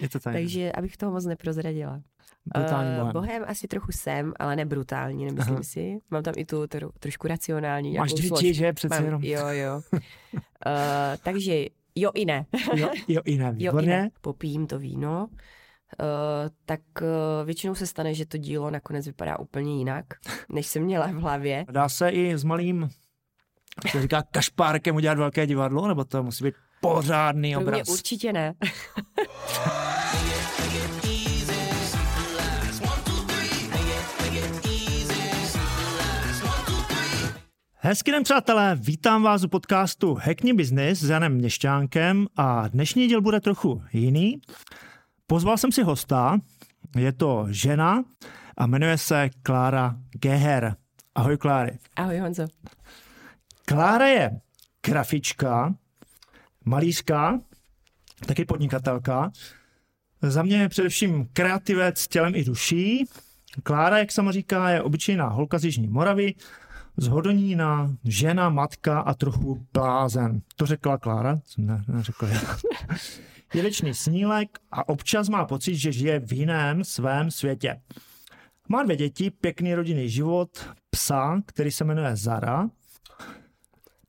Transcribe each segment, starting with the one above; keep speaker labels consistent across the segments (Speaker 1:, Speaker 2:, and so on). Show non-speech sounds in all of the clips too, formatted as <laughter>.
Speaker 1: Je to tajné.
Speaker 2: Takže abych toho moc neprozradila.
Speaker 1: Brutální
Speaker 2: Eh,
Speaker 1: bohem.
Speaker 2: bohem asi trochu jsem, ale ne brutální, nemyslím
Speaker 1: Aha.
Speaker 2: si. Mám tam i tu tro, trošku racionální
Speaker 1: Máš děti, že? Přece
Speaker 2: Mám,
Speaker 1: jenom.
Speaker 2: Jo, jo. uh, takže jo i ne.
Speaker 1: Jo, jo, i ne,
Speaker 2: Jo i
Speaker 1: výborně.
Speaker 2: ne. Popijím to víno. Uh, tak uh, většinou se stane, že to dílo nakonec vypadá úplně jinak, než jsem měla v hlavě.
Speaker 1: Dá se i s malým, jak se říká, kašpárkem udělat velké divadlo, nebo to musí být pořádný
Speaker 2: Pro mě
Speaker 1: obraz?
Speaker 2: určitě ne.
Speaker 1: Hezký den, přátelé, vítám vás u podcastu Hackni Business s Janem Měšťánkem a dnešní díl bude trochu jiný. Pozval jsem si hosta, je to žena a jmenuje se Klára Geher. Ahoj Kláry.
Speaker 2: Ahoj Honzo.
Speaker 1: Klára je grafička, malířka, taky podnikatelka. Za mě je především kreativec tělem i duší. Klára, jak sama říká, je obyčejná holka z Jižní Moravy, z Hodonína, žena, matka a trochu blázen. To řekla Klára, jsem ne, neřekl já. <laughs> Je věčný snílek a občas má pocit, že žije v jiném svém světě. Má dvě děti, pěkný rodinný život, psa, který se jmenuje Zara.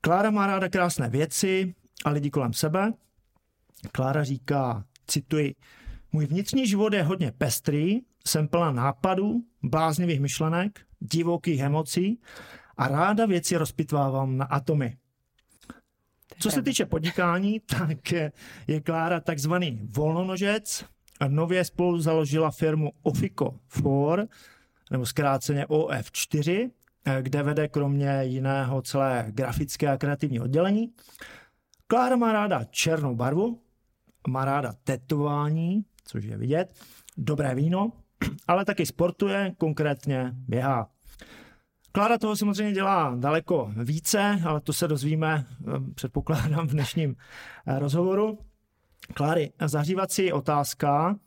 Speaker 1: Klára má ráda krásné věci a lidi kolem sebe. Klára říká, cituji, můj vnitřní život je hodně pestrý, jsem plná nápadů, bláznivých myšlenek, divokých emocí a ráda věci rozpitvávám na atomy. Co se týče podnikání, <laughs> tak je, je Klára takzvaný volnonožec. Nově spolu založila firmu Ofico 4, nebo zkráceně OF4, eh, kde vede kromě jiného celé grafické a kreativní oddělení. Klára má ráda černou barvu, má ráda tetování, což je vidět, dobré víno, ale taky sportuje, konkrétně běhá. Klára toho samozřejmě dělá daleko více, ale to se dozvíme, eh, předpokládám, v dnešním eh, rozhovoru. Kláry, zahřívací otázka.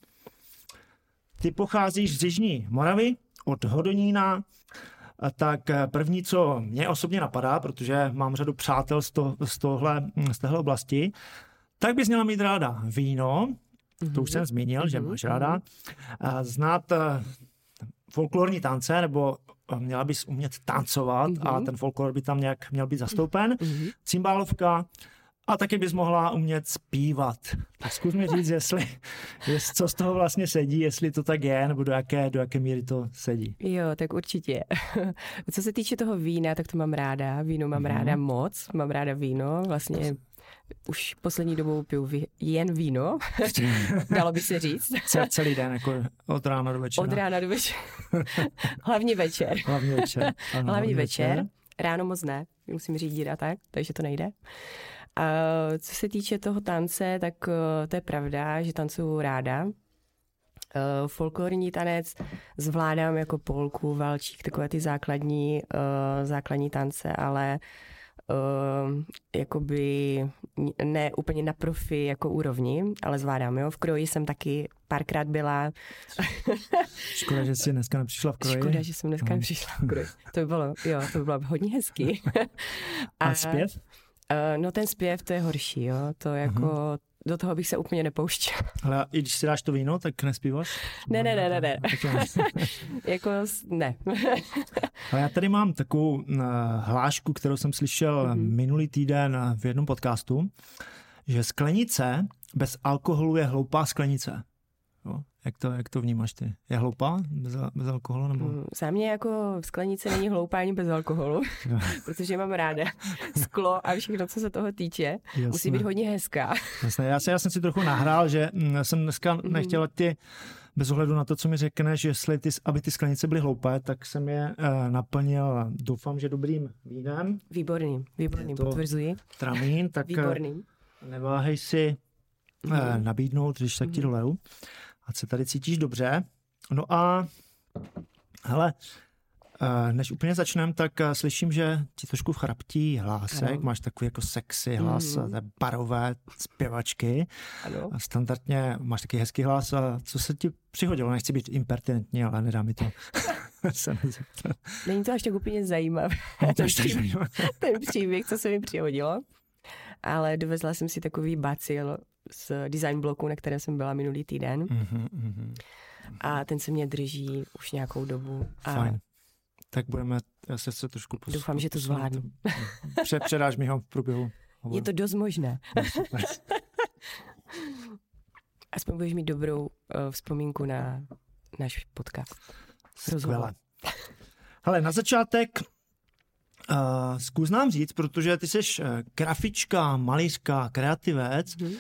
Speaker 1: Ty pocházíš z Jižní Moravy, od Hodonína, tak eh, první, co mě osobně napadá, protože mám řadu přátel z, to, z, tohle, z téhle oblasti, tak bys měla mít ráda víno, to už jsem zmínil, že
Speaker 2: Mhm,
Speaker 1: máš ráda, a znát eh, folklorní tance, nebo eh, měla bys umět tancovat a
Speaker 2: Mhm.
Speaker 1: ten folklor by tam nějak měl být zastoupen,
Speaker 2: Mhm.
Speaker 1: cymbálovka a taky bys mohla umět zpívat. Tak zkus mi říct, jestli, jest, co z toho vlastně sedí, jestli to tak je, nebo do jaké, do jaké míry to sedí.
Speaker 2: Jo, tak určitě. <laughs> Co se týče toho vína, tak to mám ráda. Víno mám
Speaker 1: Mhm.
Speaker 2: ráda moc. Mám ráda víno. Vlastně už poslední dobou piju jen <laughs> víno, dalo by se říct.
Speaker 1: Ce- Celý den, jako od rána do večera.
Speaker 2: Od rána do večera. <laughs> Hlavně večer.
Speaker 1: Hlavně večer. Ano,
Speaker 2: Hlavně večer. Ráno moc ne, musím řídit a tak, takže to nejde. A co se týče toho tance, tak eh, to je pravda, že tancuju ráda. Uh, folklorní tanec zvládám jako polku, valčík, takové ty základní, uh, základní tance, ale uh, jakoby ne úplně na profi jako úrovni, ale zvládám, jo. V kroji jsem taky párkrát byla. <laughs>
Speaker 1: Škoda, že jsi dneska nepřišla v kroji.
Speaker 2: Škoda, že jsem dneska
Speaker 1: No.
Speaker 2: nepřišla v kroji. To by bylo, jo, to by bylo hodně hezký. <laughs>
Speaker 1: A zpěv?
Speaker 2: Uh, no ten zpěv, to je horší, jo. To jako, do toho bych se úplně nepouštěla.
Speaker 1: Ale i když si dáš to víno, tak nespíváš?
Speaker 2: Ne, ne, ne, ne, ne. <laughs> Jako, ne. <laughs>
Speaker 1: Ale já tady mám takovou uh, hlášku, kterou jsem slyšel
Speaker 2: Mhm.
Speaker 1: minulý týden eh, v jednom podcastu, že sklenice bez alkoholu je hloupá sklenice. Jak, to, jak to vnímáš ty? Je hloupá bez, bez alkoholu? Nebo...
Speaker 2: Mm, Za mě jako sklenice není hloupá ani bez alkoholu, <laughs> protože mám ráda sklo a všechno, co se toho týče. Musí
Speaker 1: Jasné.
Speaker 2: být hodně hezká.
Speaker 1: Jasné. Já, se, já jsem si trochu nahrál, že mm, jsem dneska
Speaker 2: Mhm.
Speaker 1: nechtěl ať ty, bez ohledu na to, co mi řekneš, jestli ty, aby ty sklenice byly hloupé, tak jsem je uh, naplnil, doufám, že dobrým vínem,
Speaker 2: Výborný, výborný,
Speaker 1: Je to
Speaker 2: potvrzuji.
Speaker 1: tramín, tak eh,
Speaker 2: Výborný.
Speaker 1: neváhej si
Speaker 2: Mhm.
Speaker 1: eh, nabídnout, když tak ti doleju. A se tady cítíš dobře. No a hele, eh, než úplně začneme, tak eh, slyším, že ti trošku chraptí hlásek,
Speaker 2: Ano.
Speaker 1: máš takový jako sexy hlas, mm. barové zpěvačky.
Speaker 2: Ano.
Speaker 1: A standardně máš taky hezký hlas. A co se ti přihodilo? Nechci být impertinentní, ale nedá mi to. <laughs> se nezeptat.
Speaker 2: Není to až tak úplně zajímavé.
Speaker 1: To <laughs> zajímavé.
Speaker 2: ten příběh, co se mi přihodilo. Ale dovezla jsem si takový bacil z design bloku, na které jsem byla minulý týden.
Speaker 1: Mhm, mhm.
Speaker 2: A ten se mě drží už nějakou dobu. A
Speaker 1: Fajn. Tak budeme, já se chci trošku pos,
Speaker 2: Doufám, že to
Speaker 1: posunout.
Speaker 2: zvládnu. <laughs>
Speaker 1: Pře, předáš mi ho v průběhu.
Speaker 2: je to dost možné.
Speaker 1: No. <laughs>
Speaker 2: Aspoň budeš mít dobrou uh, vzpomínku na náš podcast.
Speaker 1: Skvěle. Hele, na začátek uh, zkus nám říct, protože ty jsi uh, grafička, malířka, kreativec,
Speaker 2: Mhm.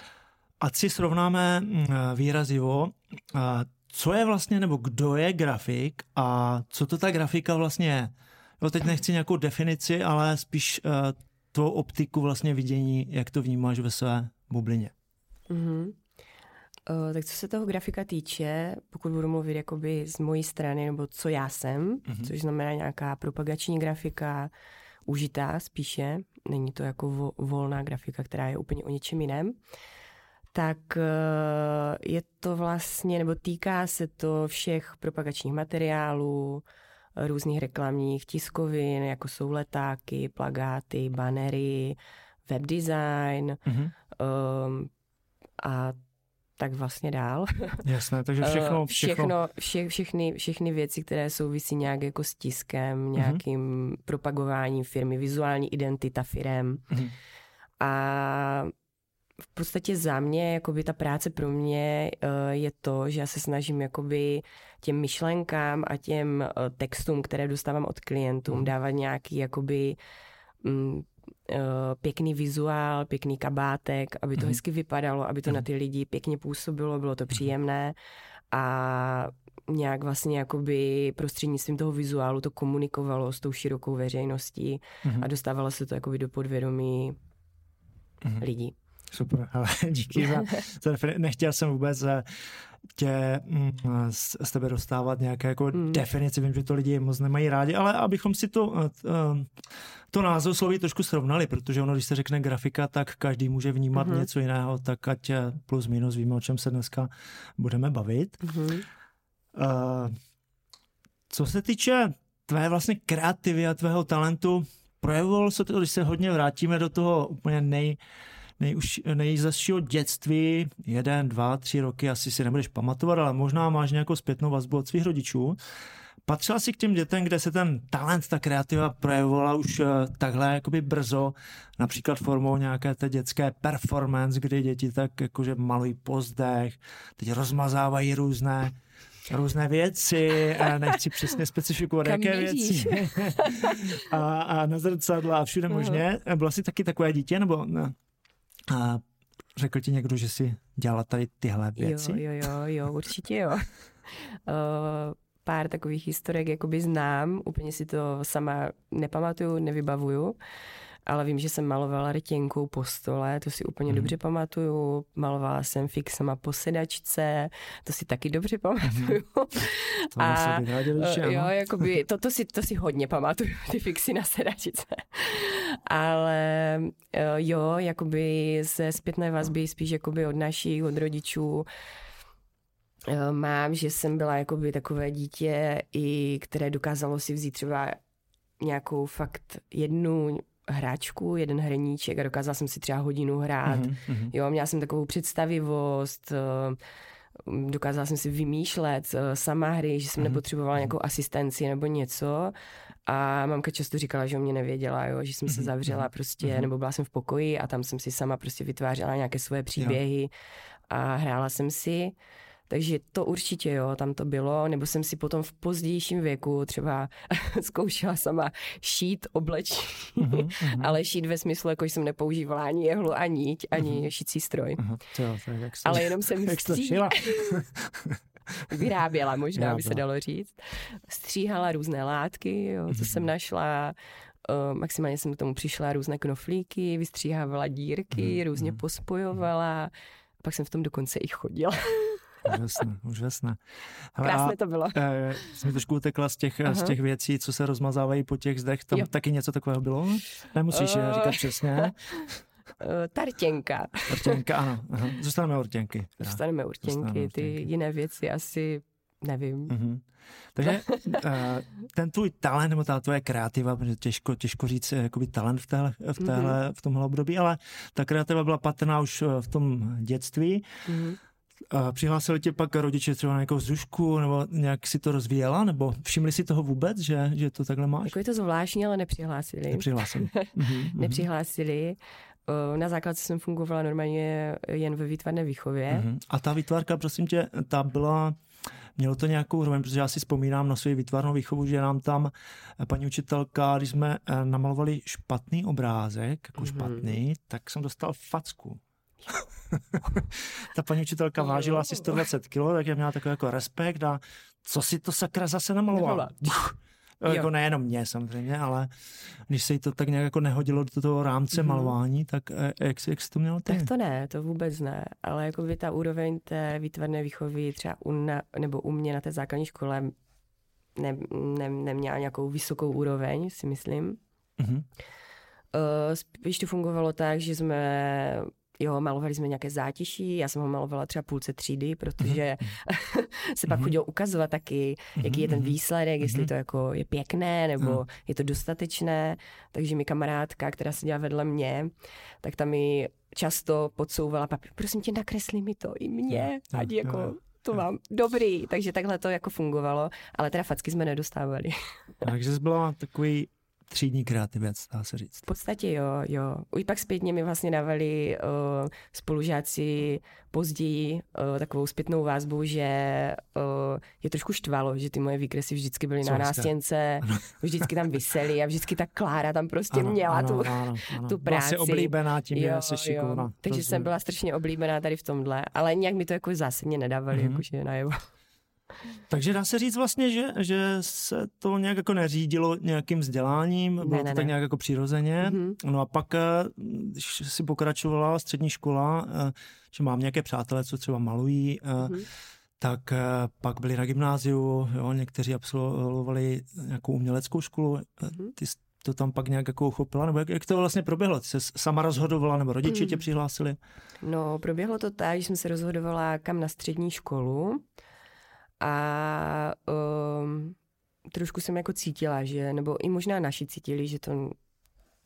Speaker 1: Ať si srovnáme uh, výrazivo, uh, co je vlastně, nebo kdo je grafik a co to ta grafika vlastně je. Jo, teď nechci nějakou definici, ale spíš uh, tvou optiku vlastně vidění, jak to vnímáš ve své bublině.
Speaker 2: Mhm. Uh, tak co se toho grafika týče, pokud budu mluvit jakoby z mojí strany, nebo co já jsem,
Speaker 1: Mhm.
Speaker 2: což znamená nějaká propagační grafika, užitá spíše, není to jako vo, volná grafika, která je úplně o něčem jiném, tak uh, je to vlastně, nebo týká se to všech propagačních materiálů, různých reklamních tiskovin, jako jsou letáky, plagáty, banery, webdesign,
Speaker 1: Mhm.
Speaker 2: um, a tak vlastně dál. <laughs>
Speaker 1: Jasné, takže všechno,
Speaker 2: Eh,
Speaker 1: všechno,
Speaker 2: všechno vše, všechny, všechny věci, které souvisí nějak jako s tiskem, nějakým propagováním firmy, vizuální identita firem.
Speaker 1: Mhm.
Speaker 2: A v podstatě za mě, jakoby ta práce pro mě eh, je to, že já se snažím jakoby těm myšlenkám a těm eh, textům, které dostávám od klientů,
Speaker 1: Mhm.
Speaker 2: dávat nějaký jakoby mm, eh, pěkný vizuál, pěkný kabátek, aby to
Speaker 1: Mhm.
Speaker 2: hezky vypadalo, aby to
Speaker 1: Mhm.
Speaker 2: na ty lidi pěkně působilo, bylo to příjemné a nějak vlastně jakoby prostřednictvím toho vizuálu to komunikovalo s tou širokou veřejností
Speaker 1: Mhm.
Speaker 2: a dostávalo se to jakoby do podvědomí
Speaker 1: Mhm.
Speaker 2: lidí.
Speaker 1: Super, <laughs> ale díky za, <laughs> za Nechtěl jsem vůbec eh, tě mm, z, z tebe dostávat nějaké jako
Speaker 2: Mm.
Speaker 1: definici, vím, že to lidi moc nemají rádi, ale abychom si to, eh, eh, to název sloví trošku srovnali, protože ono, když se řekne grafika, tak každý může vnímat
Speaker 2: Mhm.
Speaker 1: něco jiného, tak ať plus minus víme, o čem se dneska budeme bavit.
Speaker 2: Mhm.
Speaker 1: Uh, co se týče tvé vlastně kreativy a tvého talentu, projevovalo se to, když se hodně vrátíme do toho úplně nej, nejuž, nejzasšího dětství, jeden, dva, tři roky, asi si nebudeš pamatovat, ale možná máš nějakou zpětnou vazbu od svých rodičů. Patřila jsi k těm dětem, kde se ten talent, ta kreativa projevovala už eh, takhle jakoby brzo, například formou nějaké té dětské performance, kdy děti tak jakože malují pozdech, teď rozmazávají různé různé věci, a nechci přesně specifikovat, <laughs>
Speaker 2: Kam
Speaker 1: jaké věci. <laughs> a, a na zrcadla a všude možně. Byla jsi taky takové dítě, nebo ne? A řekl ti někdo, že jsi dělala tady tyhle věci?
Speaker 2: Jo, jo, jo, jo, určitě jo. Uh, <laughs> pár takových historek jakoby znám, úplně si to sama nepamatuju, nevybavuju, ale vím, že jsem malovala rtěnkou po stole, to si úplně
Speaker 1: Mhm.
Speaker 2: dobře pamatuju. Malovala jsem fixama po sedačce, to si taky dobře pamatuju. <laughs>
Speaker 1: To
Speaker 2: A, Uh,
Speaker 1: že
Speaker 2: jo, jakoby, to, to, si, to si hodně pamatuju, ty fixy na sedačice. Ale uh, jo, jakoby ze zpětné vazby spíš jakoby od našich, od rodičů uh, mám, že jsem byla jakoby takové dítě, i které dokázalo si vzít třeba nějakou fakt jednu hráčku, jeden hraníček a dokázala jsem si třeba hodinu hrát.
Speaker 1: Mhm, mhm.
Speaker 2: Jo, měla jsem takovou představivost, eh, dokázala jsem si vymýšlet eh, sama hry, že jsem
Speaker 1: Mhm.
Speaker 2: nepotřebovala nějakou asistenci nebo něco. A mamka často říkala, že o mě nevěděla, jo, že jsem se
Speaker 1: Mhm,
Speaker 2: zavřela
Speaker 1: mhm,
Speaker 2: prostě,
Speaker 1: mhm.
Speaker 2: nebo byla jsem v pokoji a tam jsem si sama prostě vytvářela nějaké svoje příběhy a hrála jsem si. Takže to určitě jo, tam to bylo, nebo jsem si potom v pozdějším věku třeba <laughs> zkoušela sama šít oblečení,
Speaker 1: Mhm, <laughs> mhm.
Speaker 2: ale šít ve smyslu, jako jsem nepoužívala ani jehlu, ani niť, ani
Speaker 1: Mhm.
Speaker 2: šicí stroj.
Speaker 1: Aha, to tak jak se,
Speaker 2: Ale jenom jsem
Speaker 1: jak jsi to
Speaker 2: stří...
Speaker 1: šila? <laughs>
Speaker 2: vyráběla, možná by se dalo říct. Stříhala různé látky, jo, co
Speaker 1: Mhm.
Speaker 2: jsem našla. Uh, maximálně jsem k tomu přišla různé knoflíky, vystříhávala dírky, různě pospojovala. Pak jsem v tom dokonce i chodila.
Speaker 1: Úžasné, úžasné. Hele,
Speaker 2: Krásné to bylo.
Speaker 1: Eh, jsi mi trošku utekla z těch,
Speaker 2: Aha.
Speaker 1: z těch věcí, co se rozmazávají po těch zdech. Tam
Speaker 2: Jo.
Speaker 1: taky něco takového bylo? Nemusíš
Speaker 2: Eh.
Speaker 1: uh, říkat přesně.
Speaker 2: Uh, <laughs> tartěnka.
Speaker 1: Ortěnka, ano. Aha. Zůstaneme.
Speaker 2: Dostaneme
Speaker 1: Dostaneme
Speaker 2: urtěnky, ty
Speaker 1: urtěnky.
Speaker 2: jiné věci asi Nevím.
Speaker 1: Mm-hmm. Takže uh, ten tvůj talent nebo ta tvoje kreativa, protože těžko, těžko říct jakoby talent v, téhle, v, téhle, mm-hmm. v tomhle období, ale ta kreativa byla patrná už v tom dětství. Mm-hmm. A přihlásili tě pak rodiče třeba na nějakou zrušku, nebo nějak si to rozvíjela, nebo všimli si toho vůbec, že, že to takhle máš?
Speaker 2: Jako je to zvláštní, ale nepřihlásili.
Speaker 1: Nepřihlásili. mm-hmm. <laughs>
Speaker 2: nepřihlásili. Na základce jsem fungovala normálně jen ve výtvarné výchově. Mm-hmm.
Speaker 1: A ta výtvarka, prosím tě, ta byla, mělo to nějakou úroveň, protože já si vzpomínám na svou výtvarnou výchovu, že nám tam paní učitelka, když jsme eh, namalovali špatný obrázek, jako mm-hmm. špatný, tak jsem dostal facku. <laughs> ta paní učitelka vážila asi 120 kg, tak já měla takový jako respekt a co si to sakra zase namalovala? Jako nejenom mě samozřejmě, ale když se jí to tak nějak jako nehodilo do toho rámce mm-hmm. malování, tak eh, jak, jak jsi to měl ty?
Speaker 2: Tak to ne, to vůbec ne, ale jako by ta úroveň té výtvarné výchovy třeba u, na, nebo u mě na té základní škole ne, ne, neměla nějakou vysokou úroveň, si myslím. Mm-hmm. Uh, spíš to fungovalo tak, že jsme Jo, malovali jsme nějaké zátiší, já jsem ho malovala třeba půlce třídy, protože mm-hmm. <laughs> se pak mm-hmm. chodilo ukazovat taky, jaký je ten mhm. výsledek, jestli to jako je pěkné, nebo mm. je to dostatečné. Takže mi kamarádka, která seděla vedle mě, tak tam mi často podsouvala papír, prosím tě, nakresli mi to i mě, ať jako to mám dobrý. Takže takhle to jako fungovalo, ale teda facky jsme nedostávali.
Speaker 1: Takže jsi byla takový třídní kreativec, dá se říct.
Speaker 2: V podstatě jo, jo. Už pak zpětně mi vlastně dávali uh, spolužáci později uh, takovou zpětnou vázbu, že uh, je trošku štvalo, že ty moje výkresy vždycky byly Co na nástěnce, vždycky tam vysely a vždycky ta Klára tam prostě ano, měla ano, tu, ano, ano. tu práci.
Speaker 1: Byla oblíbená tím, jo, že jsi
Speaker 2: šikovná. Takže Rozumím. jsem byla strašně oblíbená tady v tomhle, ale nějak mi to jako zásadně nedávali, mm-hmm. jakože najevo.
Speaker 1: Takže dá se říct vlastně, že, že se to nějak jako neřídilo nějakým vzděláním, bylo ne, to ne, tak ne. nějak jako přirozeně. Mm-hmm. No a pak, eh, když si pokračovala střední škola, eh, že mám nějaké přátelé, co třeba malují, mm-hmm. tak pak byli na gymnáziu, jo, někteří absolvovali nějakou uměleckou školu. Mm-hmm. Ty to tam pak nějak jako uchopila, nebo jak, jak to vlastně proběhlo? Ty se sama rozhodovala, nebo rodiče mm. tě přihlásili?
Speaker 2: No, proběhlo to tak, že jsem se rozhodovala kam na střední školu a um, trošku jsem jako cítila, že, nebo i možná naši cítili, že to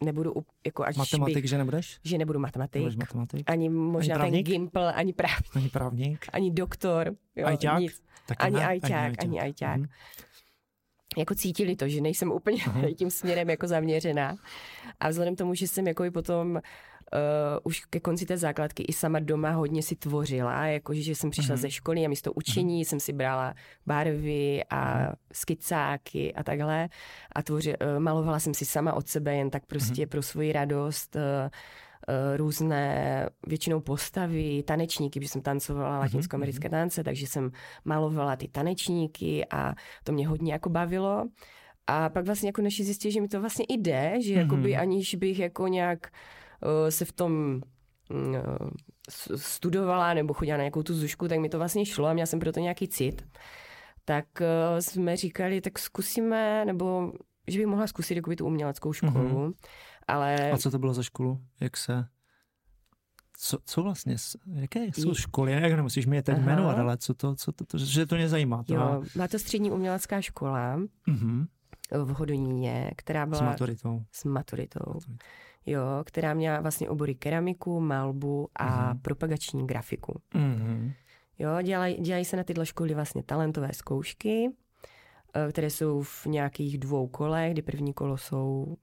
Speaker 2: nebudu jako až
Speaker 1: Matematik, bych, že nebudeš?
Speaker 2: Že nebudu matematik.
Speaker 1: matematik.
Speaker 2: Ani možná ani ten gimpl, ani právník.
Speaker 1: Ani právník.
Speaker 2: Ani doktor. Jo,
Speaker 1: ajťák?
Speaker 2: Nic. ani ajťák, ani ajťák. Mm-hmm. Jako cítili to, že nejsem úplně uh-huh. <laughs> tím směrem jako zaměřená. A vzhledem tomu, že jsem jako i potom uh, už ke konci té základky i sama doma hodně si tvořila, jakože že jsem přišla mm-hmm. ze školy a místo učení mm-hmm. jsem si brala barvy a skicáky a takhle a tvoři, uh, malovala jsem si sama od sebe jen tak prostě mm-hmm. pro svoji radost uh, různé většinou postavy, tanečníky, protože jsem tancovala latinskoamerické tance, takže jsem malovala ty tanečníky a to mě hodně jako bavilo. A pak vlastně jako naši zjistili, že mi to vlastně jde, že mm-hmm. jakoby aniž bych jako nějak Eh, se v tom eh, studovala nebo chodila na nějakou tu zušku, tak mi to vlastně šlo a měla jsem pro to nějaký cit. Tak eh, jsme říkali, tak zkusíme, nebo že bych mohla zkusit jakoby tu uměleckou školu. Mm-hmm. Ale...
Speaker 1: A co to bylo za školu? Jak se... Co, co vlastně, jaké jsou školy? Jak nemusíš mi je teď Aha. jmenovat, ale co to, co to, to, že to mě zajímá. To
Speaker 2: jo, má to střední umělecká škola mm-hmm. v Hodoníně, která byla...
Speaker 1: S maturitou.
Speaker 2: S maturitou. maturitou jo, která měla vlastně obory keramiku, malbu a mm-hmm. propagační grafiku. Mm-hmm. Jo, dělají, dělají se na tyhle školy vlastně talentové zkoušky, eh, které jsou v nějakých dvou kolech, kdy první kolo jsou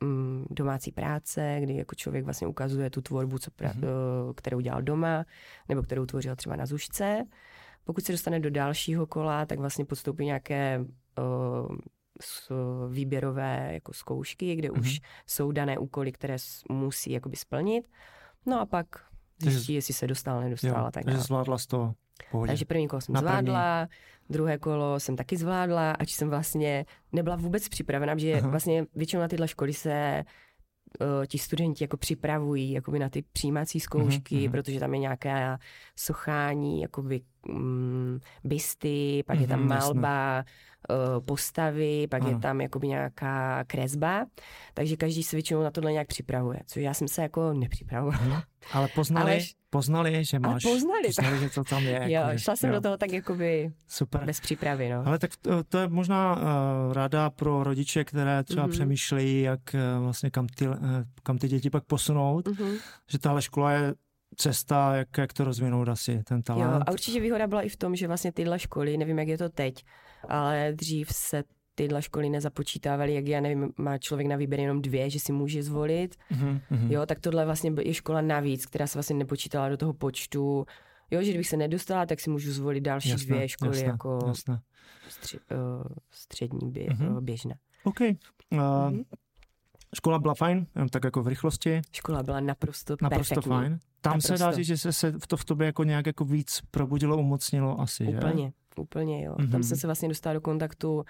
Speaker 2: mm, domácí práce, kdy jako člověk vlastně ukazuje tu tvorbu, co pra, mm-hmm. kterou dělal doma, nebo kterou tvořil třeba na zušce. Pokud se dostane do dalšího kola, tak vlastně podstoupí nějaké uh, výběrové jako zkoušky, kde mm-hmm. už jsou dané úkoly, které musí jakoby splnit. No a pak zjistí, jestli se dostala, nedostala. Jo, tak
Speaker 1: takže zvládla z toho pohodě.
Speaker 2: Takže první kolo jsem Na zvládla, první. Druhé kolo jsem taky zvládla, ač jsem vlastně nebyla vůbec připravena, že Aha. vlastně většinou na tyhle školy se uh, ti studenti jako připravují jakoby na ty přijímací zkoušky, mm-hmm. protože tam je nějaké sochání jakoby mm, bysty, pak mm-hmm, je tam
Speaker 1: Mhm,
Speaker 2: malba, uh, postavy, pak
Speaker 1: Ano.
Speaker 2: je tam jakoby nějaká kresba, takže každý se většinou na tohle nějak připravuje, což já jsem se jako nepřipravovala.
Speaker 1: Ale poznali,
Speaker 2: Ale-
Speaker 1: poznali, že
Speaker 2: Ale
Speaker 1: máš,
Speaker 2: poznali.
Speaker 1: poznali, že to tam je. <laughs>
Speaker 2: jo,
Speaker 1: jako, že-
Speaker 2: šla jsem
Speaker 1: jo,
Speaker 2: do toho tak jakoby
Speaker 1: Super.
Speaker 2: bez přípravy, no.
Speaker 1: Ale tak to, to je možná uh, rada pro rodiče, které třeba
Speaker 2: Mhm.
Speaker 1: mm-hmm. přemýšlejí, jak uh, vlastně kam ty, uh, kam ty děti pak posunout,
Speaker 2: Mhm.
Speaker 1: že tahle škola je cesta, jak, jak to rozvinout asi, ten
Speaker 2: Jo,
Speaker 1: talent.
Speaker 2: a určitě výhoda byla i v tom, že vlastně tyhle školy, nevím, jak je to teď, ale dřív se tyhle školy nezapočítávaly, jak já nevím, má člověk na výběr jenom dvě, že si může zvolit,
Speaker 1: Mhm, mhm.
Speaker 2: jo, tak tohle vlastně je škola navíc, která se vlastně nepočítala do toho počtu, jo, že kdybych se nedostala, tak si můžu zvolit další
Speaker 1: Jasné,
Speaker 2: dvě školy
Speaker 1: jasné,
Speaker 2: jako
Speaker 1: Jasné.
Speaker 2: stři, uh, střední bě,
Speaker 1: Mhm.
Speaker 2: uh, běžné.
Speaker 1: OK. Uh,
Speaker 2: Mhm.
Speaker 1: Škola byla fajn, jenom tak jako v rychlosti,
Speaker 2: Škola byla naprosto,
Speaker 1: naprosto
Speaker 2: perfektní.
Speaker 1: fajn. Tam se dá
Speaker 2: Naprosto.
Speaker 1: říct, že se, se to v tobě jako nějak jako víc probudilo, umocnilo asi, že?
Speaker 2: Úplně, úplně jo.
Speaker 1: Mhm.
Speaker 2: Tam jsem se vlastně dostala do kontaktu uh,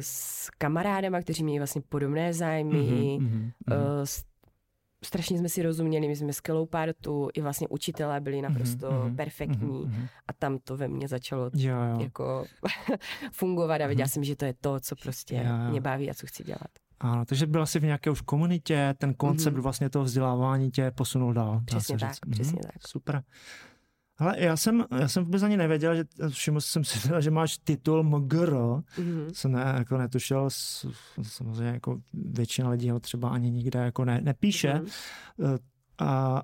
Speaker 2: s kamarádama, kteří měli vlastně podobné zájmy.
Speaker 1: Mhm, mhm,
Speaker 2: Uh,
Speaker 1: mhm.
Speaker 2: s- strašně jsme si rozuměli, my jsme skvělou partu, i vlastně učitelé byli naprosto
Speaker 1: Mhm, mhm,
Speaker 2: perfektní
Speaker 1: mhm, mhm.
Speaker 2: a tam to ve mně začalo
Speaker 1: Jo, jo.
Speaker 2: jako <laughs> fungovat a viděla
Speaker 1: Mhm.
Speaker 2: jsem, že to je to, co prostě
Speaker 1: Jo, jo.
Speaker 2: mě baví a co chci dělat.
Speaker 1: Ano, takže byla jsi v nějaké už komunitě, ten koncept
Speaker 2: Mhm.
Speaker 1: vlastně toho vzdělávání tě posunul dál. dá
Speaker 2: Přesně tak,
Speaker 1: říct. Mhm,
Speaker 2: přesně tak.
Speaker 1: Super. Ale já jsem, já jsem vůbec ani nevěděl, že všiml jsem si, teda, že máš titul MGR.
Speaker 2: Mhm.
Speaker 1: Jsem ne, jako netušil, samozřejmě jako většina lidí ho třeba ani nikde jako ne, nepíše.
Speaker 2: Mhm.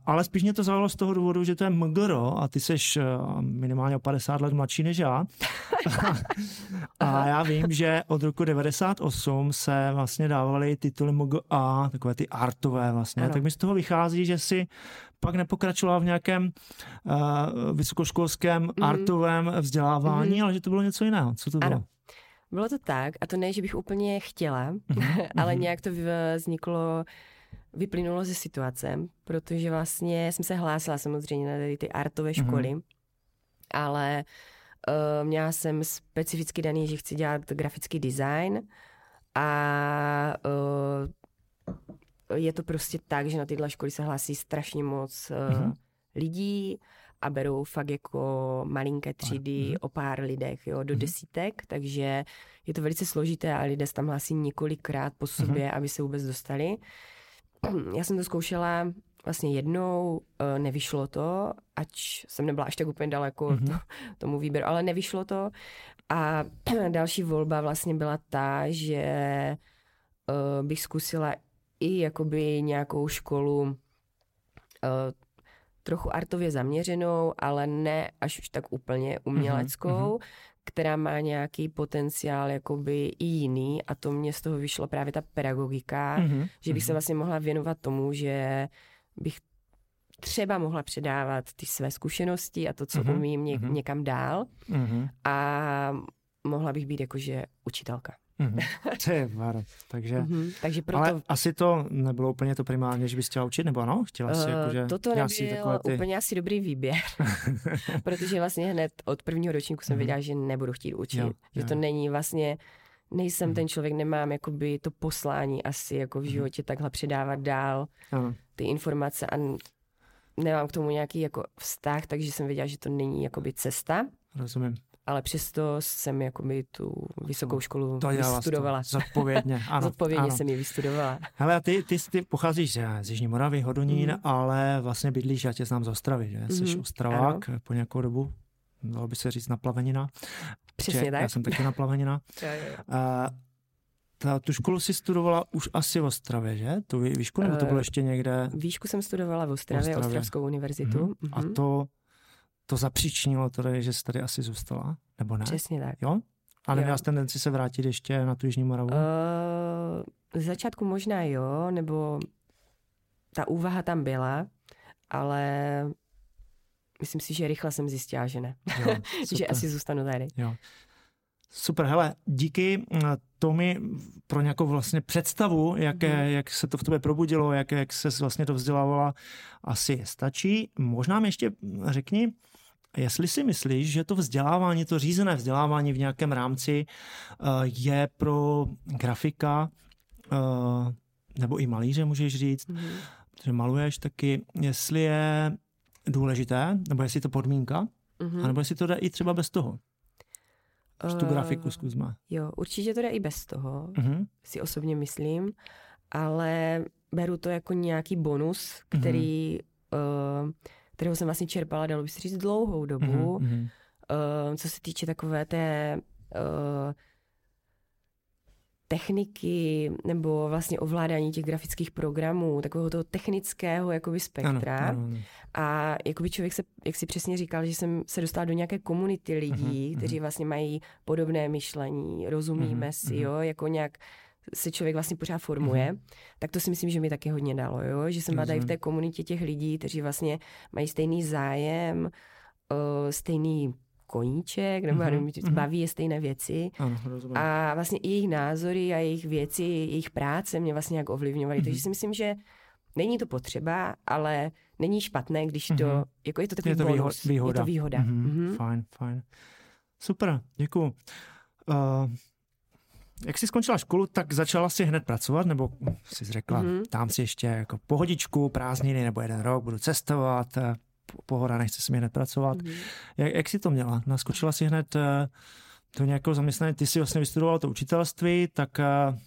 Speaker 1: Ale spíš mě to zaujalo z toho důvodu, že to je MGR a ty jsi eh, minimálně o 50 let mladší než já. <laughs> a já vím, že od roku 98 se vlastně dávaly tituly MGA, takové ty artové vlastně.
Speaker 2: Ano.
Speaker 1: Tak mi z toho vychází, že si pak nepokračovala v nějakém uh, vysokoškolském
Speaker 2: Mhm.
Speaker 1: artovém vzdělávání,
Speaker 2: Mhm.
Speaker 1: ale že to bylo něco jiného. Co to bylo?
Speaker 2: Ano. Bylo to tak, a to ne, že bych úplně chtěla,
Speaker 1: Mhm, <laughs>
Speaker 2: ale
Speaker 1: mhm.
Speaker 2: nějak to vzniklo, vyplynulo ze situace, protože vlastně jsem se hlásila samozřejmě na tady ty artové
Speaker 1: Mhm.
Speaker 2: školy, ale uh, měla jsem specificky daný, že chci dělat grafický design a uh, je to prostě tak, že na tyhle školy se hlásí strašně moc uh,
Speaker 1: Mhm.
Speaker 2: lidí a berou fakt jako malinké třídy
Speaker 1: mhm.
Speaker 2: o pár lidech, jo, do
Speaker 1: Mhm.
Speaker 2: desítek, takže je to velice složité a lidé se tam hlásí několikrát po sobě, aby se vůbec dostali. <clears throat> Já jsem to zkoušela vlastně jednou, eh, nevyšlo to, ač jsem nebyla až tak úplně daleko
Speaker 1: Mhm.
Speaker 2: to, <laughs> tomu výběru, ale nevyšlo to. A <clears throat> další volba vlastně byla ta, že eh, bych zkusila i jakoby nějakou školu eh, trochu artově zaměřenou, ale ne až už tak úplně uměleckou,
Speaker 1: mhm.
Speaker 2: Která má nějaký potenciál jakoby i jiný a to mě z toho vyšlo právě ta pedagogika,
Speaker 1: Mhm,
Speaker 2: že bych se
Speaker 1: mhm.
Speaker 2: vlastně mohla věnovat tomu, že bych třeba mohla předávat ty své zkušenosti a to, co
Speaker 1: Mhm,
Speaker 2: umím ně,
Speaker 1: mhm.
Speaker 2: někam dál
Speaker 1: Mhm,
Speaker 2: a mohla bych být jakože učitelka.
Speaker 1: Mhm. <laughs> Varo, takže...
Speaker 2: Mhm. Takže proto
Speaker 1: Ale asi to nebylo úplně to primárně, že bys chtěla učit, nebo ano? Chtěla jsi
Speaker 2: Eh,
Speaker 1: jakože...
Speaker 2: Toto nebyl
Speaker 1: ty...
Speaker 2: úplně asi dobrý výběr, <laughs> protože vlastně hned od prvního ročníku jsem
Speaker 1: Mhm.
Speaker 2: věděla, že nebudu chtít učit,
Speaker 1: Jo,
Speaker 2: že
Speaker 1: jo,
Speaker 2: to není vlastně, nejsem
Speaker 1: Mhm.
Speaker 2: ten člověk, nemám jakoby to poslání asi jako v
Speaker 1: Mhm.
Speaker 2: životě takhle předávat dál
Speaker 1: Ano,
Speaker 2: ty informace a nemám k tomu nějaký jako vztah, takže jsem věděla, že to není jakoby cesta,
Speaker 1: rozumím.
Speaker 2: Ale přesto jsem jakoby tu vysokou školu
Speaker 1: To
Speaker 2: vystudovala.
Speaker 1: To, zodpovědně, <laughs> ano.
Speaker 2: Zodpovědně
Speaker 1: ano.
Speaker 2: jsem ji vystudovala.
Speaker 1: Hele, a ty, ty, ty pocházíš z, z Jižní Moravy, Hodonín,
Speaker 2: Mhm.
Speaker 1: ale vlastně bydlíš, já tě znám z Ostravy, že? Jsi
Speaker 2: Mhm,
Speaker 1: Ostravák po nějakou dobu, dalo by se říct naplavenina.
Speaker 2: Přesně
Speaker 1: Že
Speaker 2: tak.
Speaker 1: Já jsem taky naplavenina.
Speaker 2: Jo, jo.
Speaker 1: A ta, tu školu si studovala už asi v Ostravě, že? Tu vý- výšku, nebo to
Speaker 2: Eh,
Speaker 1: bylo ještě někde?
Speaker 2: Výšku jsem studovala v Ostravě,
Speaker 1: Ostravě.
Speaker 2: Ostravskou univerzitu.
Speaker 1: Mhm. A
Speaker 2: Mhm.
Speaker 1: to, to zapříčinilo tedy, že jsi tady asi zůstala? Nebo ne?
Speaker 2: Přesně tak.
Speaker 1: Jo? A neměla jsi tendenci se vrátit ještě na tu Jižní Moravu?
Speaker 2: Uh, z začátku možná jo, nebo ta úvaha tam byla, ale myslím si, že rychle jsem zjistila, že ne.
Speaker 1: Jo, <laughs>
Speaker 2: že asi zůstanu tady.
Speaker 1: Jo. Super, hele, díky eh, Tomi pro nějakou vlastně představu, jaké,
Speaker 2: Mhm.
Speaker 1: jak se to v tobě probudilo, jak, jak se vlastně to vzdělávala, asi stačí. Možná mi ještě řekni, jestli si myslíš, že to vzdělávání, to řízené vzdělávání v nějakém rámci eh, je pro grafika eh, nebo i malíře, můžeš říct,
Speaker 2: Mhm.
Speaker 1: že maluješ taky, jestli je důležité, nebo jestli je to podmínka Mm-hmm. A nebo jestli to jde i třeba bez toho? Uh, tu grafiku
Speaker 2: Eh,
Speaker 1: zkusme.
Speaker 2: Jo, určitě to jde i bez toho,
Speaker 1: Mm-hmm.
Speaker 2: si osobně myslím, ale beru to jako nějaký bonus, který, uh, kterého jsem vlastně čerpala, dalo by se říct, dlouhou dobu.
Speaker 1: Mm-hmm.
Speaker 2: Uh, co se týče takové té uh, techniky nebo vlastně ovládání těch grafických programů, takového toho technického jakoby spektra.
Speaker 1: Ano, ano.
Speaker 2: A jakoby člověk se, jak si přesně říkal, že jsem se dostala do nějaké komunity lidí,
Speaker 1: Mhm,
Speaker 2: kteří vlastně mají podobné myšlení, rozumíme
Speaker 1: Mhm,
Speaker 2: si,
Speaker 1: mhm.
Speaker 2: jo, jako nějak se člověk vlastně pořád formuje, tak to si myslím, že mi taky hodně dalo, jo, že jsem byla tady v
Speaker 1: Rozumím.
Speaker 2: té komunitě těch lidí, kteří vlastně mají stejný zájem, uh, stejný koníček, nebo
Speaker 1: Mhm, mhm.
Speaker 2: baví je stejné věci.
Speaker 1: Ano, rozumím.
Speaker 2: A vlastně i jejich názory a jejich věci, jejich práce mě vlastně jak ovlivňovaly.
Speaker 1: Mhm.
Speaker 2: Takže si myslím, že není to potřeba, ale není špatné, když to,
Speaker 1: Mhm.
Speaker 2: jako je to takový
Speaker 1: je to
Speaker 2: bonus.
Speaker 1: výho- výhoda.
Speaker 2: Je to výhoda.
Speaker 1: Mhm,
Speaker 2: Mhm.
Speaker 1: Fajn, fajn. Super, děkuju. Uh, jak jsi skončila školu, tak začala si hned pracovat, nebo jsi řekla,
Speaker 2: Mhm.
Speaker 1: tam si ještě jako pohodičku, prázdniny nebo jeden rok, budu cestovat, eh, po- pohoda, nechce si mi hned pracovat.
Speaker 2: Mhm.
Speaker 1: Jak, jak jsi to měla? Naskočila si hned eh, do nějakého zaměstnání, ty jsi vlastně vystudoval to učitelství, tak eh,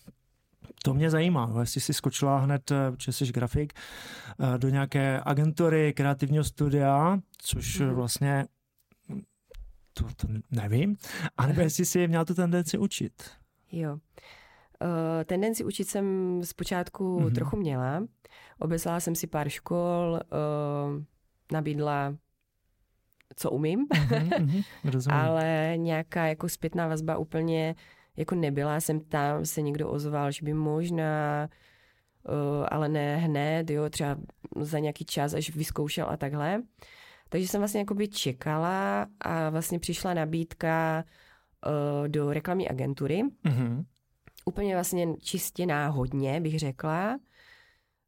Speaker 1: to mě zajímá, jestli jsi skočila hned, eh, protože jsi grafik, eh, do nějaké agentury kreativního studia, což
Speaker 2: Mhm.
Speaker 1: mm. vlastně to, to nevím, anebo jestli jsi měla tu tendenci učit.
Speaker 2: Jo. Uh, tendenci učit jsem zpočátku
Speaker 1: Mhm.
Speaker 2: mm-hmm. trochu měla. Obeslala jsem si pár škol, uh, nabídla, co umím,
Speaker 1: Mhm, mhm, rozumím.
Speaker 2: ale nějaká jako zpětná vazba úplně jako nebyla. Jsem tam, se někdo ozval, že by možná, uh, ale ne hned, jo, třeba za nějaký čas, až vyzkoušel a takhle. Takže jsem vlastně jakoby čekala a vlastně přišla nabídka uh, do reklamní agentury,
Speaker 1: Mhm,
Speaker 2: úplně vlastně čistě náhodně, bych řekla,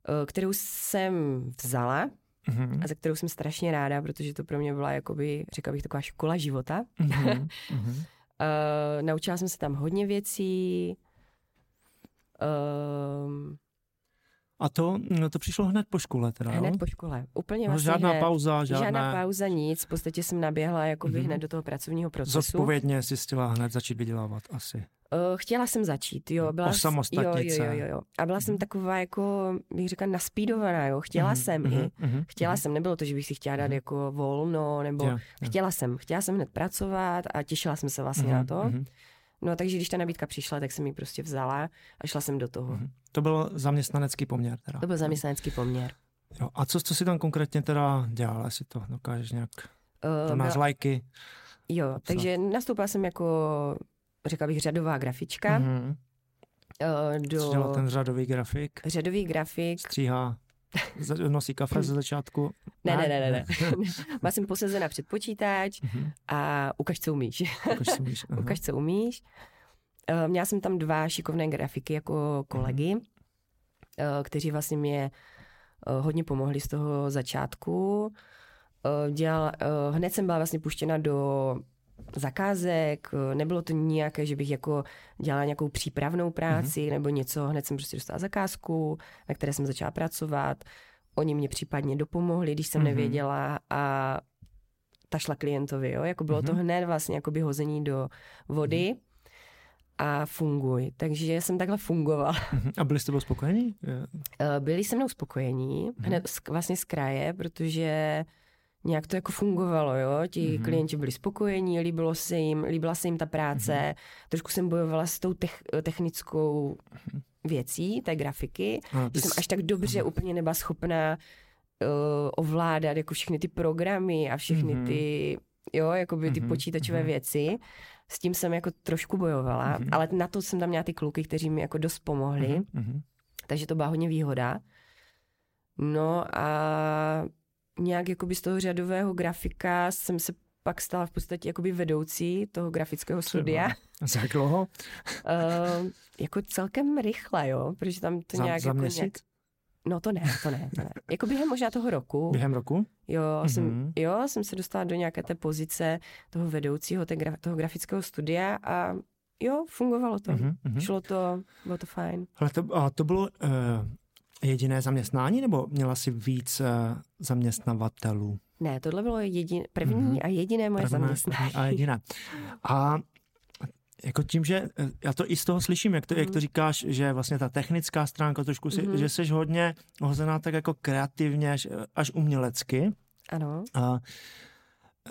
Speaker 2: eh, kterou jsem vzala
Speaker 1: mhm,
Speaker 2: a za kterou jsem strašně ráda, protože to pro mě byla, jakoby, řekla bych, taková škola života.
Speaker 1: mhm, <laughs> mhm.
Speaker 2: Uh, naučila jsem se tam hodně věcí. Uh,
Speaker 1: A to, no to přišlo hned po škole teda, jo?
Speaker 2: hned po škole. Úplně
Speaker 1: No,
Speaker 2: vlastně
Speaker 1: žádná
Speaker 2: hned.
Speaker 1: pauza, žádná,
Speaker 2: Žádná pauza, nic. V podstatě jsem naběhla jakoby
Speaker 1: Mhm.
Speaker 2: hned do toho pracovního procesu.
Speaker 1: Zodpovědně si chtěla hned začít vydělávat asi.
Speaker 2: Uh, chtěla jsem začít, jo. Byla, jo, jo, jo, jo, jo. A byla jsem
Speaker 1: Mhm.
Speaker 2: taková jako, bych řekla, naspídovaná, jo. Chtěla
Speaker 1: Mhm,
Speaker 2: jsem
Speaker 1: mhm,
Speaker 2: i.
Speaker 1: mhm,
Speaker 2: Chtěla
Speaker 1: mhm.
Speaker 2: jsem, nebylo to, že bych si chtěla dát
Speaker 1: Mhm.
Speaker 2: jako volno, nebo
Speaker 1: Jo, jo.
Speaker 2: chtěla jsem, chtěla jsem hned pracovat a těšila jsem se vlastně na
Speaker 1: Mhm,
Speaker 2: to.
Speaker 1: mhm,
Speaker 2: No takže když ta nabídka přišla, tak jsem ji prostě vzala a šla jsem do toho.
Speaker 1: mhm. To byl zaměstnanecký poměr teda.
Speaker 2: To byl zaměstnanecký poměr.
Speaker 1: Jo, a co, co si tam konkrétně teda dělala, jestli to dokážeš nějak,
Speaker 2: Uh,
Speaker 1: to nás lajky.
Speaker 2: jo,
Speaker 1: napsat.
Speaker 2: takže nastoupila jsem jako, řekla bych, řadová grafička
Speaker 1: Mhm.
Speaker 2: uh, do
Speaker 1: dělal ten řadový grafik?
Speaker 2: řadový grafik.
Speaker 1: Stříhá, nosí kafe ze začátku.
Speaker 2: Ne, ne, ne, ne. ne. Byla <laughs> jsem posazena před počítač
Speaker 1: Mhm.
Speaker 2: a ukaž, co umíš.
Speaker 1: Ukaž, co umíš. <laughs> Aha.
Speaker 2: ukaž, co umíš. Uh, měla jsem tam dva šikovné grafiky jako kolegy, uh, kteří vlastně mě uh, hodně pomohli z toho začátku. Dělal, hned jsem byla vlastně puštěna do zakázek, uh, nebylo to nějaké, že bych jako dělala nějakou přípravnou práci mm-hmm. nebo něco, hned jsem prostě dostala zakázku, na které jsem začala pracovat. Oni mě případně dopomohli, když jsem
Speaker 1: Mhm.
Speaker 2: mm-hmm. nevěděla a ta šla klientovi, jo? jako bylo mm-hmm. to
Speaker 1: Mhm.
Speaker 2: hned vlastně jakoby hození do vody a funguj. Takže jsem takhle fungovala.
Speaker 1: Mhm. A byli jste byl spokojení? Je-
Speaker 2: Eh, Byli se mnou spokojení, hned z, vlastně z kraje, protože nějak to jako fungovalo, jo. Ti
Speaker 1: Mhm.
Speaker 2: klienti byli spokojení, líbilo se jim, líbila se jim ta práce. Trošku jsem bojovala s tou tech, technickou věcí, té grafiky,
Speaker 1: ty
Speaker 2: že jsem
Speaker 1: jsi-
Speaker 2: až tak dobře úplně nebyla schopná uh, ovládat jako všechny ty programy a všechny
Speaker 1: Mhm.
Speaker 2: ty, jo, jakoby ty
Speaker 1: Mhm,
Speaker 2: počítačové
Speaker 1: mhm.
Speaker 2: věci. S tím jsem jako trošku bojovala,
Speaker 1: Mhm.
Speaker 2: ale na to jsem tam měla ty kluky, kteří mi jako dost pomohli.
Speaker 1: Mhm, mhm.
Speaker 2: Takže to byla hodně výhoda. No a nějak jakoby z toho řadového grafika jsem se pak stala v podstatě jakoby vedoucí toho grafického studia.
Speaker 1: Za jak dlouho?
Speaker 2: Uh, jako celkem rychle, jo, protože tam to
Speaker 1: Za-
Speaker 2: nějak
Speaker 1: za
Speaker 2: jako
Speaker 1: měsíc?
Speaker 2: Nějak... No to ne, to ne, to ne. Jako během možná toho roku.
Speaker 1: Během roku?
Speaker 2: Jo,
Speaker 1: Mhm.
Speaker 2: jsem, jo, jsem se dostala do nějaké té pozice toho vedoucího té gra, toho grafického studia a jo, fungovalo to.
Speaker 1: Mhm, mhm.
Speaker 2: Šlo to, bylo to fajn.
Speaker 1: Ale to, a to bylo, uh, jediné zaměstnání, nebo měla jsi víc uh, zaměstnavatelů?
Speaker 2: Ne, tohle bylo jedin, první mm-hmm. a jediné moje
Speaker 1: Prvné,
Speaker 2: zaměstnání.
Speaker 1: A jediné. A jako tím, že eh, já to i z toho slyším, jak to, mm. jak to říkáš, že vlastně ta technická stránka trošku, si, mm. že jsi hodně hozená tak jako kreativně, až, až umělecky.
Speaker 2: Ano.
Speaker 1: A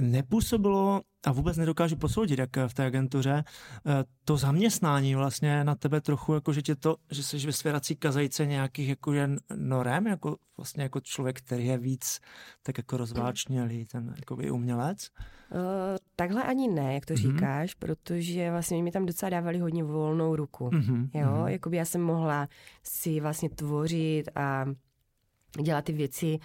Speaker 1: nepůsobilo, a vůbec nedokážu posoudit, jak v té agentuře, eh, to zaměstnání vlastně na tebe trochu, jako že tě to, že jsi ve svěrací kazajce nějakých jako jen norem, jako vlastně jako člověk, který je víc tak jako rozváčnělý, ten jako by umělec?
Speaker 2: Uh, takhle ani ne, jak to mm-hmm. říkáš, protože vlastně mi tam docela dávali hodně volnou ruku. Mm-hmm. Jo, mm-hmm. jakoby já jsem mohla si vlastně tvořit a dělat ty věci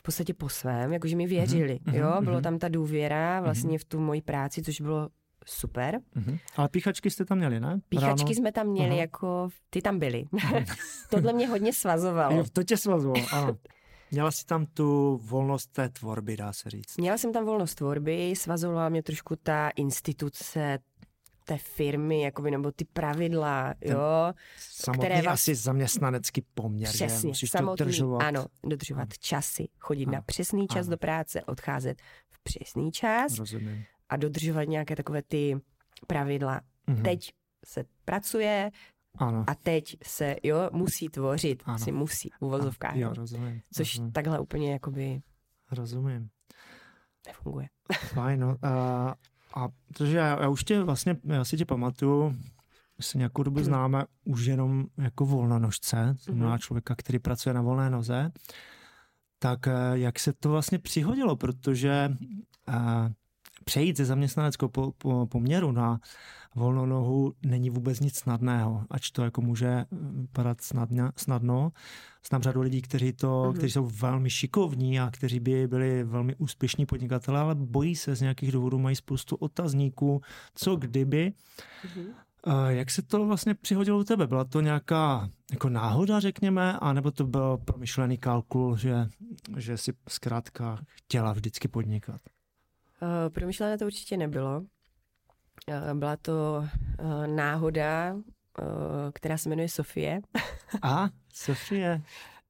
Speaker 2: v podstatě po svém, jakože mi věřili, mm-hmm. jo, bylo mhm. tam ta důvěra mhm. vlastně mm-hmm. v tu moji práci, což bylo super.
Speaker 1: Mm-hmm. Ale píchačky jste tam měli, ne?
Speaker 2: Píchačky Ráno? jsme tam měli, Aha. jako ty tam byly. <laughs> Tohle mě hodně svazovalo.
Speaker 1: Jo, to tě svazovalo, ano. Měla jsi tam tu volnost té tvorby, dá se říct.
Speaker 2: Měla jsem tam volnost tvorby, svazovala mě trošku ta instituce, té firmy, jakoby, nebo ty pravidla, Ten jo.
Speaker 1: Samotný které vás... asi zaměstnanecký poměr,
Speaker 2: Přesně?
Speaker 1: Musíš
Speaker 2: samotný,
Speaker 1: to dodržovat.
Speaker 2: Ano, dodržovat ano. časy, chodit ano. na přesný čas ano. do práce, odcházet v přesný čas
Speaker 1: Rozumím.
Speaker 2: a dodržovat nějaké takové ty pravidla. Mhm. Teď se pracuje, ano. A teď se, jo, musí tvořit, ano. si musí, v uvozovkách.
Speaker 1: Jo, rozumím.
Speaker 2: Což
Speaker 1: rozumím.
Speaker 2: takhle úplně jakoby...
Speaker 1: Rozumím.
Speaker 2: Nefunguje.
Speaker 1: Fajn, no. Uh, a protože já, já už tě vlastně, já si tě pamatuju, se nějakou dobu známe už jenom jako volnonožce, znamená mm-hmm. člověka, který pracuje na volné noze, tak eh, jak se to vlastně přihodilo, protože uh, přejít ze zaměstnaneckého po, po, poměru na volnou nohu není vůbec nic snadného, ač to jako může padat snadně, snadno. Znám řadu lidí, kteří, to, mm-hmm. kteří jsou velmi šikovní a kteří by byli velmi úspěšní podnikatelé, ale bojí se z nějakých důvodů, mají spoustu otazníků, co kdyby. Mm-hmm. Jak se to vlastně přihodilo u tebe? Byla to nějaká jako náhoda, řekněme, anebo to byl promyšlený kalkul, že, že si zkrátka chtěla vždycky podnikat?
Speaker 2: Uh, promyšlené to určitě nebylo. Uh, byla to uh, náhoda, která se jmenuje Sofie. <laughs>
Speaker 1: A, Sofie.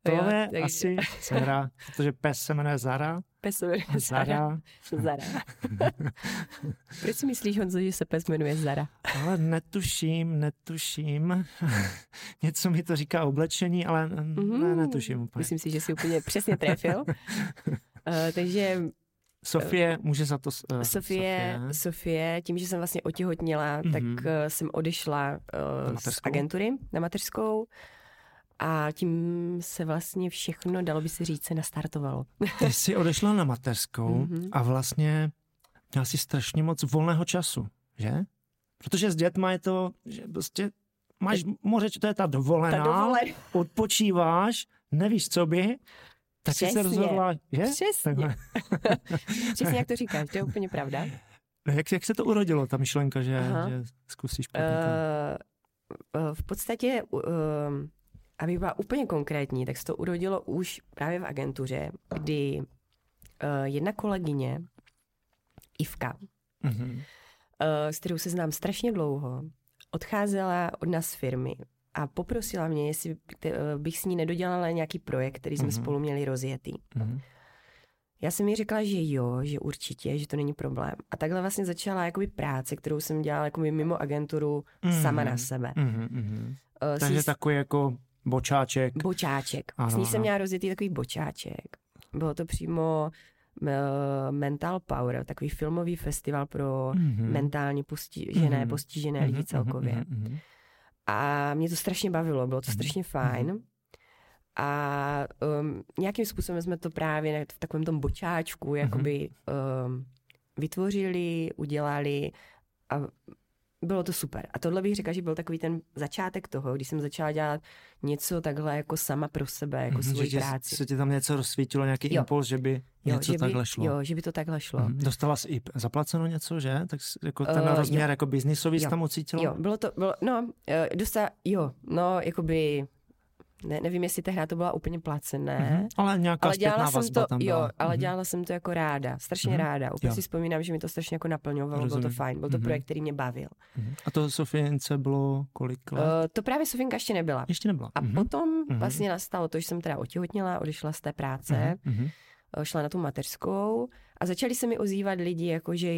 Speaker 1: To <laughs> jo, je asi dcera, protože pes se jmenuje Zara.
Speaker 2: Pes se jmenuje Zara. Zara. <laughs> Proč si myslíš, Honzo, že se pes jmenuje Zara?
Speaker 1: Ale netuším, netuším. Něco mi to říká oblečení, ale mm-hmm. ne, netuším úplně.
Speaker 2: Myslím si, že jsi úplně přesně trefil. uh, takže
Speaker 1: Sofie může za to...
Speaker 2: Uh, Sofie, Sofie, Sofie, tím, že jsem vlastně otěhotněla, mm-hmm. tak uh, jsem odešla uh, z agentury na mateřskou a tím se vlastně všechno, dalo by se říct, se nastartovalo.
Speaker 1: Ty <laughs> jsi odešla na mateřskou mm-hmm. a vlastně měla si strašně moc volného času, že? Protože s dětma je to, že prostě máš moře, to je ta dovolená, ta dovolená. odpočíváš, nevíš, co by, tak Přesně. se rozhodla, že?
Speaker 2: Přesně. <laughs> Přesně, jak to říkáš, to je úplně pravda.
Speaker 1: Jak, jak se to urodilo, ta myšlenka, že, že zkusíš podnikat?
Speaker 2: Uh, v podstatě, uh, aby byla úplně konkrétní, tak se to urodilo už právě v agentuře, kdy uh, jedna kolegyně, Ivka, uh-huh. uh, s kterou se znám strašně dlouho, odcházela od nás z firmy a poprosila mě, jestli bych s ní nedodělala nějaký projekt, který jsme uh-huh. spolu měli rozjetý. Uh-huh. Já jsem jí řekla, že jo, že určitě, že to není problém. A takhle vlastně začala jakoby práce, kterou jsem dělala jakoby mimo agenturu uh-huh. sama na sebe.
Speaker 1: Uh-huh. Uh, Takže s... takový jako bočáček.
Speaker 2: Bočáček. Ano, s ní jsem měla rozjetý takový bočáček. Bylo to přímo uh, Mental Power, takový filmový festival pro uh-huh. mentálně postižené, uh-huh. postižené lidi celkově. Uh-huh. A mě to strašně bavilo, bylo to mhm. strašně fajn. Mhm. A um, nějakým způsobem jsme to právě v takovém tom bočáčku mhm. jakoby um, vytvořili, udělali a bylo to super. A tohle bych řekla, že byl takový ten začátek toho, když jsem začala dělat něco takhle jako sama pro sebe, jako mm-hmm, svoji
Speaker 1: že
Speaker 2: práci.
Speaker 1: Se ti tam něco rozsvítilo, nějaký jo. impuls, že by jo, něco
Speaker 2: že by,
Speaker 1: takhle šlo?
Speaker 2: Jo, že by to takhle šlo. Mm-hmm.
Speaker 1: Dostala jsi i zaplaceno něco, že? Tak jako ten uh, rozměr jo. jako biznisový jsi tam ucítila?
Speaker 2: Jo, bylo to, bylo, no, uh, dostala, jo, no, jakoby Ne, nevím, jestli ta hra to byla úplně placené.
Speaker 1: Mm-hmm. Ale nějaká
Speaker 2: ale dělala jsem to,
Speaker 1: tam
Speaker 2: jo,
Speaker 1: byla.
Speaker 2: ale
Speaker 1: Mhm.
Speaker 2: dělala jsem to jako ráda, strašně
Speaker 1: Mhm.
Speaker 2: ráda. Úplně
Speaker 1: Jo.
Speaker 2: si vzpomínám, že mi to strašně jako naplňovalo, bylo
Speaker 1: Rozumím.
Speaker 2: to fajn, byl to
Speaker 1: Mhm.
Speaker 2: projekt, který mě bavil.
Speaker 1: Mhm. A to Sofience bylo kolik let?
Speaker 2: Uh, to právě Sofinka ještě nebyla.
Speaker 1: Ještě nebyla.
Speaker 2: A
Speaker 1: Mhm.
Speaker 2: potom
Speaker 1: Mhm.
Speaker 2: vlastně nastalo to, že jsem teda otěhotněla, odešla z té práce,
Speaker 1: Mhm. Mhm.
Speaker 2: eh, šla na tu mateřskou a začali se mi ozývat lidi, jako že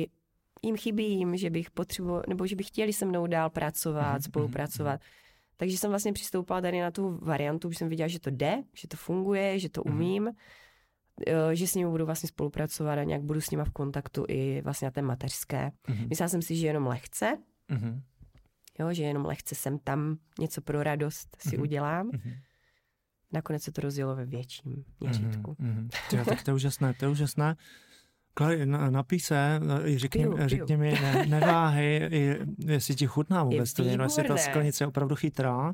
Speaker 2: jim chybí jim, že bych potřeboval, nebo že by chtěli se mnou dál pracovat,
Speaker 1: Mhm,
Speaker 2: spolupracovat. Takže jsem vlastně přistoupila tady na tu variantu, že jsem viděla, že to jde, že to funguje, že to
Speaker 1: Mhm.
Speaker 2: umím, eh, že s nimi budu vlastně spolupracovat a nějak budu s nima v kontaktu i vlastně na té mateřské.
Speaker 1: Mhm.
Speaker 2: Myslela jsem si, že jenom lehce,
Speaker 1: Mhm.
Speaker 2: jo, že jenom lehce jsem tam něco pro radost si
Speaker 1: Mhm.
Speaker 2: udělám.
Speaker 1: Mhm.
Speaker 2: Nakonec se to rozjelo ve větším měřítku.
Speaker 1: Mhm. Tyjo, tak to je úžasné, to je úžasné. Klary, na, napij se, i řekni,
Speaker 2: Piju, piju.
Speaker 1: řekni mi, ne, neváhej, i, jestli ti chutná vůbec to víno, jestli ta sklenice je opravdu chytrá.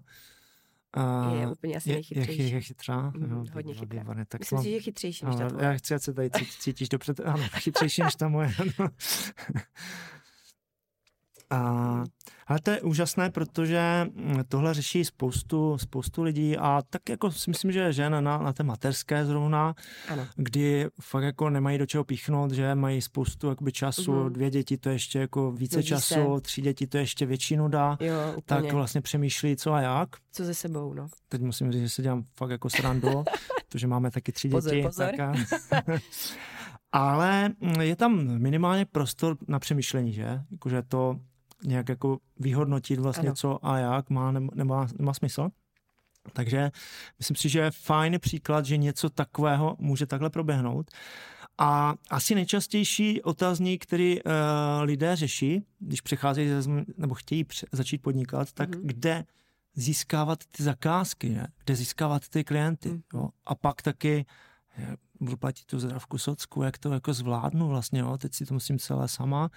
Speaker 1: A
Speaker 2: Je úplně asi
Speaker 1: je, je,
Speaker 2: nejchytřejší.
Speaker 1: je, je chytrá?
Speaker 2: Mhm,
Speaker 1: Jo,
Speaker 2: hodně chytrá.
Speaker 1: výborně. Tak
Speaker 2: Myslím
Speaker 1: mám-
Speaker 2: si, že je chytřejší než ta tvoje.
Speaker 1: já chci, ať se tady cít- cítíš dobře, ano, chytřejší než ta moje. Ano. A, ale to je úžasné, protože mm, tohle řeší spoustu, spoustu lidí a tak jako si myslím, že žen na, na té materské zrovna,
Speaker 2: Ano.
Speaker 1: kdy fakt jako nemají do čeho píchnout, že mají spoustu jakoby času,
Speaker 2: Mhm.
Speaker 1: dvě děti to ještě jako více času, tři děti to ještě větší nuda,
Speaker 2: Jo,
Speaker 1: tak vlastně přemýšlí co a jak.
Speaker 2: Co ze sebou, no.
Speaker 1: Teď musím říct, že se dělám fakt jako srandu, <laughs> protože máme taky tři
Speaker 2: Pozor,
Speaker 1: děti.
Speaker 2: pozor.
Speaker 1: Tak a... <laughs> Ale mm, je tam minimálně prostor na přemýšlení, že? Jakože to nějak jako vyhodnotit vlastně
Speaker 2: Ano.
Speaker 1: co a jak má, nebo nemá, nemá smysl. Takže myslím si, že je fajn příklad, že něco takového může takhle proběhnout. A asi nejčastější otázník, který uh, lidé řeší, když přecházejí nebo chtějí pře- začít podnikat, tak
Speaker 2: Mhm.
Speaker 1: kde získávat ty zakázky, ne? kde získávat ty klienty.
Speaker 2: Mhm.
Speaker 1: Jo? A pak taky eh, budu platit tu zdravku socku, jak to jako zvládnu vlastně, jo? teď si to musím celé sama.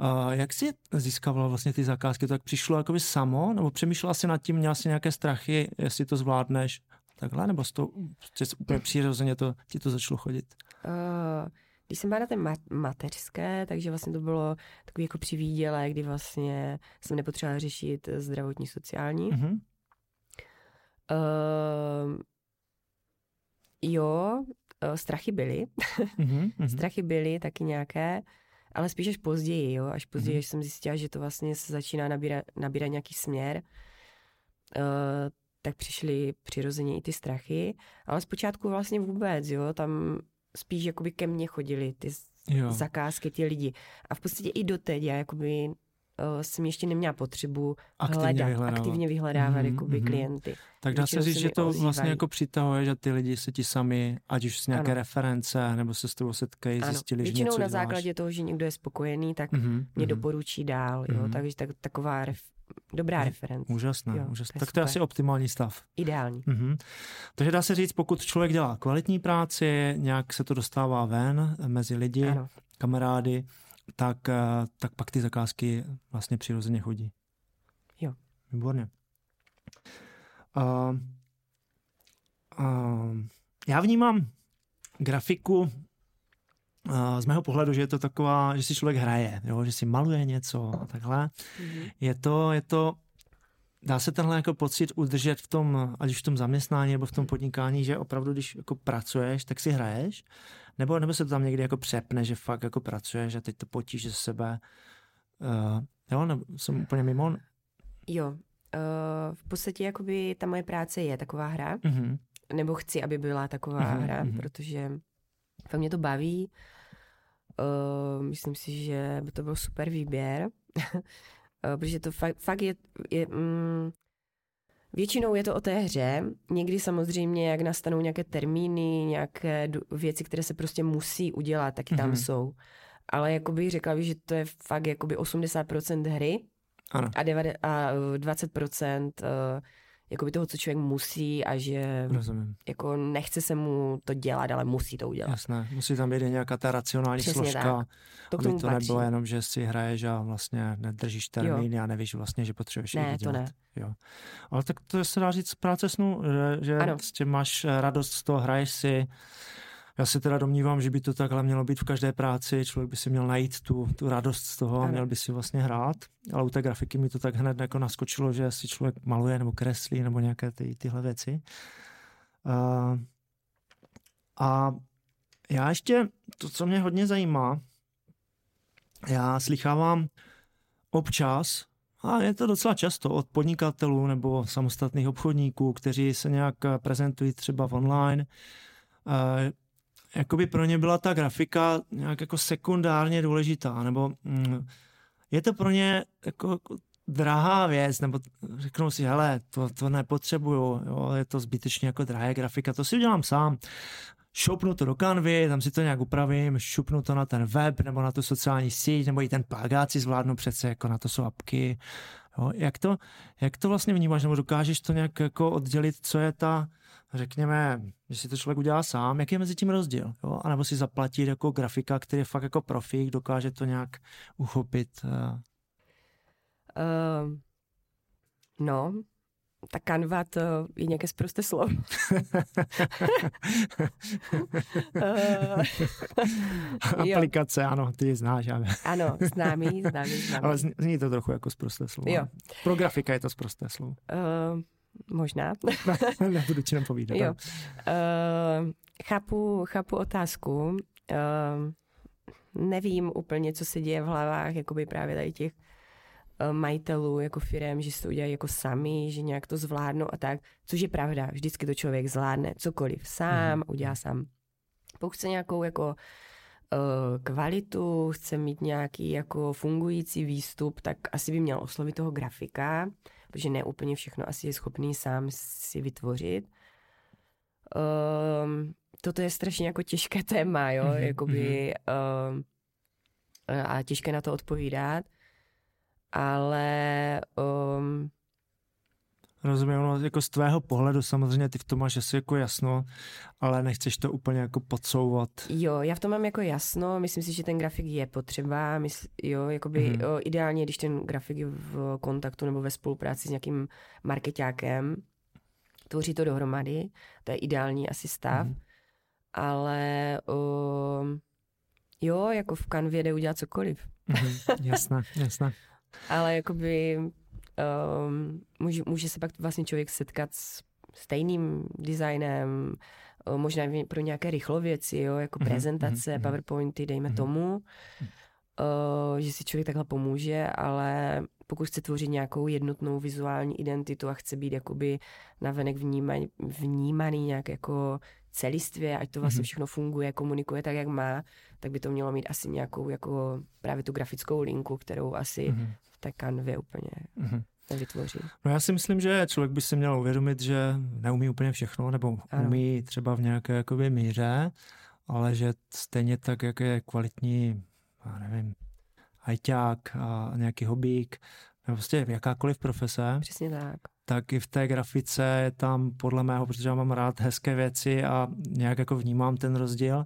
Speaker 1: Uh, jak jsi získávala vlastně ty zakázky? To tak přišlo jakoby samo, nebo přemýšlela jsi nad tím, měla jsi nějaké strachy, jestli to zvládneš takhle, nebo to úplně přirozeně to, ti to začalo chodit?
Speaker 2: Uh, když jsem byla na té ma- mateřské, takže vlastně to bylo takový jako přivídělé, kdy vlastně jsem nepotřebovala řešit zdravotní, sociální.
Speaker 1: Mhm.
Speaker 2: Uh, jo, uh, strachy byly.
Speaker 1: Mhm. Mhm. <laughs>
Speaker 2: Strachy byly taky nějaké, ale spíš až později, jo. Až později,
Speaker 1: Mhm.
Speaker 2: až jsem zjistila, že to vlastně se začíná nabírat, nabírat nějaký směr, uh, tak přišly přirozeně i ty strachy, ale zpočátku vlastně vůbec, jo. Tam spíš jakoby ke mně chodili ty
Speaker 1: Jo.
Speaker 2: zakázky, ty lidi. A v podstatě i doteď já jakoby uh, jsem ještě neměla potřebu
Speaker 1: Aktivně
Speaker 2: hledat,
Speaker 1: vyhledávat.
Speaker 2: aktivně vyhledávat
Speaker 1: Mhm,
Speaker 2: jakoby
Speaker 1: mhm.
Speaker 2: klienty.
Speaker 1: Tak dá se říct, že to vlastně
Speaker 2: ozývají.
Speaker 1: jako přitahuje, že ty lidi se ti sami, ať už z nějaké
Speaker 2: Ano.
Speaker 1: reference, nebo se s tebou setkají,
Speaker 2: Ano,
Speaker 1: zjistili, že
Speaker 2: většinou
Speaker 1: něco
Speaker 2: na
Speaker 1: děláš.
Speaker 2: základě toho, že někdo je spokojený, tak
Speaker 1: Mhm,
Speaker 2: mě
Speaker 1: mhm.
Speaker 2: doporučí dál, jo,
Speaker 1: Mhm.
Speaker 2: takže tak, taková ref, dobrá reference,
Speaker 1: Úžasné,
Speaker 2: Jo,
Speaker 1: úžasné.
Speaker 2: to
Speaker 1: Tak to je asi optimální stav.
Speaker 2: ideální.
Speaker 1: Mhm. Takže dá se říct, pokud člověk dělá kvalitní práci, nějak se to dostává ven mezi lidi,
Speaker 2: Ano,
Speaker 1: kamarády, tak, eh, tak pak ty zakázky vlastně přirozeně chodí.
Speaker 2: Jo.
Speaker 1: Výborně. Uh, uh, já vnímám grafiku uh, z mého pohledu, že je to taková, že si člověk hraje, jo? že si maluje něco a takhle.
Speaker 2: Mhm.
Speaker 1: Je to, je to, dá se tenhle jako pocit udržet v tom, ať už v tom zaměstnání nebo v tom podnikání, že opravdu, když jako pracuješ, tak si hraješ, nebo, nebo se to tam někdy jako přepne, že fakt jako pracuješ a teď to potíš ze sebe. Uh, jo, nebo jsem úplně mimo.
Speaker 2: jo. Uh, v podstatě jakoby ta moje práce je taková hra,
Speaker 1: Mhm.
Speaker 2: nebo chci, aby byla taková
Speaker 1: Mhm,
Speaker 2: hra,
Speaker 1: mhm.
Speaker 2: protože fakt mě to baví. Uh, myslím si, že by to byl super výběr, <laughs> protože to fakt, fakt je, je mm, většinou je to o té hře, někdy samozřejmě, jak nastanou nějaké termíny, nějaké věci, které se prostě musí udělat, taky tam
Speaker 1: Mhm.
Speaker 2: jsou. Ale jakoby řekla bych, že to je fakt jakoby 80% hry
Speaker 1: Ano,
Speaker 2: a, devade- a uh, 20% uh, jakoby toho, co člověk musí a že
Speaker 1: rozumím.
Speaker 2: jako nechce se mu to dělat, ale musí to udělat.
Speaker 1: Jasné, musí tam být nějaká ta racionální
Speaker 2: Přesně
Speaker 1: složka,
Speaker 2: tak. To
Speaker 1: aby to
Speaker 2: patří.
Speaker 1: nebylo jenom, že si hraješ a vlastně nedržíš termíny a nevíš vlastně, že potřebuješ
Speaker 2: Ne, to
Speaker 1: dělat.
Speaker 2: ne.
Speaker 1: Jo. Ale tak to se dá říct práce snu, že, že
Speaker 2: Ano.
Speaker 1: s tím máš radost z toho, hraješ si. Já se teda domnívám, že by to takhle mělo být v každé práci, člověk by si měl najít tu, tu radost z toho a měl by si vlastně hrát, ale u té grafiky mi to tak hned jako naskočilo, že si člověk maluje nebo kreslí nebo nějaké ty, tyhle věci. Uh, a já ještě, to, co mě hodně zajímá, já slychávám občas, a je to docela často od podnikatelů nebo samostatných obchodníků, kteří se nějak prezentují třeba online, jakoby pro ně byla ta grafika nějak jako sekundárně důležitá, nebo mm, je to pro ně jako drahá věc, nebo řeknou si, hele, to, to nepotřebuju, jo, je to zbytečně jako drahé grafika, to si udělám sám. Šoupnu to do kanvy, tam si to nějak upravím, šupnu to na ten web nebo na tu sociální síť, nebo i ten plagát si zvládnu přece, jako na to jsou apky. Jo, jak, to, jak to vlastně vnímáš, nebo dokážeš to nějak jako oddělit, co je ta, řekněme, že si to člověk udělá sám, jaký je mezi tím rozdíl? Jo? A nebo si zaplatit jako grafika, který je fakt jako profík, dokáže to nějak uchopit? Uh,
Speaker 2: no, ta kanva to je nějaké zprosté slovo. <laughs>
Speaker 1: Aplikace, ano, ty ji znáš. Já
Speaker 2: ano, známý, známý, <laughs> známý.
Speaker 1: Ale zní to trochu jako zprosté slovo. Jo. Pro grafika je to zprosté slovo. Uh,
Speaker 2: Možná. <laughs>
Speaker 1: Nebudu ti povídat.
Speaker 2: Jo. Uh, chápu, chápu otázku. Uh, nevím úplně, co se děje v hlavách jakoby právě tady těch uh, majitelů jako firem, že si to udělají jako sami, že nějak to zvládnou a tak, což je pravda. Vždycky to člověk zvládne cokoliv sám, mm. udělá sám. Pokud chce nějakou jako kvalitu, chce mít nějaký jako fungující výstup, tak asi by měl oslovit toho grafika, protože ne úplně všechno asi je schopný sám si vytvořit. Um, toto je strašně jako těžké <laughs> téma, jo, mm-hmm. jakoby um, a těžké na to odpovídat, ale um,
Speaker 1: Rozumím, no, jako z tvého pohledu samozřejmě ty v tom máš asi jako jasno, ale nechceš to úplně jako podsouvat.
Speaker 2: Jo, já v tom mám jako jasno, myslím si, že ten grafik je potřeba, mysl, jo, jakoby mm. jo, ideálně, když ten grafik je v kontaktu nebo ve spolupráci s nějakým marketákem, tvoří to dohromady, to je ideální asi stav, mm. ale o, jo, jako v kanvě jde udělat cokoliv.
Speaker 1: Mm, jasné, jasné. <laughs>
Speaker 2: ale jakoby um, může, může se pak vlastně člověk setkat s stejným designem, uh, možná pro nějaké rychlověci, jo, jako mm-hmm, prezentace, mm-hmm. PowerPointy, dejme mm-hmm. tomu, uh, že si člověk takhle pomůže, ale pokud chce tvořit nějakou jednotnou vizuální identitu a chce být jakoby navenek vnímaný, vnímaný nějak jako celistvě, ať to vlastně mhm. všechno funguje, komunikuje tak, jak má, tak by to mělo mít asi nějakou jako právě tu grafickou linku, kterou asi mm-hmm té kanvě úplně mm-hmm. nevytvoří.
Speaker 1: No já si myslím, že člověk by si měl uvědomit, že neumí úplně všechno, nebo ano. umí třeba v nějaké jakoby míře, ale že stejně tak, jak je kvalitní, já nevím, hajťák a nějaký hobík, nebo prostě jakákoliv profese.
Speaker 2: Přesně tak.
Speaker 1: Tak i v té grafice je tam podle mého, protože já mám rád hezké věci a nějak jako vnímám ten rozdíl,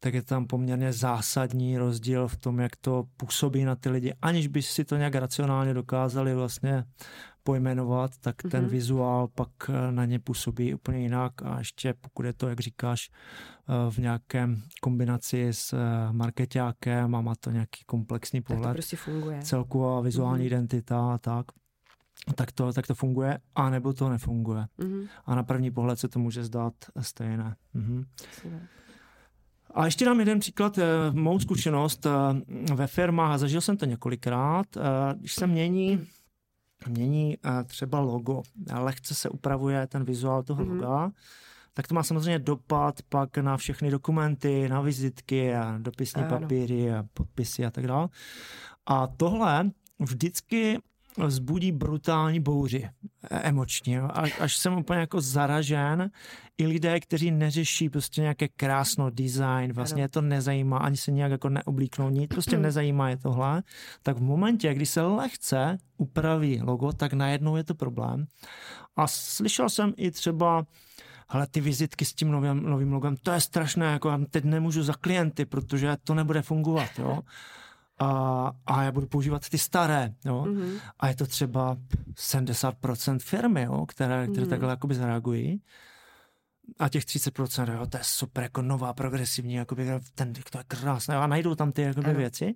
Speaker 1: tak je tam poměrně zásadní rozdíl v tom, jak to působí na ty lidi, aniž by si to nějak racionálně dokázali vlastně pojmenovat, tak mm-hmm. ten vizuál pak eh, na ně působí úplně jinak a ještě pokud je to, jak říkáš, eh, v nějakém kombinaci s eh, marketákem a má to nějaký komplexní pohled. Tak
Speaker 2: to prostě funguje.
Speaker 1: Celková vizuální mm-hmm. identita a tak tak to, tak to funguje, a nebo to nefunguje. Mm-hmm. A na první pohled se to může zdát stejné. Mm-hmm. A ještě dám jeden příklad, eh, mou zkušenost eh, ve firmách, a zažil jsem to několikrát, eh, když se mění, mění třeba logo, lehce se upravuje ten vizuál toho mm-hmm. loga, tak to má samozřejmě dopad pak na všechny dokumenty, na vizitky a dopisní ano. papíry a podpisy a tak dále. A tohle vždycky vzbudí brutální bouři emočně, až, až jsem úplně jako zaražen. I lidé, kteří neřeší prostě nějaké krásno design, vlastně je to nezajímá, ani se nějak jako neoblíknou nic, prostě nezajímá je tohle, tak v momentě, kdy se lehce upraví logo, tak najednou je to problém. A slyšel jsem i třeba ale ty vizitky s tím novým, novým logem, to je strašné, jako teď nemůžu za klienty, protože to nebude fungovat, jo a, a já budu používat ty staré, jo. Mm-hmm. A je to třeba 70% firmy, jo, které, které mm-hmm. takhle jakoby zareagují. a těch 30%, jo, to je super, jako nová, progresivní, jakoby, ten, to je krásné a najdou tam ty jakoby, věci.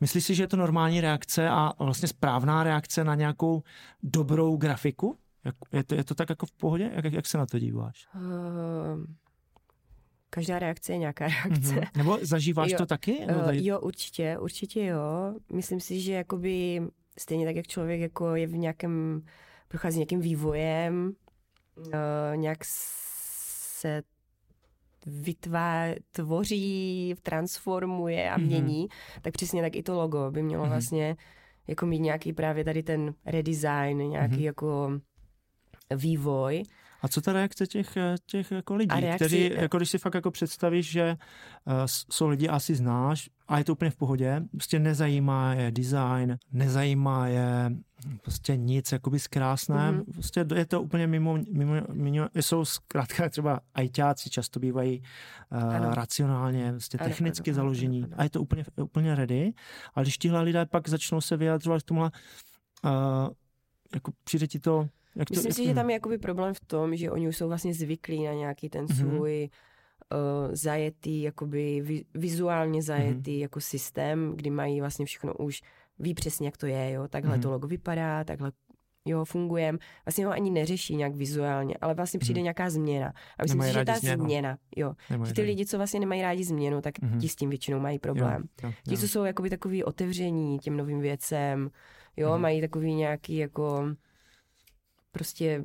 Speaker 1: Myslíš si, že je to normální reakce a vlastně správná reakce na nějakou dobrou grafiku? Je to, je to tak jako v pohodě? Jak, jak se na to díváš? Uh,
Speaker 2: každá reakce je nějaká reakce. Mm-hmm.
Speaker 1: Nebo zažíváš
Speaker 2: jo.
Speaker 1: to taky?
Speaker 2: Uh, jo, určitě, určitě jo. Myslím si, že jakoby stejně tak, jak člověk jako je v nějakém, prochází nějakým vývojem, uh, nějak se vytváří, transformuje a mhm. mění, mm-hmm. tak přesně tak i to logo by mělo mm-hmm. vlastně jako mít nějaký právě tady ten redesign, nějaký mm-hmm. jako vývoj.
Speaker 1: A co ta reakce těch, eh, těch jako lidí, reakci... kteří, jako když si fakt jako představíš, že uh, jsou lidi, asi znáš a je to úplně v pohodě, prostě nezajímá je design, nezajímá je prostě nic jakoby zkrásné, mm-hmm. prostě je to úplně mimo, mimo, mimo jsou zkrátka třeba ajťáci často bývají uh, racionálně, prostě ano, technicky ano, založení ano, ano. a je to úplně, úplně ready, ale když tihle lidé pak začnou se vyjadřovat k tomuhle, uh, jako přijde ti to
Speaker 2: jak to, Myslím jak... si, že tam je jakoby problém v tom, že oni už jsou vlastně zvyklí na nějaký ten mm-hmm. svůj uh, zajetý, jakoby vi, vizuálně zajetý mm-hmm. jako systém, kdy mají vlastně všechno už, ví přesně, jak to je, jo, takhle mm-hmm. to logo vypadá, takhle jo, fungujeme, vlastně ho ani neřeší nějak vizuálně, ale vlastně přijde hmm. nějaká změna. A myslím si, že ta změnu. změna, jo, že ty lidi, co vlastně nemají rádi změnu, tak hmm. ti s tím většinou mají problém. Jo, jo, jo. Ti, co jsou jakoby takový otevření těm novým věcem, jo, hmm. mají takový nějaký jako prostě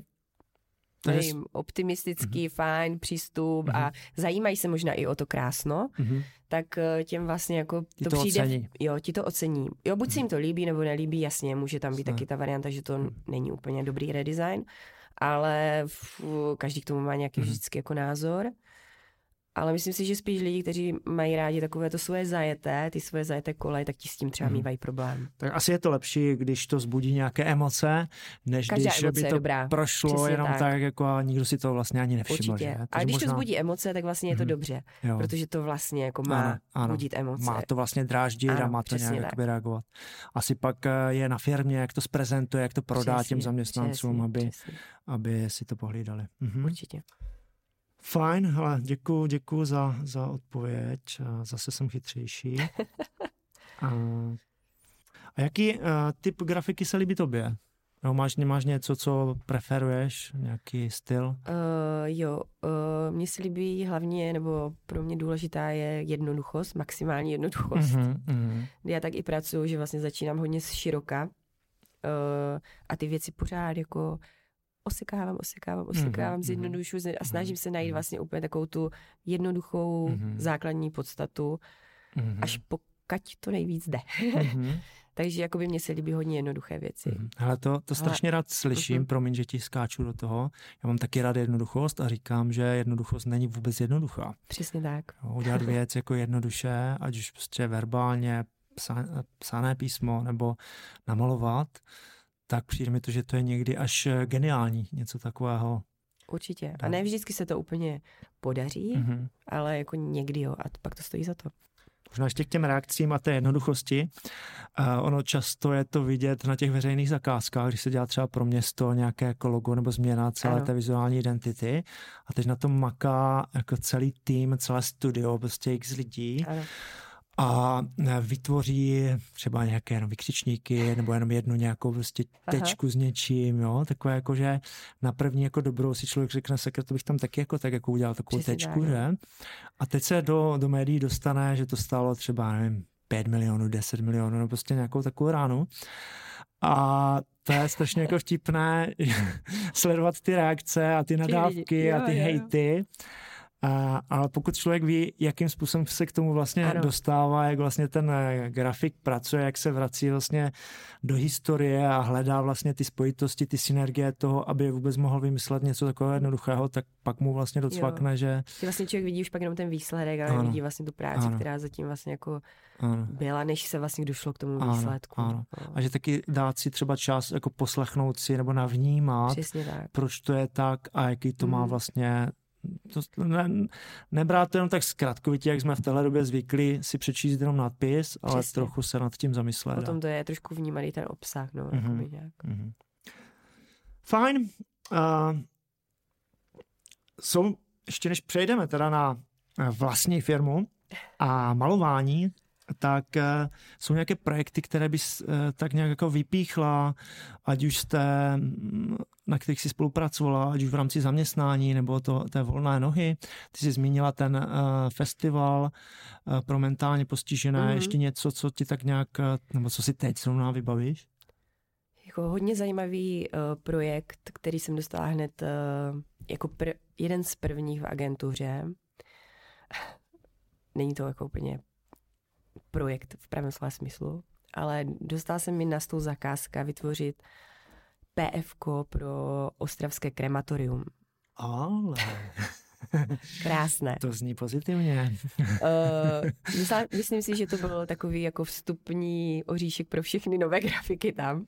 Speaker 2: nevím, optimistický, mm-hmm. fajn přístup mm-hmm. a mhm. zajímají se možná i o to krásno, mm-hmm. tak eh, těm vlastně jako
Speaker 1: ti to, to přijde, ocení.
Speaker 2: jo, ti to ocení. Jo, buď mm-hmm. se jim to líbí nebo nelíbí, jasně, může tam být taky ta varianta, že to mm-hmm. není úplně dobrý redesign, ale v, každý k tomu má nějaký mm-hmm. vždycky jako názor ale myslím si, že spíš lidi, kteří mají rádi takové to svoje zajeté, ty svoje zajeté koleje, tak ti s tím třeba hmm. mývají problém.
Speaker 1: Tak asi je to lepší, když to zbudí nějaké emoce, než Každá když by to dobrá. prošlo Přesně jenom tak. tak, jako a nikdo si to vlastně ani nevšiml. Určitě. Že?
Speaker 2: A když možná... to zbudí emoce, tak vlastně je to hmm. dobře, jo. protože to vlastně jako má ano, ano. budit emoce.
Speaker 1: Má to vlastně dráždit ano, a má to nějak reagovat. Asi pak eh, je na firmě, jak to zprezentuje, jak to prodá přesně, těm zaměstnancům, přesně, aby, přesně. aby si to pohlídali.
Speaker 2: Mhm. Určitě.
Speaker 1: Fajn, hele, děkuji, děkuji za, za odpověď. Zase jsem chytřejší. <laughs> a, a jaký uh, typ grafiky se líbí tobě? No, máš, máš něco, co preferuješ? Nějaký styl? Uh,
Speaker 2: jo, uh, mně se líbí hlavně, nebo pro mě důležitá je jednoduchost, maximální jednoduchost. Uh-huh, uh-huh. Já tak i pracuji, že vlastně začínám hodně z široka uh, a ty věci pořád jako osekávám, osekávám, osekávám, mm-hmm. zjednodušu a snažím se najít mhm. vlastně úplně takovou tu jednoduchou mm-hmm. základní podstatu, mm-hmm. až pokud to nejvíc jde. Mm-hmm. <laughs> Takže jako by mě se líbí hodně jednoduché věci. Mm.
Speaker 1: Ale to, to strašně Ale... rád slyším, uh-huh. promiň, že ti skáču do toho. Já mám taky rád jednoduchost a říkám, že jednoduchost není vůbec jednoduchá.
Speaker 2: Přesně tak.
Speaker 1: Jo, udělat <laughs> věc jako jednoduše, ať už prostě verbálně, psa, psané písmo nebo namalovat, tak přijde mi to, že to je někdy až eh, geniální, něco takového.
Speaker 2: Určitě. A ne vždycky se to úplně podaří, mm-hmm. ale jako někdy jo, a pak to stojí za to.
Speaker 1: Možná ještě k těm reakcím a té jednoduchosti. Uh, ono často je to vidět na těch veřejných zakázkách, když se dělá třeba pro město nějaké jako logo nebo změna celé ano. té vizuální identity a teď na tom maká jako celý tým, celé studio, prostě x lidí. Ano a vytvoří třeba nějaké jenom vykřičníky nebo jenom jednu nějakou prostě tečku Aha. s něčím, jo, takové jako, že na první jako dobrou si člověk řekne, sekret, to bych tam taky jako tak jako udělal takovou Přesně tečku, že? A teď se do, do médií dostane, že to stálo třeba, nevím, 5 milionů, 10 milionů, nebo prostě nějakou takovou ránu. A to je strašně jako vtipné <laughs> sledovat ty reakce a ty nadávky a ty hejty. A, ale pokud člověk ví, jakým způsobem se k tomu vlastně ano. dostává, jak vlastně ten eh, grafik pracuje, jak se vrací vlastně do historie a hledá vlastně ty spojitosti, ty synergie toho, aby vůbec mohl vymyslet něco takového jednoduchého, tak pak mu vlastně docvakne, jo. že...
Speaker 2: Ty vlastně člověk vidí už pak jenom ten výsledek, ale ano. vidí vlastně tu práci, ano. která zatím vlastně jako ano. byla, než se vlastně došlo k tomu ano. výsledku.
Speaker 1: Ano. No. A že taky dát si třeba čas jako poslechnout si nebo navnímat, proč to je tak a jaký to má mhm. vlastně to ne, nebrát to jenom tak zkratkovitě, jak jsme v téhle době zvykli si přečíst jenom nadpis, ale Přesně. trochu se nad tím zamyslet.
Speaker 2: Potom to je trošku vnímaný ten obsah, no, mm-hmm. nějak. Mm-hmm.
Speaker 1: Fajn. Uh, jsou ještě než přejdeme teda na eh, vlastní firmu a malování, tak eh, jsou nějaké projekty, které bys eh, tak nějak jako vypíchla, ať už jste, mm, na kterých si spolupracovala, ať už v rámci zaměstnání nebo to, té volné nohy. Ty jsi zmínila ten uh, festival pro mentálně postižené, mm-hmm. ještě něco, co ti tak nějak, nebo co si teď zrovna vybavíš?
Speaker 2: Jako hodně zajímavý uh, projekt, který jsem dostala hned uh, jako pr- jeden z prvních v agentuře. <laughs> Není to jako úplně projekt v pravém slova smyslu, ale dostala se mi na stůl zakázka vytvořit PF pro ostravské krematorium.
Speaker 1: Ale...
Speaker 2: Krásné.
Speaker 1: To zní pozitivně.
Speaker 2: uh, myslím si, že to bylo takový jako vstupní oříšek pro všechny nové grafiky tam. Uh,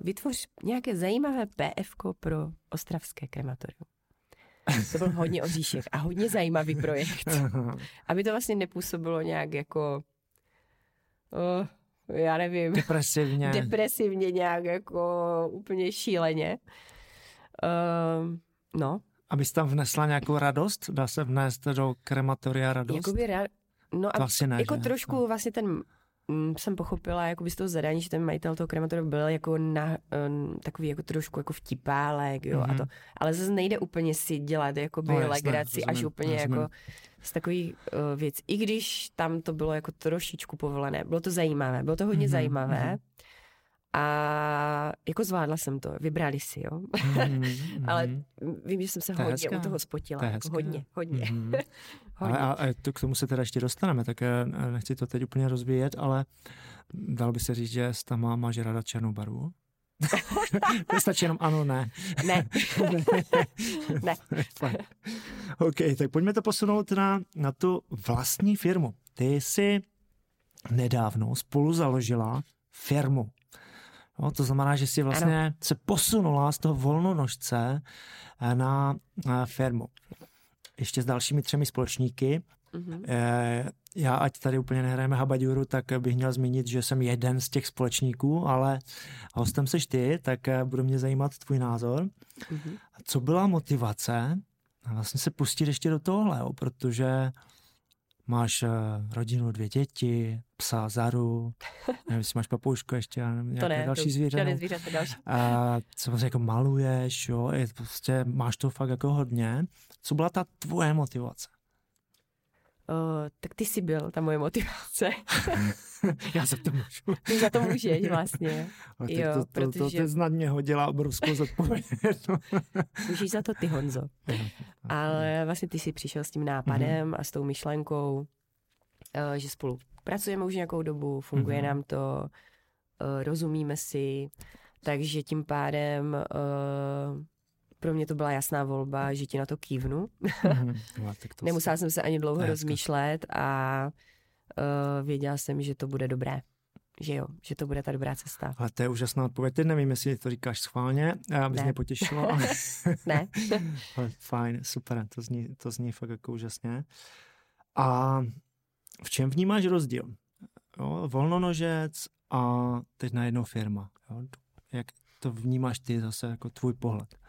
Speaker 2: vytvoř nějaké zajímavé PF pro ostravské krematorium. <laughs> To byl hodně oříšek a hodně zajímavý projekt. <laughs> Aby to vlastně nepůsobilo nějak jako, oh, já nevím.
Speaker 1: Depresivně.
Speaker 2: Depresivně nějak jako úplně šíleně. Uh, no.
Speaker 1: Abys tam vnesla nějakou radost? Dá se vnést do krematoria radost?
Speaker 2: Jakoby ra- No a vlastně ne, jako že? trošku no. vlastně ten jsem pochopila jako by z toho zadání, že ten majitel toho krematoria byl jako na, um, takový jako trošku jako vtipálek, jo, mm-hmm. a to, mhm. ale zase nejde úplně si dělat jakoby no, legraci až úplně rozumím. jako z takových uh, věc. I když tam to bylo jako trošičku povolené, bylo to zajímavé, bylo to hodně mm-hmm. zajímavé. Mm-hmm. A jako zvládla jsem to, vybrali si, jo. Mm-hmm. <laughs> Ale vím, že jsem se to hodně hezká. u toho spotila. To jako hodně, hodně. Mm-hmm. <laughs>
Speaker 1: hodně. A, a, to k tomu se teda ještě dostaneme, tak eh, nechci to teď úplně rozvíjet, ale dal by se říct, že tam má, máš ráda černou barvu? <laughs> to stačí jenom ano, ne.
Speaker 2: Ne. ne.
Speaker 1: OK, tak pojďme to posunout na, na tu vlastní firmu. Ty jsi nedávno spolu založila firmu. No, to znamená, že si vlastně ano. se posunula z toho volnonožce eh, na, na firmu. Ještě s dalšími třemi společníky. Mm-hmm. Já, ať tady úplně nehrajeme habaďuru, tak bych měl zmínit, že jsem jeden z těch společníků, ale hostem seš ty, tak eh, bude mě zajímat tvůj názor. Mm-hmm. Co byla motivace vlastně se pustit ještě do tohle, jo? protože máš uh, rodinu, dvě děti, psa, Zaru, <laughs> nevím, jestli máš papoušku ještě, a nevím,
Speaker 2: to ne,
Speaker 1: další
Speaker 2: to,
Speaker 1: zvíře.
Speaker 2: zvířata další.
Speaker 1: A co vlastně jako maluješ, jo, je, prostě máš to fakt jako hodně. Co byla ta tvoje motivace?
Speaker 2: Uh, tak ty jsi byl ta moje motivace. <laughs>
Speaker 1: Já za to můžu.
Speaker 2: Ty za to můžeš vlastně. <laughs>
Speaker 1: A jo, to, to, protože... to, to, to snad mě hodila obrovskou zodpovědnost. <laughs>
Speaker 2: Můžeš za to ty, Honzo. Ale vlastně ty jsi přišel s tím nápadem mm-hmm. a s tou myšlenkou, uh, že spolu pracujeme už nějakou dobu, funguje mm-hmm. nám to, uh, rozumíme si, takže tím pádem uh, pro mě to byla jasná volba, že ti na to kývnu. Mm-hmm. <laughs> No, Nemusela jsem se ani dlouho Hezka. rozmýšlet a uh, věděla jsem, že to bude dobré. Že jo, že to bude ta dobrá cesta.
Speaker 1: Ale to je úžasná odpověď. Teď nevím, jestli to říkáš schválně, aby mě potěšilo. Ale... <laughs>
Speaker 2: ne. <laughs>
Speaker 1: ale fajn, super, to zní, to zní fakt jako úžasně. A v čem vnímáš rozdíl? Jo, volnonožec a teď najednou firma. Jo? Jak to vnímáš ty zase jako tvůj pohled?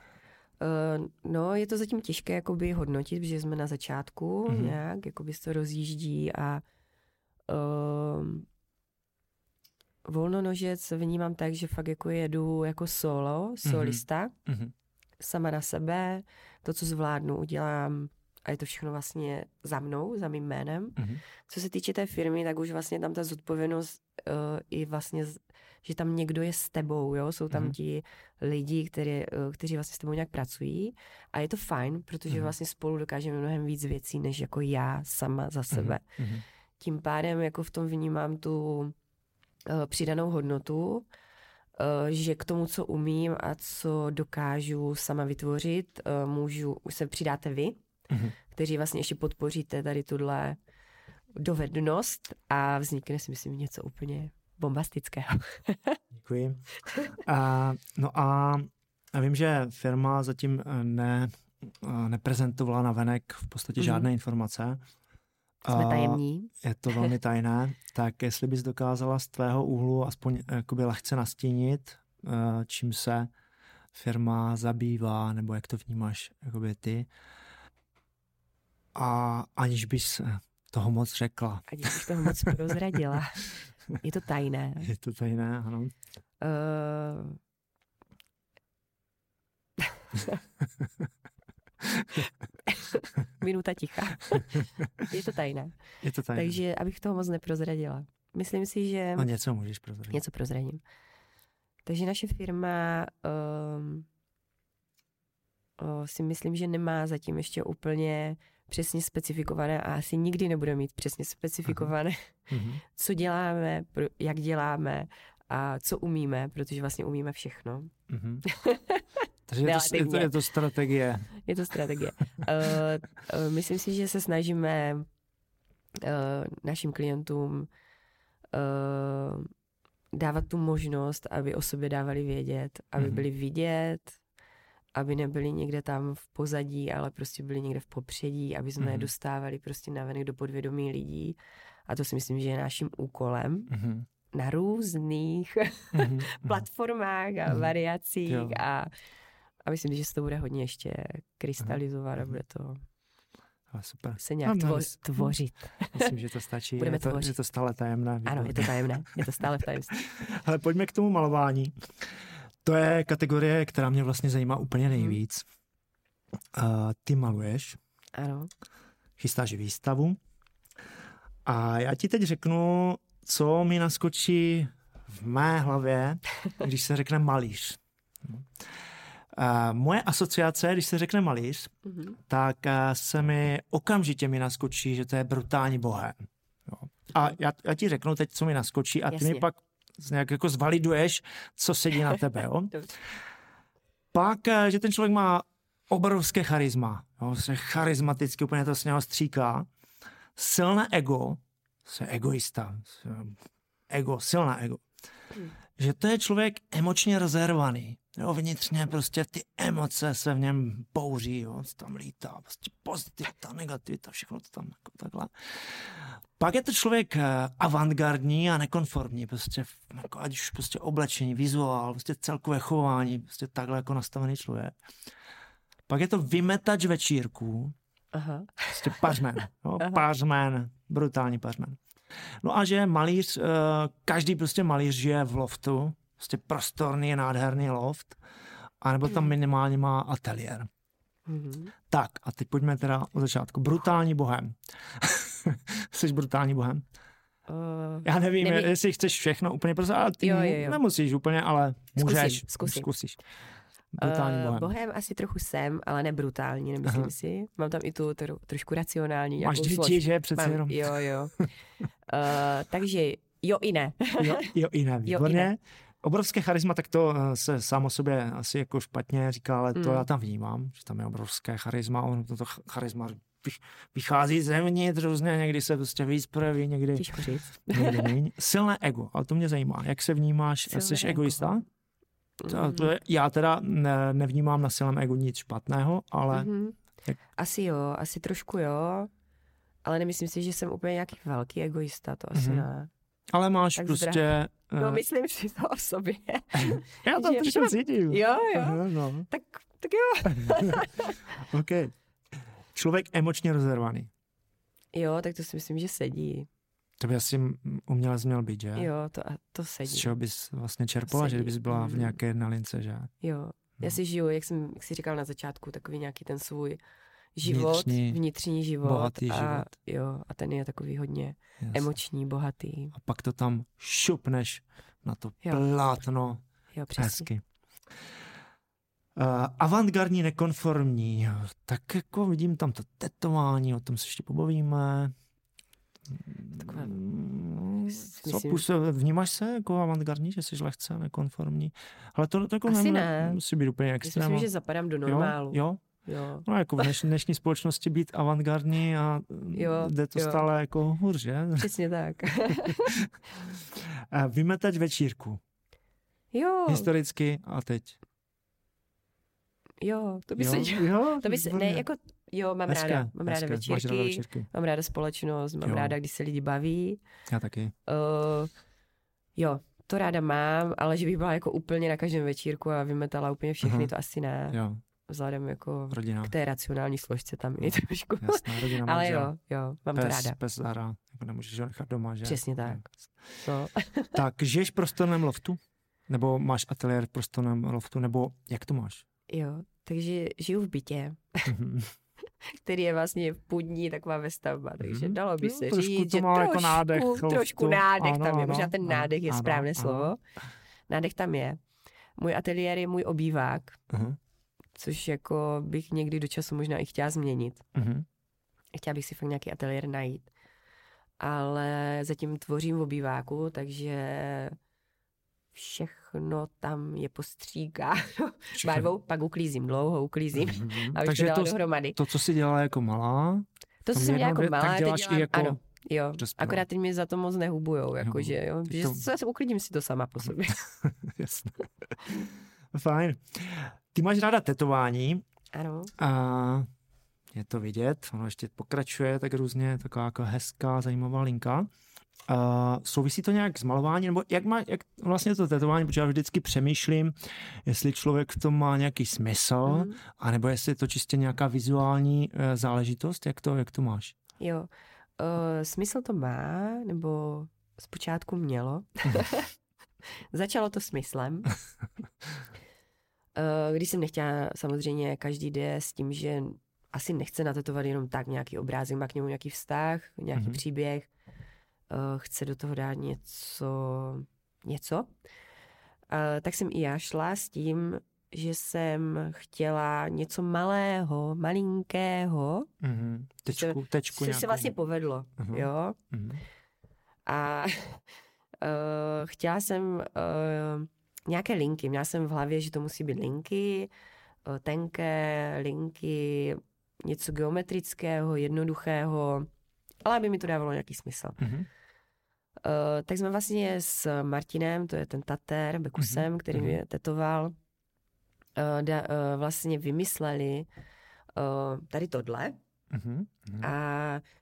Speaker 2: Uh, no, je to zatím těžké jakoby hodnotit, protože jsme na začátku mm-hmm. nějak, jakoby se to rozjíždí a uh, volnonožec vnímám tak, že fakt jako jedu jako solo, mhm. solista, mm-hmm. sama na sebe, to, co zvládnu, udělám a je to všechno vlastně za mnou, za mým jménem. Mm-hmm. Co se týče té firmy, tak už vlastně tam ta zodpovědnost uh, i vlastně, že tam někdo je s tebou, jo, jsou tam mm-hmm. ti lidi, který, uh, kteří vlastně s tebou nějak pracují a je to fajn, protože mm-hmm. vlastně spolu dokážeme mnohem víc věcí, než jako já sama za sebe. Mm-hmm. Tím pádem jako v tom vnímám tu uh, přidanou hodnotu, uh, že k tomu, co umím a co dokážu sama vytvořit, uh, můžu, se přidáte vy, mm-hmm. kteří vlastně ještě podpoříte tady tuhle dovednost a vznikne si myslím něco úplně bombastického. <laughs>
Speaker 1: Děkuji. A, no a já vím, že firma zatím eh, ne, eh, neprezentovala na venek v podstatě mm-hmm. žádné informace.
Speaker 2: Jsme tajemní.
Speaker 1: Je to velmi tajné. tak jestli bys dokázala z tvého úhlu aspoň jakoby lehce nastínit, eh, čím se firma zabývá, nebo jak to vnímáš jakoby ty, a aniž bys toho moc řekla.
Speaker 2: Aniž bych toho moc prozradila. <laughs> Je to tajné.
Speaker 1: Je to tajné, ano. Uh... <laughs>
Speaker 2: Minuta ticha. Je to tajné.
Speaker 1: Je to tajné.
Speaker 2: Takže abych toho moc neprozradila. Myslím si, že...
Speaker 1: No něco můžeš prozradit.
Speaker 2: Něco prozradím. Takže naše firma um, si myslím, že nemá zatím ještě úplně přesně specifikované a asi nikdy nebude mít přesně specifikované, uh-huh. <laughs> co děláme, jak děláme a co umíme, protože vlastně umíme všechno. Uh-huh. <laughs>
Speaker 1: Takže je to, je, to, je to strategie.
Speaker 2: Je to strategie. uh, <laughs> uh, myslím si, že se snažíme uh, našim klientům uh, dávat tu možnost, aby o sobě dávali vědět, aby mm-hmm. byli vidět, aby nebyli někde tam v pozadí, ale prostě byli někde v popředí, aby jsme mm-hmm. je dostávali prostě navenek do podvědomí lidí. A to si myslím, že je naším úkolem. Mm-hmm na různých mm-hmm. <laughs> platformách a mm-hmm. variacích a, a myslím, že se to bude hodně ještě krystalizovat mm-hmm. a bude to
Speaker 1: a super.
Speaker 2: se nějak no, tvo, tvořit.
Speaker 1: Myslím, že to stačí. <laughs> Budeme je to, tvořit. Je to stále tajemné.
Speaker 2: Ano, je to tajemné. Je to stále v <laughs> tajemství.
Speaker 1: Ale pojďme k tomu malování. To je kategorie, která mě vlastně zajímá úplně nejvíc. Uh, ty maluješ.
Speaker 2: Ano.
Speaker 1: Chystáš výstavu. A já ti teď řeknu, co mi naskočí v mé hlavě, <laughs> když se řekne malíř. Uh, moje asociace, když se řekne malíř, mm-hmm. tak uh, se mi okamžitě mi naskočí, že to je brutální bohem. Jo. A já, já ti řeknu teď, co mi naskočí a ty Jasně. mi pak nějak jako zvaliduješ, co sedí na tebe. Jo. <laughs> pak, uh, že ten člověk má obrovské charisma. Jo, se charismaticky úplně to s něho stříká. Silné ego, se egoista, ego, silná ego. Hmm. Že to je člověk emočně rezervovaný. Jo, vnitřně prostě ty emoce se v něm bouří, jo, tam lítá, prostě pozitivita, negativita, všechno to tam jako takhle. Pak je to člověk eh, avantgardní a nekonformní, prostě, jako ať už prostě oblečení, vizuál, prostě celkové chování, prostě takhle jako nastavený člověk. Pak je to vymetač večírků, Aha. prostě pařmen, <laughs> jo, pařmen, brutální pařmen. No a že malíř, eh, každý prostě malíř žije v loftu, prostě prostorný, nádherný loft, anebo tam hmm. minimálně má ateliér. Mm-hmm. Tak a teď pojďme teda od začátku. Brutální bohem. <laughs> Jsi brutální bohem? Uh, Já nevím, nevím, jestli chceš všechno úplně prostě, ale ty jo, jo, jo. nemusíš úplně, ale můžeš.
Speaker 2: Zkusím, zkusím.
Speaker 1: Zkusíš.
Speaker 2: Brutální bohem. Uh, bohem asi trochu jsem, ale ne brutální, nemyslím Aha. si. Mám tam i tu tro, trošku racionální.
Speaker 1: Máš děti, že? Přece Mám, jenom.
Speaker 2: Jo, jo. uh, <laughs> takže jo i ne.
Speaker 1: jo, jo i ne, výborně. Jo, i ne obrovské charisma, tak to eh, se sám o sobě asi jako špatně říká, ale to mm. já tam vnímám, že tam je obrovské charisma, ono to charisma vychází zevnitř různě, někdy se prostě víc projeví, někdy, <laughs> někdy méně. Silné ego, ale to mě zajímá, jak se vnímáš, Silné jsi ego. egoista? To, to je, já teda ne, nevnímám na silném egu nic špatného, ale... Mm-hmm.
Speaker 2: Jak... Asi jo, asi trošku jo, ale nemyslím si, že jsem úplně nějaký velký egoista, to asi mm-hmm. ne.
Speaker 1: Ale máš tak prostě... Zdrav.
Speaker 2: No, myslím si to o sobě. <laughs>
Speaker 1: Já to trošku mám... cítím.
Speaker 2: Jo, jo. Aha, no. Tak, tak jo. <laughs>
Speaker 1: OK. Člověk emočně rozervaný.
Speaker 2: Jo, tak to si myslím, že sedí.
Speaker 1: To by asi umělec měl být, že?
Speaker 2: Jo, to, to sedí.
Speaker 1: Z čeho bys vlastně čerpala, sedí. že bys byla v mm. nějaké jedné lince, že?
Speaker 2: Jo. No. Já si žiju, jak jsem jak jsi říkal na začátku, takový nějaký ten svůj život, vnitřní, vnitřní život.
Speaker 1: Bohatý
Speaker 2: a,
Speaker 1: život.
Speaker 2: Jo, a ten je takový hodně Jasne. emoční, bohatý.
Speaker 1: A pak to tam šupneš na to jo. plátno.
Speaker 2: Jo, přesně. Hezky.
Speaker 1: Uh, avantgardní, nekonformní. Tak jako vidím tam to tetování, o tom se ještě pobavíme. Takové, mm, co, myslím... vnímáš se jako avantgardní, že jsi lehce nekonformní? Ale to, to jako
Speaker 2: Asi ne.
Speaker 1: musí být úplně extrém.
Speaker 2: Myslím, že zapadám do normálu.
Speaker 1: Jo? jo? Jo. No jako v dnešní, dnešní společnosti být avantgardní a jo, jde to jo. stále jako hůř, že? <laughs>
Speaker 2: Přesně tak.
Speaker 1: Vymetať večírku.
Speaker 2: Jo.
Speaker 1: Historicky a teď.
Speaker 2: Jo, to by
Speaker 1: jo,
Speaker 2: se <laughs>
Speaker 1: jo,
Speaker 2: to by se, ne, jako, jo, mám hezké, ráda, mám hezké, ráda večírky, ráda večírky, mám ráda společnost, mám jo. ráda, když se lidi baví.
Speaker 1: Já taky.
Speaker 2: Uh, jo, to ráda mám, ale že bych byla jako úplně na každém večírku a vymetala úplně všechny, Aha. to asi ne.
Speaker 1: Jo.
Speaker 2: Vzhledem jako
Speaker 1: Rodina.
Speaker 2: k té racionální složce tam i trošku.
Speaker 1: Jasná, rodina,
Speaker 2: Ale jo, jo, mám
Speaker 1: pes,
Speaker 2: to ráda.
Speaker 1: Pes Zara, jako nemůžeš ho nechat doma, že?
Speaker 2: Přesně tak. No. <laughs>
Speaker 1: tak, žiješ v prostorném loftu? Nebo máš ateliér v prostorném loftu? Nebo jak to máš?
Speaker 2: Jo, takže žiju v bytě, <laughs> který je vlastně půdní taková vestavba, takže
Speaker 1: Mhm.
Speaker 2: dalo by se
Speaker 1: trošku
Speaker 2: říct, že
Speaker 1: má
Speaker 2: trošku,
Speaker 1: jako nádech
Speaker 2: trošku nádech
Speaker 1: Ano,
Speaker 2: tam je,
Speaker 1: ano,
Speaker 2: možná ten
Speaker 1: ano,
Speaker 2: nádech je
Speaker 1: ano,
Speaker 2: správné
Speaker 1: ano.
Speaker 2: slovo. Nádech tam je. Můj ateliér je můj obývák,
Speaker 1: Uh-huh.
Speaker 2: Což jako bych někdy do času možná i chtěla změnit.
Speaker 1: Uh-huh.
Speaker 2: Chtěla bych si fakt nějaký ateliér najít. Ale zatím tvořím v obýváku, takže všechno tam je postříkáno barvou, pak uklízím, dlouho uklízím,
Speaker 1: Mhm.
Speaker 2: abych
Speaker 1: Takže
Speaker 2: to
Speaker 1: to,
Speaker 2: dohromady.
Speaker 1: to, co jsi dělala jako malá,
Speaker 2: To, co jsem dělala jako
Speaker 1: dě- tak
Speaker 2: malá, teď
Speaker 1: děláš i
Speaker 2: dělám,
Speaker 1: jako
Speaker 2: ano, jo.
Speaker 1: dospělá.
Speaker 2: Akorát teď mi za to moc nehubujou, jakože, jo, že
Speaker 1: to-
Speaker 2: zase uklidím si to sama po sobě. <laughs>
Speaker 1: jasně. Fajn. Ty máš ráda tetování
Speaker 2: ano.
Speaker 1: a je to vidět, ono ještě pokračuje tak různě, taková jako hezká, zajímavá linka. Uh, souvisí to nějak s malováním, nebo jak má, jak vlastně to tetování, protože já vždycky přemýšlím, jestli člověk v tom má nějaký smysl,
Speaker 2: Mhm.
Speaker 1: anebo jestli je to čistě nějaká vizuální uh, záležitost, jak to, jak to máš?
Speaker 2: Jo. Uh, smysl to má, nebo zpočátku mělo. <laughs> <laughs> Začalo to smyslem. <laughs> Uh, když jsem nechtěla, samozřejmě každý jde s tím, že asi nechce natetovat jenom tak nějaký obrázek, má k němu nějaký vztah, nějaký
Speaker 1: Mhm.
Speaker 2: mm-hmm. příběh, uh, chce do toho dát něco, něco. Uh, tak jsem i já šla s tím, že jsem chtěla něco malého, malinkého,
Speaker 1: Mm-hmm. Tečku, tečku
Speaker 2: což se vlastně povedlo,
Speaker 1: Mhm.
Speaker 2: jo.
Speaker 1: Mhm.
Speaker 2: A uh, <laughs> chtěla jsem uh, nějaké linky. Měla jsem v hlavě, že to musí být linky, uh, tenké linky, něco geometrického, jednoduchého, ale aby mi to dávalo nějaký smysl.
Speaker 1: Mhm.
Speaker 2: Uh, tak jsme vlastně s Martinem, to je ten tater, Bekusem,
Speaker 1: Mhm,
Speaker 2: který
Speaker 1: mhm.
Speaker 2: mě tetoval, uh, da, uh, vlastně vymysleli uh, tady tohle,
Speaker 1: Mhm. Mhm.
Speaker 2: a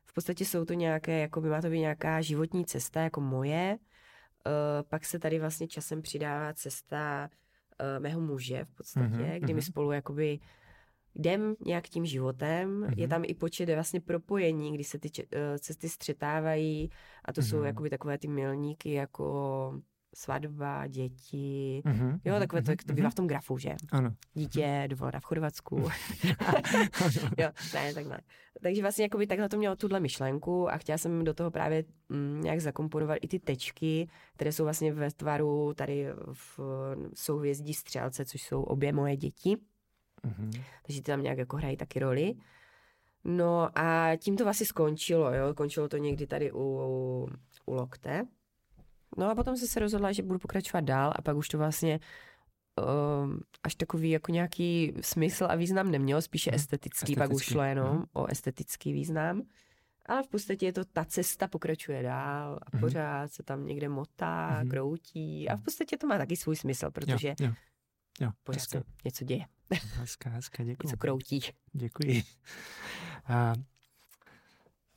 Speaker 2: v podstatě jsou to nějaké, jako by má to být nějaká životní cesta, jako moje. Uh, pak se tady vlastně časem přidává cesta uh, mého muže v podstatě,
Speaker 1: Mhm,
Speaker 2: kdy my
Speaker 1: mhm.
Speaker 2: spolu jakoby jdem nějak tím životem.
Speaker 1: Mhm.
Speaker 2: Je tam i počet vlastně propojení, kdy se ty če- uh, cesty střetávají a to jsou
Speaker 1: Mhm.
Speaker 2: jakoby takové ty milníky jako svatba, děti.
Speaker 1: Mhm.
Speaker 2: Jo, takové to,
Speaker 1: Mhm.
Speaker 2: jak to bývá v tom grafu, že?
Speaker 1: Ano.
Speaker 2: Dítě, dovolená v Chorvatsku. <laughs> jo, ne, takhle. Takže vlastně jakoby takhle to mělo tuhle myšlenku a chtěla jsem do toho právě mm, nějak zakomponovat i ty tečky, které jsou vlastně ve tvaru tady v souhvězdí střelce, což jsou obě moje děti.
Speaker 1: Mhm.
Speaker 2: Takže ty tam nějak jako hrají taky roli. No a tím to vlastně skončilo, jo. Končilo to někdy tady u, u lokte. No a potom jsem se rozhodla, že budu pokračovat dál a pak už to vlastně um, až takový jako nějaký smysl a význam nemělo, spíše
Speaker 1: Mhm.
Speaker 2: estetický, pak už
Speaker 1: Estetický,
Speaker 2: šlo jenom
Speaker 1: mhm.
Speaker 2: o estetický význam. Ale v podstatě je to, ta cesta pokračuje dál a
Speaker 1: Mhm.
Speaker 2: pořád se tam někde motá,
Speaker 1: Mhm.
Speaker 2: kroutí a v podstatě to má taky svůj smysl, protože
Speaker 1: Jo, jo. Jo,
Speaker 2: pořád
Speaker 1: hezké,
Speaker 2: se něco děje,
Speaker 1: hezké, hezké, <laughs> děkuji.
Speaker 2: něco kroutí.
Speaker 1: Děkuji. A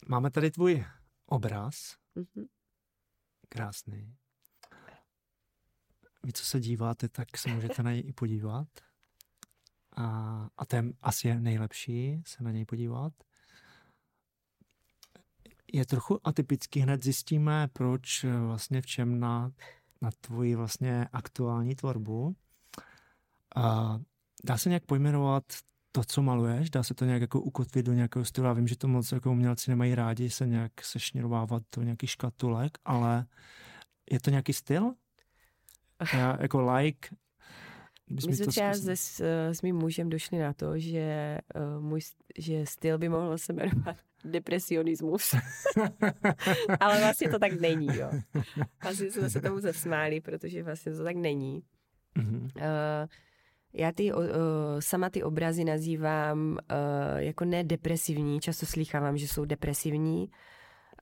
Speaker 1: máme tady tvůj obraz,
Speaker 2: Mhm.
Speaker 1: Krásný. Vy, co se díváte, tak se můžete na něj i podívat. A, a ten asi je nejlepší se na něj podívat. Je trochu atypický, hned zjistíme, proč eh, vlastně v čem na, na tvoji vlastně aktuální tvorbu. A dá se nějak pojmenovat to, co maluješ? Dá se to nějak jako ukotvit do nějakého stylu? Já vím, že to moc jako umělci nemají rádi se nějak sešněrovávat do nějakých škatulek, ale je to nějaký styl? Já jako like
Speaker 2: My jsme třeba se, s, eh, s mým mužem došli na to, že, uh, můj, že styl by mohl se jmenovat <laughs> depresionismus. <laughs> Ale vlastně to tak není, jo. Vlastně jsme se tomu zasmáli, protože vlastně to tak není.
Speaker 1: Mhm.
Speaker 2: Uh, já ty, uh, sama ty obrazy nazývám uh, jako ne depresivní, často slýchávám, že jsou depresivní,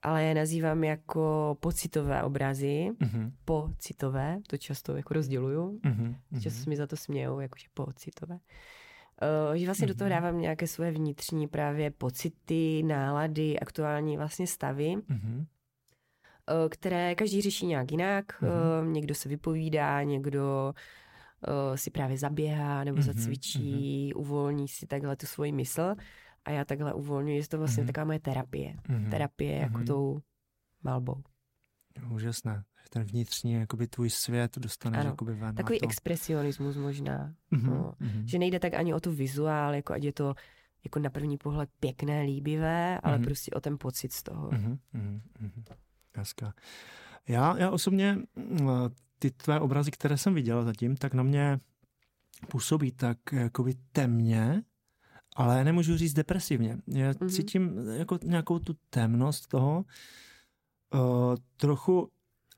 Speaker 2: ale je nazývám jako pocitové obrazy,
Speaker 1: Mhm.
Speaker 2: pocitové, to často jako rozděluju,
Speaker 1: Mhm.
Speaker 2: Často
Speaker 1: Mhm.
Speaker 2: se mi za to smějou, jakože pocitové. Uh, že vlastně do toho
Speaker 1: Mhm.
Speaker 2: dávám nějaké svoje vnitřní právě pocity, nálady, aktuální vlastně stavy, uh,
Speaker 1: Mhm.
Speaker 2: které každý řeší nějak jinak.
Speaker 1: Mhm.
Speaker 2: Uh, někdo se vypovídá, někdo si právě zaběhá nebo
Speaker 1: Mhm,
Speaker 2: zacvičí, uvolní si takhle tu svoji mysl a já takhle uvolňuji, je to vlastně
Speaker 1: Mhm.
Speaker 2: taková moje terapie.
Speaker 1: Mhm.
Speaker 2: Terapie jako
Speaker 1: Mhm.
Speaker 2: tou malbou.
Speaker 1: Úžasné. Že ten vnitřní, jakoby tvůj svět dostaneš
Speaker 2: Ano.
Speaker 1: jakoby ven.
Speaker 2: Takový
Speaker 1: to.
Speaker 2: expresionismus možná.
Speaker 1: Mhm,
Speaker 2: no.
Speaker 1: mhm.
Speaker 2: Že nejde tak ani o tu vizuál, jako ať je to jako na první pohled pěkné, líbivé, ale
Speaker 1: Mhm.
Speaker 2: prostě o ten pocit z toho.
Speaker 1: Mhm, mhm, mhm. Hezká. Já, já osobně mm, ty tvé obrazy, které jsem viděl zatím, tak na mě působí tak jakoby temně, ale nemůžu říct depresivně. Já
Speaker 2: Mhm.
Speaker 1: cítím jako nějakou tu temnost toho. Uh, trochu,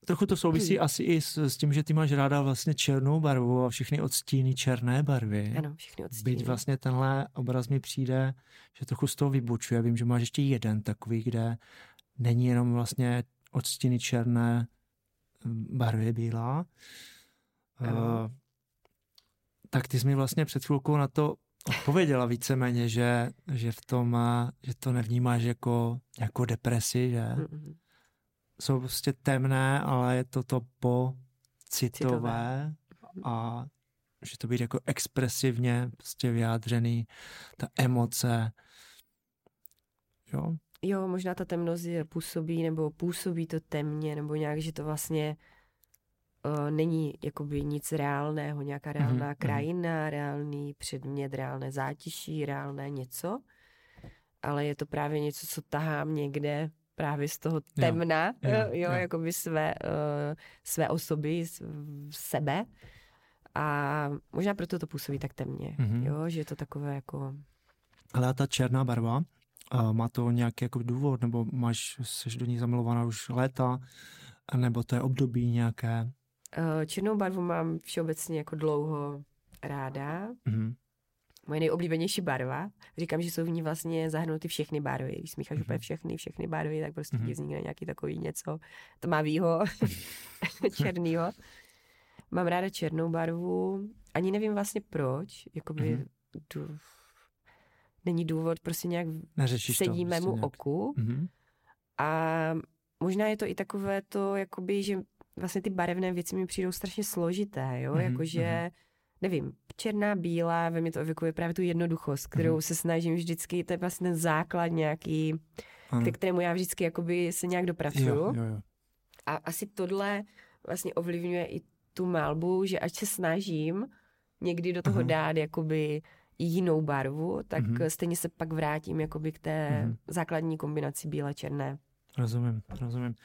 Speaker 1: trochu to souvisí
Speaker 2: Hmm.
Speaker 1: asi i s, s tím, že ty máš ráda vlastně černou barvu a všechny odstíny černé barvy.
Speaker 2: Ano, všechny odstíny.
Speaker 1: Byť vlastně tenhle obraz mi přijde, že trochu z toho vybučuje. Vím, že máš ještě jeden takový, kde není jenom vlastně odstíny černé mm, barvy bílá.
Speaker 2: Ano.
Speaker 1: Uh, tak ty jsi mi vlastně před chvilkou na to odpověděla víceméně, že, že v tom, že to nevnímáš jako, jako depresi, že
Speaker 2: Mm-mm.
Speaker 1: jsou prostě temné, ale je to to pocitové
Speaker 2: Citové.
Speaker 1: a že to být jako expresivně prostě vyjádřený, ta emoce. Jo?
Speaker 2: Jo, možná ta temnost je působí, nebo působí to temně, nebo nějak, že to vlastně uh, není jakoby nic reálného, nějaká reálná
Speaker 1: mhm.
Speaker 2: krajina, reálný předmět, reálné zátiší, reálné něco, ale je to právě něco, co tahám někde právě z toho temna,
Speaker 1: jo,
Speaker 2: jo, jo,
Speaker 1: jo.
Speaker 2: jakoby své, uh, své osoby, sebe. A možná proto to působí tak temně,
Speaker 1: Mhm.
Speaker 2: jo, že je to takové jako...
Speaker 1: Ale ta černá barva, a má to nějaký jako důvod, nebo máš, jsi do ní zamilovaná už léta, nebo to je období nějaké?
Speaker 2: Uh, černou barvu mám všeobecně jako dlouho ráda.
Speaker 1: Mhm.
Speaker 2: Moje nejoblíbenější barva. Říkám, že jsou v ní vlastně zahrnuty všechny barvy. Když smícháš
Speaker 1: Mhm.
Speaker 2: úplně všechny, všechny barvy, tak prostě
Speaker 1: Mhm.
Speaker 2: ti vznikne nějaký takový něco tmavýho, <laughs> černýho. Mám ráda černou barvu. Ani nevím vlastně proč. Jakoby
Speaker 1: Mhm.
Speaker 2: Není důvod, prostě nějak
Speaker 1: Neřešíš to?
Speaker 2: sedí mému
Speaker 1: prostě nějak.
Speaker 2: oku.
Speaker 1: Mhm.
Speaker 2: A možná je to i takové to, jakoby, že vlastně ty barevné věci mi přijdou strašně složité, jo,
Speaker 1: Mhm,
Speaker 2: jakože, nevím, černá, bílá, ve mě to evokuje právě tu jednoduchost, kterou
Speaker 1: Mhm.
Speaker 2: se snažím vždycky, to je vlastně ten základ nějaký,
Speaker 1: Ano.
Speaker 2: ke kterému já vždycky jakoby se nějak dopracuju.
Speaker 1: Jo, jo, jo.
Speaker 2: A asi tohle vlastně ovlivňuje i tu malbu, že ať se snažím někdy do toho
Speaker 1: Aha.
Speaker 2: dát jakoby jinou barvu, tak
Speaker 1: Mhm.
Speaker 2: stejně se pak vrátím jakoby k té
Speaker 1: Mhm.
Speaker 2: základní kombinaci bíle-černé.
Speaker 1: Rozumím, rozumím.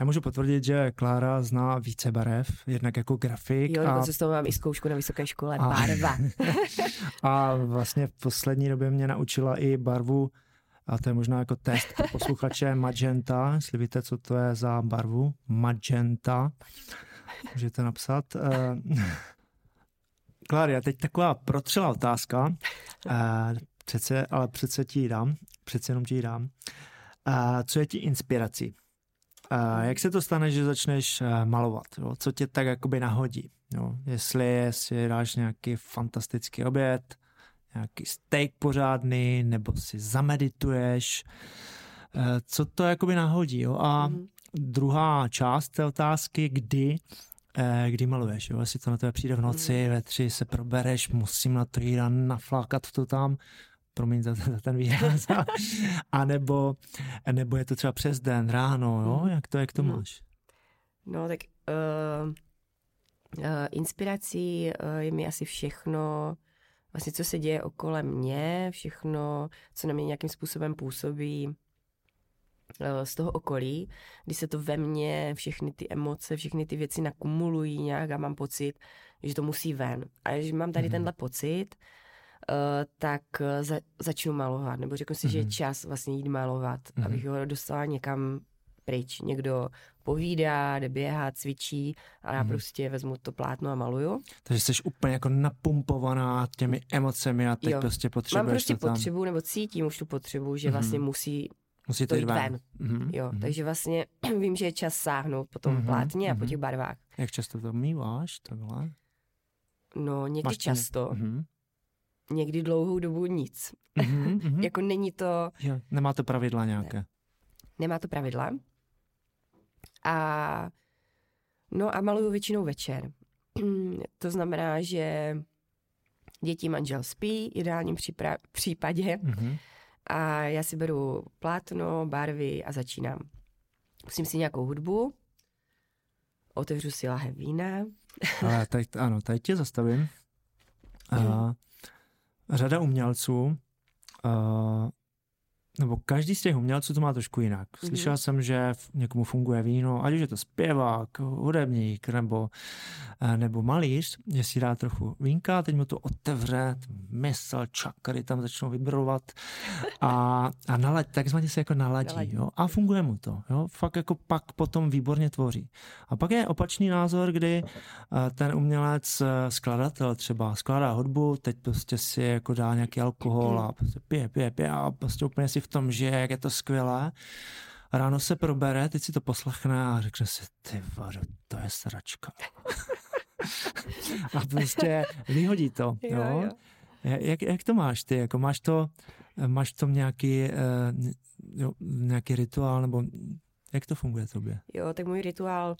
Speaker 1: Já můžu potvrdit, že Klára zná více barev, jednak jako grafik
Speaker 2: Jo,
Speaker 1: a,
Speaker 2: dokonce z toho mám i zkoušku na vysoké škole.
Speaker 1: A-
Speaker 2: Barva. <laughs>
Speaker 1: a vlastně v poslední době mě naučila i barvu, a to je možná jako test pro posluchače, <laughs> magenta, jestli víte, co to je za barvu, magenta, můžete napsat. Eh, Klária, teď taková protřelá otázka, <laughs> eh, přece, ale přece ti ji dám, přece jenom ti ji dám. Eh, Co je ti inspirací? A jak se to stane, že začneš eh, malovat? Jo? Co tě tak jakoby nahodí? Jo? Jestli si dáš nějaký fantastický oběd, nějaký steak pořádný, nebo si zamedituješ, eh, co to jakoby nahodí? Jo? A
Speaker 2: Mhm.
Speaker 1: druhá část té otázky, kdy eh, kdy maluješ, jo? jestli to na tebe přijde v noci, ve tři se probereš, musím na to jít a naflákat to tam, promiň za, za ten výraz, <laughs> a nebo, nebo je to třeba přes den, ráno, jo?
Speaker 2: Mhm.
Speaker 1: jak to, jak to
Speaker 2: Mhm.
Speaker 1: máš?
Speaker 2: No tak uh, uh, inspirací uh, je mi asi všechno, vlastně co se děje okolo mě, všechno, co na mě nějakým způsobem působí z toho okolí, kdy se to ve mně, všechny ty emoce, všechny ty věci nakumulují nějak a mám pocit, že to musí ven. A když mám tady
Speaker 1: Mhm.
Speaker 2: tenhle pocit, uh, tak uh, za, začnu malovat, nebo řeknu si, že je
Speaker 1: Mhm.
Speaker 2: čas vlastně jít malovat,
Speaker 1: Mhm.
Speaker 2: abych ho dostala někam pryč. Někdo povídá, jde běhat, cvičí a já
Speaker 1: Mhm.
Speaker 2: prostě vezmu to plátno a maluju.
Speaker 1: Takže jsi úplně jako napumpovaná těmi emocemi a teď
Speaker 2: Jo.
Speaker 1: prostě potřebuješ
Speaker 2: Mám prostě
Speaker 1: to tam.
Speaker 2: potřebu, nebo cítím už tu potřebu, že vlastně
Speaker 1: Mhm.
Speaker 2: musí,
Speaker 1: Musí
Speaker 2: to
Speaker 1: to jít ven.
Speaker 2: ven.
Speaker 1: Mhm,
Speaker 2: jo.
Speaker 1: mhm.
Speaker 2: Takže vlastně <clears throat> vím, že je čas sáhnout po tom
Speaker 1: Mhm,
Speaker 2: plátně a po
Speaker 1: mhm.
Speaker 2: těch barvách.
Speaker 1: Jak často to míváš takhle?
Speaker 2: No někdy
Speaker 1: Máš to-
Speaker 2: často,
Speaker 1: Mhm.
Speaker 2: někdy dlouhou dobu nic.
Speaker 1: Mhm, <laughs> mhm.
Speaker 2: Jako není to,
Speaker 1: Jo, Nemá to pravidla nějaké.
Speaker 2: nemá to pravidla. A no a maluju většinou večer. <clears throat> to znamená, že děti manžel spí, ideálním případě,
Speaker 1: Mhm.
Speaker 2: A já si beru plátno, barvy a začínám. Pustím si nějakou hudbu, otevřu si lahev vína.
Speaker 1: Ale tady, ano, tady tě zastavím. A, řada umělců, a, nebo každý z těch umělců to má trošku jinak. Slyšel jsem, že někomu funguje víno, ať už je to zpěvák, hudebník nebo, eh, nebo malíř, že si dá trochu vínka, teď mu to otevře, mysl, čakry tam začnou vibrovat a, a nalad, takzvaně se jako naladí.
Speaker 2: Naladí.
Speaker 1: Jo? A funguje mu to. Jo? Fakt jako pak potom výborně tvoří. A pak je opačný názor, kdy eh, ten umělec, eh, skladatel třeba skládá hudbu, teď prostě si jako dá nějaký alkohol a prostě pije, pije, pije a prostě úplně si v tom žije, jak je to skvělé. Ráno se probere, teď si to poslechne a řekne si, ty vado, to je sračka. <laughs> a prostě vyhodí to. Jo,
Speaker 2: Jo, jo.
Speaker 1: Jak, jak to máš ty? Jako máš to, máš v tom nějaký, eh, jo, nějaký rituál, nebo jak to funguje tobě?
Speaker 2: Jo, tak můj rituál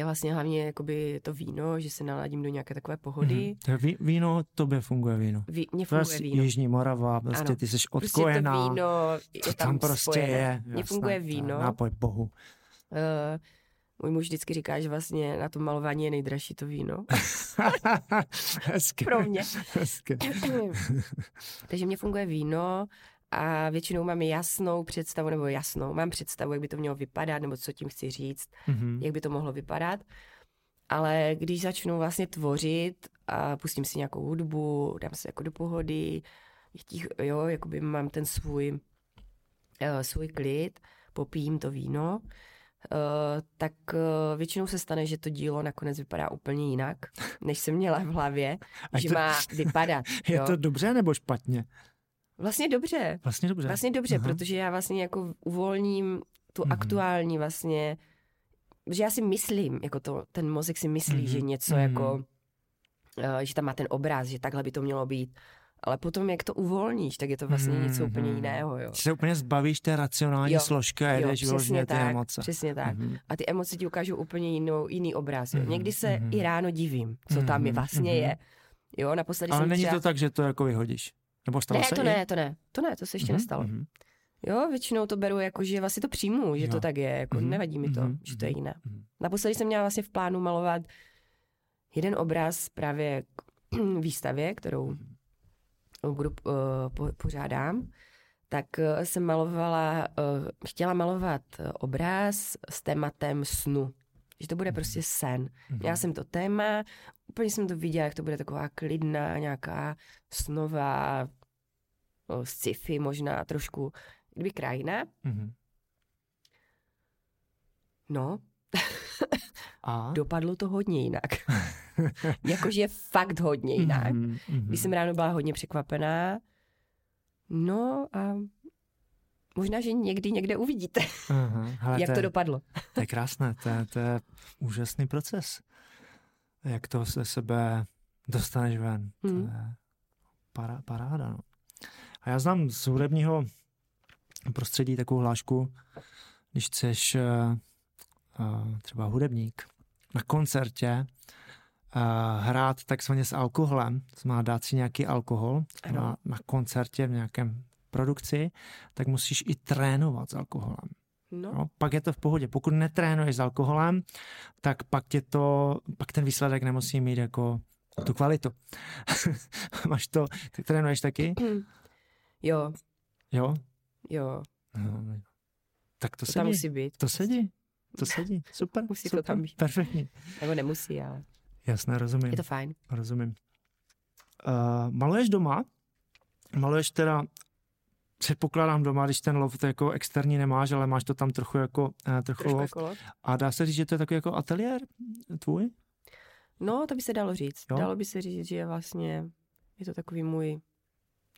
Speaker 2: je vlastně hlavně jakoby to víno, že se naladím do nějaké takové pohody.
Speaker 1: Mhm. Ví, víno, tobě funguje víno.
Speaker 2: Ví,
Speaker 1: je
Speaker 2: funguje víno.
Speaker 1: Jižní Morava, prostě
Speaker 2: Ano.
Speaker 1: ty jsi
Speaker 2: Prostě
Speaker 1: odkojená.
Speaker 2: to víno je tam,
Speaker 1: tam prostě
Speaker 2: spojené.
Speaker 1: je.
Speaker 2: Mně funguje víno.
Speaker 1: Nápoj bohu.
Speaker 2: Uh, můj muž vždycky říká, že vlastně na tom malování je nejdražší to víno. <laughs>
Speaker 1: Hezky.
Speaker 2: Pro mě.
Speaker 1: Hezky. <coughs>
Speaker 2: Takže mě funguje víno a většinou mám jasnou představu, nebo jasnou, mám představu, jak by to mělo vypadat, nebo co tím chci říct,
Speaker 1: Mhm.
Speaker 2: jak by to mohlo vypadat. Ale když začnu vlastně tvořit a pustím si nějakou hudbu, dám se jako do pohody, těch, jo, jakoby mám ten svůj, uh, svůj klid, popijím to víno, Uh, tak uh, většinou se stane, že to dílo nakonec vypadá úplně jinak, než jsem měla v hlavě,
Speaker 1: A
Speaker 2: že
Speaker 1: to-
Speaker 2: má <laughs> vypadat.
Speaker 1: Je
Speaker 2: jo.
Speaker 1: to dobře nebo špatně?
Speaker 2: Vlastně dobře.
Speaker 1: Vlastně dobře.
Speaker 2: Vlastně dobře,
Speaker 1: Aha.
Speaker 2: protože já vlastně jako uvolním tu
Speaker 1: Mhm.
Speaker 2: aktuální vlastně, že já si myslím, jako to, ten mozek si myslí,
Speaker 1: Mhm.
Speaker 2: že něco
Speaker 1: Mhm.
Speaker 2: jako, uh, že tam má ten obraz, že takhle by to mělo být. Ale potom, jak to uvolníš, tak je to vlastně něco úplně
Speaker 1: Mhm.
Speaker 2: jiného, jo.
Speaker 1: Že se úplně zbavíš té racionální
Speaker 2: Jo.
Speaker 1: složky a jedeš vyloženě ty emoce.
Speaker 2: přesně tak.
Speaker 1: Mhm.
Speaker 2: A ty emoce ti ukážou úplně jinou, jiný obraz. Jo.
Speaker 1: Mhm,
Speaker 2: Někdy se
Speaker 1: mhm.
Speaker 2: i ráno divím, co tam je
Speaker 1: Mhm,
Speaker 2: vlastně
Speaker 1: mhm.
Speaker 2: je. Jo, naposledy
Speaker 1: Ale
Speaker 2: jsem
Speaker 1: není
Speaker 2: třeba...
Speaker 1: to tak, že to jako vyhodíš? Nebo stalo
Speaker 2: Ne,
Speaker 1: se
Speaker 2: to
Speaker 1: i?
Speaker 2: ne, to ne, to ne, to se ještě
Speaker 1: Mhm,
Speaker 2: nestalo.
Speaker 1: mhm.
Speaker 2: Jo, většinou to beru jako, že vlastně to přijmu, že
Speaker 1: Jo.
Speaker 2: to tak je, jako
Speaker 1: Mhm,
Speaker 2: nevadí mi to,
Speaker 1: mhm,
Speaker 2: že to je
Speaker 1: mhm,
Speaker 2: jiné.
Speaker 1: mhm.
Speaker 2: Naposledy jsem měla vlastně v plánu malovat jeden obraz právě k <clears throat> výstavě, kterou budu uh, po, pořádám, tak uh, jsem malovala, uh, chtěla malovat obraz s tématem snu. Že to bude prostě sen. Měla jsem to téma, úplně jsem to viděla, jak to bude taková klidná, nějaká snová, sci-fi možná trošku, kdyby krajina.
Speaker 1: Mhm.
Speaker 2: No,
Speaker 1: A? <laughs>
Speaker 2: dopadlo to hodně jinak. <laughs> Jakože fakt hodně jinak.
Speaker 1: Mhm, mhm.
Speaker 2: Když jsem ráno byla hodně překvapená. No a možná, že někdy někde uvidíte,
Speaker 1: Aha, hele,
Speaker 2: jak
Speaker 1: to,
Speaker 2: to
Speaker 1: je,
Speaker 2: dopadlo.
Speaker 1: to je krásné, to je, to je úžasný proces. Jak to se sebe dostaneš ven. To
Speaker 2: Mhm.
Speaker 1: je para, paráda. No. A já znám z hudebního prostředí takovou hlášku, když chceš uh, uh, třeba hudebník na koncertě uh, hrát takzvaně s alkoholem, to znamená dát si nějaký alkohol na, na koncertě v nějakém produkci, tak musíš i trénovat s alkoholem.
Speaker 2: No,
Speaker 1: No, pak je to v pohodě. Pokud netrénuješ s alkoholem, tak pak tě to, pak ten výsledek nemusí mít jako tu kvalitu. <laughs> Máš to, ty trénuješ taky? <clears throat>
Speaker 2: jo,
Speaker 1: Jo?
Speaker 2: jo,
Speaker 1: No, tak to,
Speaker 2: to
Speaker 1: sedí.
Speaker 2: tam musí být.
Speaker 1: To sedí. To sedí. <laughs> Super.
Speaker 2: Musí to
Speaker 1: super.
Speaker 2: tam být.
Speaker 1: Perfektní.
Speaker 2: Nebo nemusí, ale
Speaker 1: Jasné, rozumím.
Speaker 2: je to fajn.
Speaker 1: Rozumím. Uh, maluješ doma? Maluješ teda předpokládám doma, když ten loft jako externí nemáš, ale máš to tam trochu jako, uh, trochu loft.
Speaker 2: jako loď.
Speaker 1: A dá se říct, že to je takový jako ateliér tvůj?
Speaker 2: No, to by se dalo říct.
Speaker 1: Jo?
Speaker 2: Dalo by se říct, že vlastně je to takový můj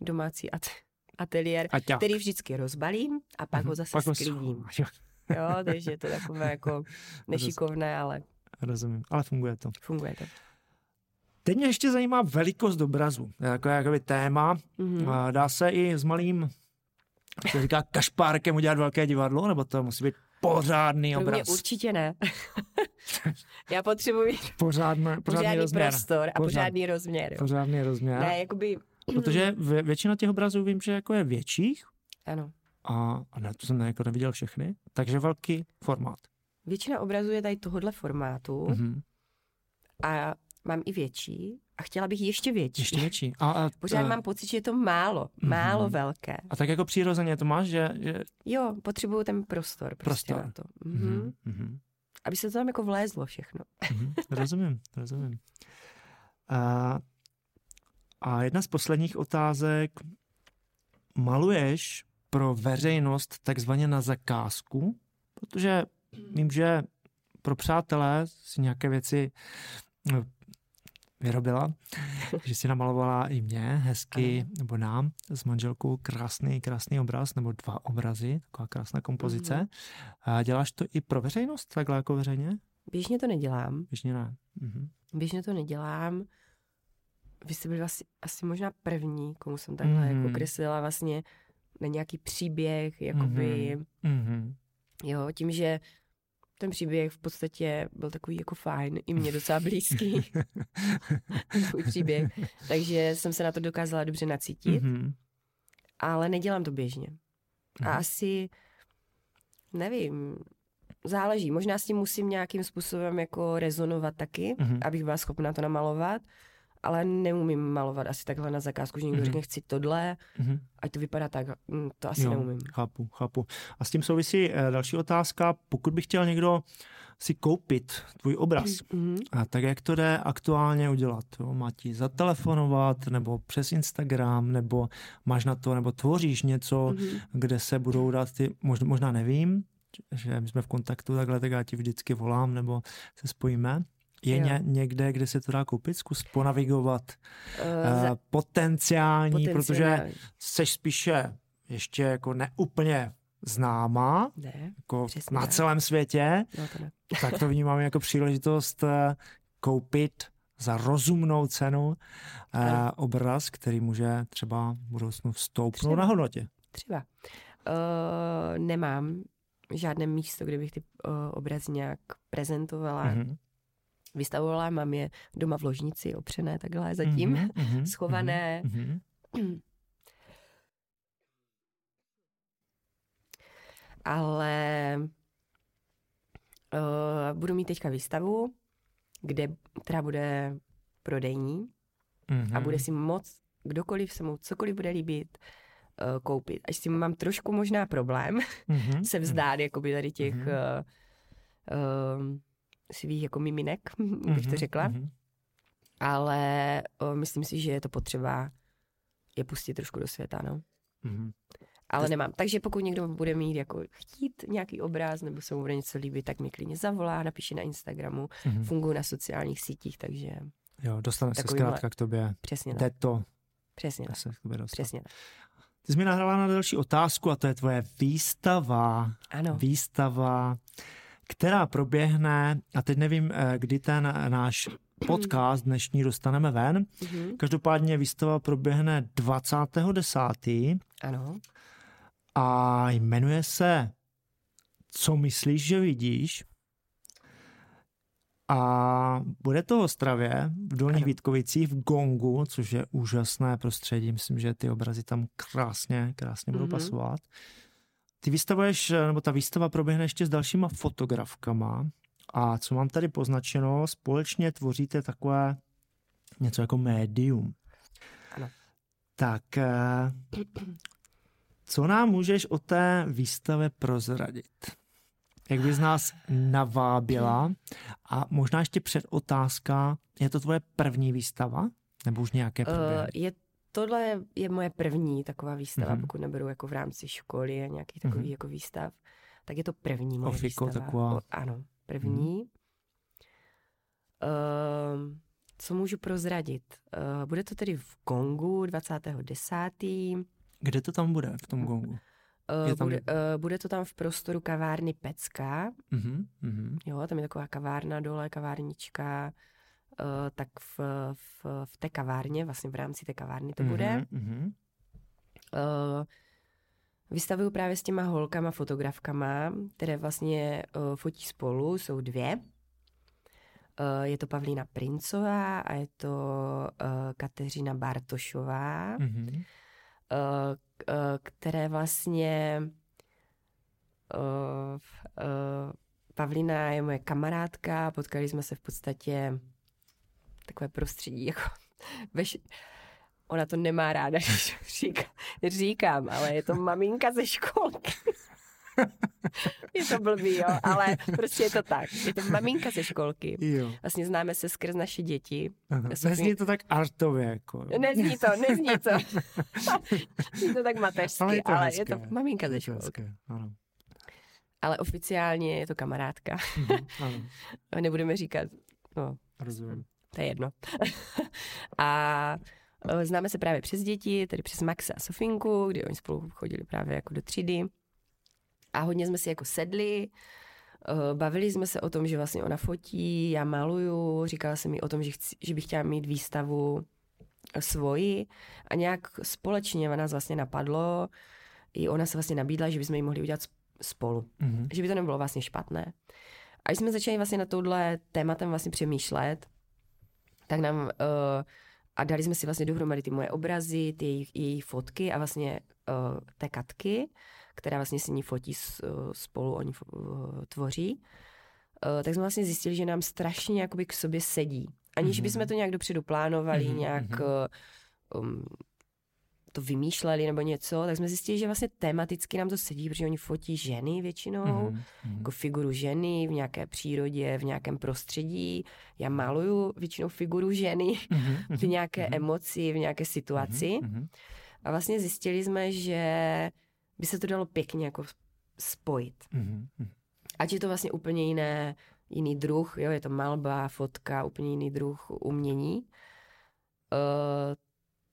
Speaker 2: domácí at- ateliér, který vždycky rozbalím a pak ho
Speaker 1: Mhm.
Speaker 2: zase
Speaker 1: Pak
Speaker 2: sklidím.
Speaker 1: Jo, <laughs>
Speaker 2: Jo, takže je to takové jako <laughs> nešikovné, ale
Speaker 1: rozumím, ale funguje to.
Speaker 2: funguje to.
Speaker 1: Teď mě ještě zajímá velikost obrazu. Takové jakoby téma.
Speaker 2: Mhm.
Speaker 1: A Dá se i s malým, jak se říká, kašpárkem udělat velké divadlo, nebo to musí být pořádný
Speaker 2: Pro mě
Speaker 1: obraz?
Speaker 2: určitě ne. <laughs> Já potřebuji
Speaker 1: Pořádný, pořádný,
Speaker 2: pořádný
Speaker 1: rozměr.
Speaker 2: prostor a
Speaker 1: Pořád-
Speaker 2: pořádný rozměr. jo.
Speaker 1: Pořádný rozměr.
Speaker 2: Ne, jakoby,
Speaker 1: Protože vě- většina těch obrazů vím, že jako je větších
Speaker 2: ano.
Speaker 1: a, a ne, to jsem ne, jako neviděl všechny, takže velký formát.
Speaker 2: Většina obrazů je tady tohohle formátu
Speaker 1: Mhm.
Speaker 2: a mám i větší a chtěla bych ještě větší.
Speaker 1: Ještě větší. A, a, <laughs>
Speaker 2: Pořád
Speaker 1: a,
Speaker 2: mám pocit, že je to málo, málo
Speaker 1: Mhm.
Speaker 2: velké.
Speaker 1: a tak jako přirozeně to máš, že... že
Speaker 2: Jo, potřebuju ten prostor prostě
Speaker 1: Prostor.
Speaker 2: na to. Mhm.
Speaker 1: mhm, mhm,
Speaker 2: Aby se to tam jako vlézlo všechno.
Speaker 1: mhm. Rozumím, rozumím. A, <laughs> a jedna z posledních otázek. Maluješ pro veřejnost takzvaně na zakázku? Protože vím, že pro přátelé si nějaké věci no, vyrobila, <laughs> že si namalovala i mě hezky,
Speaker 2: Ano.
Speaker 1: nebo nám s manželkou krásný, krásný obraz, nebo dva obrazy, taková krásná kompozice.
Speaker 2: Mhm.
Speaker 1: A děláš to i pro veřejnost, takhle jako veřejně?
Speaker 2: Běžně to nedělám.
Speaker 1: Běžně ne. Mhm.
Speaker 2: Běžně to nedělám. Vy jste byli asi, asi možná první, komu jsem takhle
Speaker 1: Mhm.
Speaker 2: jako kreslila vlastně na nějaký příběh, jakoby,
Speaker 1: Mhm.
Speaker 2: jo, tím, že ten příběh v podstatě byl takový jako fajn, i mě docela blízký, <laughs> tvůj příběh, takže jsem se na to dokázala dobře nacítit,
Speaker 1: Mhm.
Speaker 2: ale nedělám to běžně. A
Speaker 1: Mhm.
Speaker 2: asi, nevím, záleží. Možná s tím musím nějakým způsobem jako rezonovat taky,
Speaker 1: Mhm.
Speaker 2: abych byla schopná to namalovat, ale neumím malovat asi takhle na zakázku, že někdo
Speaker 1: Mhm.
Speaker 2: řekne, chci tohle,
Speaker 1: Mhm.
Speaker 2: ať to vypadá tak, mm, to asi
Speaker 1: Jo,
Speaker 2: neumím.
Speaker 1: Chápu, chápu. A s tím souvisí eh, další otázka. Pokud by chtěl někdo si koupit tvůj obraz,
Speaker 2: Mhm.
Speaker 1: a tak jak to jde aktuálně udělat? Jo? Má ti zatelefonovat, nebo přes Instagram, nebo máš na to, nebo tvoříš něco,
Speaker 2: Mhm.
Speaker 1: kde se budou dát ty, možná, možná nevím, že my jsme v kontaktu takhle, tak já ti vždycky volám, nebo se spojíme. Je
Speaker 2: Jo.
Speaker 1: ně, někde, kde se to dá koupit? Zkus ponavigovat
Speaker 2: Eh, za-
Speaker 1: uh, potenciální, protože seš spíše ještě jako neúplně známá,
Speaker 2: Ne,
Speaker 1: jako na
Speaker 2: tak.
Speaker 1: celém světě,
Speaker 2: no to ne. <laughs>
Speaker 1: tak to vnímám jako příležitost eh, koupit za rozumnou cenu eh, obraz, který může třeba v budoucnu vstoupnout
Speaker 2: Třeba.
Speaker 1: na hodnotě.
Speaker 2: Třeba. Uh, nemám žádné místo, kde bych ty uh, obrazy nějak prezentovala, mm-hmm.
Speaker 1: Mhm,
Speaker 2: vystavovala, mám je doma v ložnici opřené takhle zatím,
Speaker 1: mhm, mhm,
Speaker 2: schované.
Speaker 1: mhm, mhm.
Speaker 2: ale uh, budu mít teďka výstavu, kde, která bude prodejní a
Speaker 1: Mhm.
Speaker 2: bude si moc kdokoliv se mu cokoliv bude líbit uh, koupit. Až s tím mám trošku možná problém
Speaker 1: Mhm, <laughs>
Speaker 2: se vzdát jakoby tady těch
Speaker 1: Mhm.
Speaker 2: uh, uh, svých jako miminek, <laughs> bych to
Speaker 1: mhm,
Speaker 2: řekla,
Speaker 1: mhm.
Speaker 2: ale uh, myslím si, že je to potřeba je pustit trošku do světa, no.
Speaker 1: Mhm.
Speaker 2: Ale
Speaker 1: To-
Speaker 2: nemám. Takže pokud někdo bude mít jako chtít nějaký obraz nebo se mu bude něco líbit, tak mi klidně zavolá, napíše na Instagramu,
Speaker 1: Mhm.
Speaker 2: funguji na sociálních sítích, takže
Speaker 1: Jo, dostane se zkrátka k tobě.
Speaker 2: přesně tak.
Speaker 1: To,
Speaker 2: Přesně tak.
Speaker 1: se k tobě dostat.
Speaker 2: Přesně tak.
Speaker 1: Ty jsi mi nahrala na další otázku a to je tvoje výstava.
Speaker 2: Ano.
Speaker 1: Výstava, která proběhne, a teď nevím, eh, kdy ten náš podcast dnešní dostaneme ven.
Speaker 2: Mhm.
Speaker 1: Každopádně výstava proběhne 20.10.
Speaker 2: Ano.
Speaker 1: a jmenuje se Co myslíš, že vidíš? A bude to v Ostravě, v Dolních
Speaker 2: Ano.
Speaker 1: Vítkovicích, v Gongu, což je úžasné prostředí. Myslím, že ty obrazy tam krásně, krásně budou
Speaker 2: Mhm.
Speaker 1: pasovat. Ty vystavuješ, nebo ta výstava proběhne ještě s dalšíma fotografkama. A co mám tady poznačeno, společně tvoříte takové něco jako médium.
Speaker 2: Ano.
Speaker 1: Tak eh, co nám můžeš o té výstave prozradit? Jak bys nás navábila? A možná ještě před otázka, je to tvoje první výstava? Nebo už nějaké
Speaker 2: Uh,
Speaker 1: proběhly?
Speaker 2: je, tohle je moje první taková výstava,
Speaker 1: Mhm.
Speaker 2: pokud neberu jako v rámci školy a nějaký takový
Speaker 1: Mhm.
Speaker 2: jako výstav, tak je to první moje
Speaker 1: Ofiko
Speaker 2: výstava.
Speaker 1: taková. Mhm.
Speaker 2: O, ano, první. Uh, co můžu prozradit? Uh, bude to tedy v Kongu 20.10.
Speaker 1: Kde to tam bude v tom gongu? Je
Speaker 2: Uh,
Speaker 1: tam-
Speaker 2: bude, uh, bude to tam v prostoru kavárny Pecka.
Speaker 1: Mhm, mhm.
Speaker 2: Jo, tam je taková kavárna dole, kavárnička. Uh, tak v, v, v té kavárně, vlastně v rámci té kavárny to bude.
Speaker 1: Mhm, mhm.
Speaker 2: Uh, vystavuju právě s těma holkama, fotografkama, které vlastně uh, fotí spolu, jsou dvě. je to Pavlína Princová a je to uh, Kateřina Bartošová,
Speaker 1: Mhm.
Speaker 2: uh, uh, které vlastně uh, uh, Pavlína je moje kamarádka, potkali jsme se v podstatě takové prostředí, jako <laughs> veš, ona to nemá ráda, <laughs> když říká, říkám, ale je to maminka ze školky. <laughs> je to blbý, jo, ale prostě je to tak. Je to maminka ze školky.
Speaker 1: Jo.
Speaker 2: Vlastně známe se skrz naše děti.
Speaker 1: Aha.
Speaker 2: Sofie-
Speaker 1: Nezní to tak artově, jako. jo.
Speaker 2: Nezní to, nezní to. Zní to tak mateřsky,
Speaker 1: Ale je to
Speaker 2: ale
Speaker 1: hezké.
Speaker 2: je to maminka ze
Speaker 1: Je
Speaker 2: školky.
Speaker 1: hezké, Ano.
Speaker 2: Ale oficiálně je to kamarádka.
Speaker 1: Mhm, ano.
Speaker 2: Nebudeme říkat, no,
Speaker 1: Rozumím.
Speaker 2: To je jedno. <laughs> a e, známe se právě přes děti, tedy přes Maxa a Sofinku, kdy oni spolu chodili právě jako do třídy. A hodně jsme si jako sedli, e, bavili jsme se o tom, že vlastně ona fotí, já maluju, říkala jsem mi o tom, že, chci, že bych chtěla mít výstavu svoji a nějak společně nás vlastně napadlo, i ona se vlastně nabídla, že bychom ji mohli udělat sp- spolu
Speaker 1: Mhm.
Speaker 2: že by to nebylo vlastně špatné. A když jsme začali vlastně na touhle tématem vlastně přemýšlet, tak nám uh, a dali jsme si vlastně dohromady ty moje obrazy, ty její, její fotky a vlastně uh, té Katky, která vlastně s ní fotí s, uh, spolu, oni uh, tvoří. Uh, tak jsme vlastně zjistili, že nám strašně jakoby k sobě sedí. Aniž
Speaker 1: Mhm.
Speaker 2: bychom to nějak dopředu plánovali,
Speaker 1: Mhm,
Speaker 2: nějak
Speaker 1: mhm.
Speaker 2: uh, um, to vymýšleli nebo něco, tak jsme zjistili, že vlastně tematicky nám to sedí, protože oni fotí ženy většinou,
Speaker 1: Mhm, mhm.
Speaker 2: jako figuru ženy v nějaké přírodě, v nějakém prostředí. Já maluju většinou figuru ženy
Speaker 1: Mhm, <laughs>
Speaker 2: v nějaké emoci, v nějaké situaci.
Speaker 1: mhm.
Speaker 2: A vlastně zjistili jsme, že by se to dalo pěkně jako spojit.
Speaker 1: Mhm, mhm.
Speaker 2: Ať je to vlastně úplně jiné, jiný druh, jo, je to malba, fotka, úplně jiný druh umění, uh,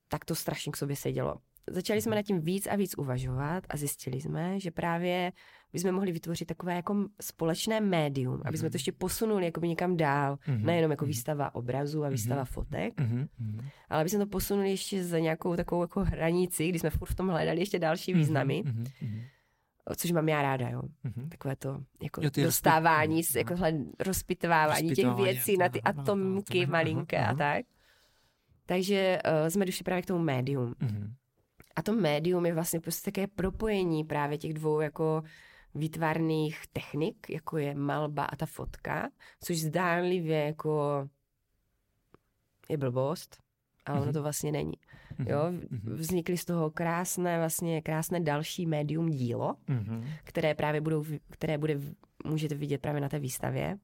Speaker 2: tak to strašně k sobě sedělo. Začali jsme nad tím víc a víc uvažovat a zjistili jsme, že právě bychom mohli vytvořit takové jako společné médium, aby jsme to ještě posunuli jako někam dál,
Speaker 1: Mhm,
Speaker 2: nejenom jako
Speaker 1: mhm.
Speaker 2: výstava obrazů a výstava
Speaker 1: Mhm.
Speaker 2: fotek,
Speaker 1: Mhm, mhm.
Speaker 2: ale aby jsme to posunuli ještě za nějakou takovou jako hranici, kdy jsme furt v tom hledali ještě další významy,
Speaker 1: Mhm, mhm,
Speaker 2: což mám já ráda, jo
Speaker 1: mhm.
Speaker 2: takové to jako
Speaker 1: Jo,
Speaker 2: dostávání,
Speaker 1: rozpit-
Speaker 2: jakohle rozpitvávání těch věcí na ty atomky malinké a tak. Takže uh, jsme došli právě k tomu médium.
Speaker 1: Mhm.
Speaker 2: A to médium je vlastně prostě také propojení právě těch dvou jako výtvarných technik, jako je malba a ta fotka, což zdánlivě jako je blbost, ale ono
Speaker 1: Mhm.
Speaker 2: to vlastně není.
Speaker 1: Mhm,
Speaker 2: Jo,
Speaker 1: mhm.
Speaker 2: vznikly z toho krásné vlastně krásné další médium dílo, které právě budou, které bude, můžete vidět právě na té výstavě.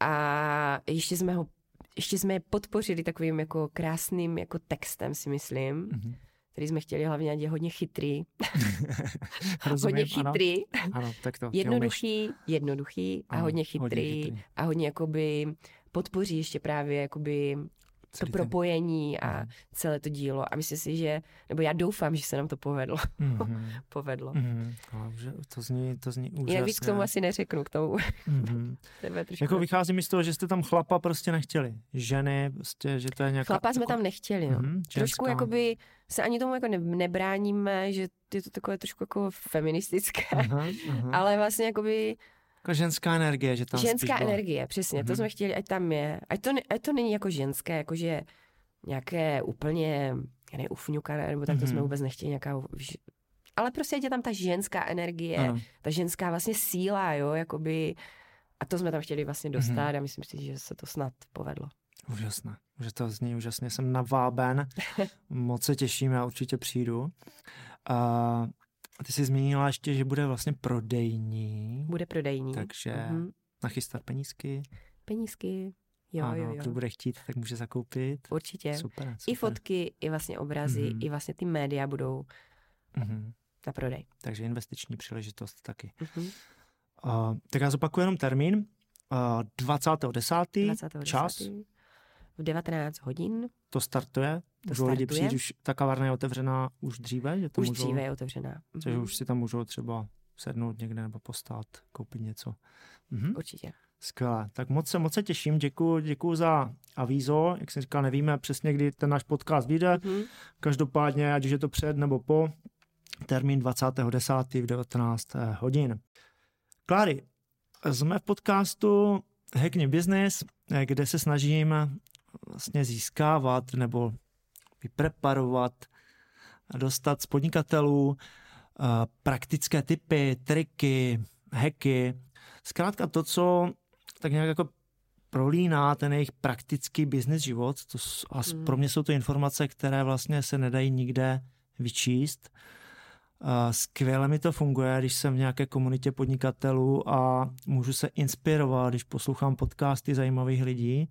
Speaker 2: A ještě jsme ho ještě jsme je podpořili takovým jako krásným jako textem, si myslím,
Speaker 1: Mhm.
Speaker 2: který jsme chtěli hlavně, ať je hodně chytrý. <laughs>
Speaker 1: Rozumím,
Speaker 2: hodně
Speaker 1: ano.
Speaker 2: chytrý,
Speaker 1: Ano, tak to. umíš.
Speaker 2: jednoduchý, jednoduchý a
Speaker 1: Ano,
Speaker 2: hodně
Speaker 1: hodně
Speaker 2: chytrý,
Speaker 1: chytrý.
Speaker 2: a hodně jakoby podpoří ještě právě jakoby to
Speaker 1: ten-
Speaker 2: propojení a
Speaker 1: Mhm.
Speaker 2: celé to dílo. A myslím si, že, nebo já doufám, že se nám to povedlo.
Speaker 1: Mhm. <laughs>
Speaker 2: povedlo.
Speaker 1: Mhm. Že to zní, to zní úžasně.
Speaker 2: Jinak víc k tomu asi neřeknu, k tomu
Speaker 1: Mhm. <laughs>
Speaker 2: trošku.
Speaker 1: Jako vychází mi z toho, že jste tam chlapa prostě nechtěli. Ženy, prostě, že to je nějaká...
Speaker 2: Chlapa jsme
Speaker 1: jako-
Speaker 2: tam nechtěli, no.
Speaker 1: Mhm,
Speaker 2: Trošku
Speaker 1: ženská.
Speaker 2: jakoby se ani tomu jako ne, nebráníme, že je to takové trošku jako feministické,
Speaker 1: Aha, aha. <laughs>
Speaker 2: ale vlastně jakoby
Speaker 1: Jako ženská energie, že tam
Speaker 2: ženská energie, přesně, to
Speaker 1: Mhm.
Speaker 2: jsme chtěli, ať tam je. Ať to, ať to není jako ženské, jakože nějaké úplně, já ne, ufňukané, nebo tak to jsme
Speaker 1: Mhm.
Speaker 2: vůbec nechtěli nějaká, ale prostě je tam ta ženská energie,
Speaker 1: Ano.
Speaker 2: ta ženská vlastně síla, jo, jakoby, a to jsme tam chtěli vlastně dostat
Speaker 1: Mhm.
Speaker 2: a myslím si, že se to snad povedlo.
Speaker 1: Úžasné. Že to zní úžasně. Jsem naváben. <laughs> Moc se těším, já určitě přijdu. A ty jsi zmínila ještě, že bude vlastně prodejní.
Speaker 2: Bude prodejní.
Speaker 1: Takže
Speaker 2: Mhm.
Speaker 1: nachystat penízky.
Speaker 2: Penízky, jo,
Speaker 1: ano,
Speaker 2: jo,
Speaker 1: kdo
Speaker 2: jo.
Speaker 1: bude chtít, tak může zakoupit.
Speaker 2: Určitě.
Speaker 1: Super, super.
Speaker 2: I fotky, i vlastně obrazy,
Speaker 1: Mhm.
Speaker 2: i vlastně ty média budou
Speaker 1: Mhm.
Speaker 2: na prodej.
Speaker 1: Takže investiční příležitost taky.
Speaker 2: Mhm.
Speaker 1: Uh, tak já zopakuju jenom termín. Uh, 20.10.
Speaker 2: 20.
Speaker 1: čas,
Speaker 2: V 19 hodin,
Speaker 1: to startuje.
Speaker 2: To
Speaker 1: můžou lidi přijít, už ta kavárna je otevřená už dříve, že to
Speaker 2: už
Speaker 1: můžou,
Speaker 2: dříve je otevřená.
Speaker 1: takže
Speaker 2: Mhm.
Speaker 1: už si tam můžou třeba sednout někde nebo postát, koupit něco. Mhm.
Speaker 2: Určitě.
Speaker 1: Skvělé. Tak moc se, moc se těším. Děkuji děkuju za avízo. Jak jsem říkal, nevíme přesně, kdy ten náš podcast vyjde.
Speaker 2: Mhm.
Speaker 1: Každopádně, ať už je to před nebo po, termín 20.10. v 19 hodin. Kláry, jsme v podcastu Hackney Business, eh, kde se snažím vlastně získávat nebo vypreparovat dostat z podnikatelů eh, praktické typy, triky, hacky, zkrátka to, co tak nějak jako prolíná ten jejich praktický business život. To, a mm. pro mě jsou to informace, které vlastně se nedají nikde vyčíst. Skvěle mi to funguje, když jsem v nějaké komunitě podnikatelů a můžu se inspirovat, když poslouchám podcasty zajímavých lidí.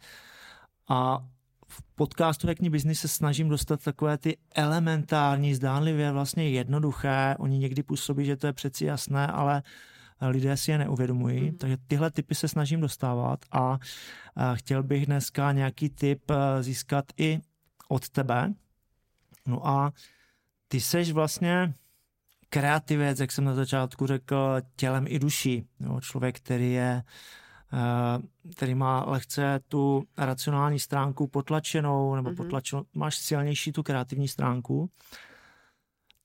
Speaker 1: A v podcastu Hackney Business se snažím dostat takové ty elementární, zdánlivě vlastně jednoduché. Oni někdy působí, že to je přeci jasné, ale lidé si je neuvědomují. Mm. Takže tyhle typy se snažím dostávat a, a chtěl bych dneska nějaký typ eh, získat i od tebe. No a ty seš vlastně kreativec, jak jsem na začátku řekl, tělem i duší. Jo, člověk, který je eh, který má lehce tu racionální stránku potlačenou, nebo mm-hmm. potlačenou, máš silnější tu kreativní stránku.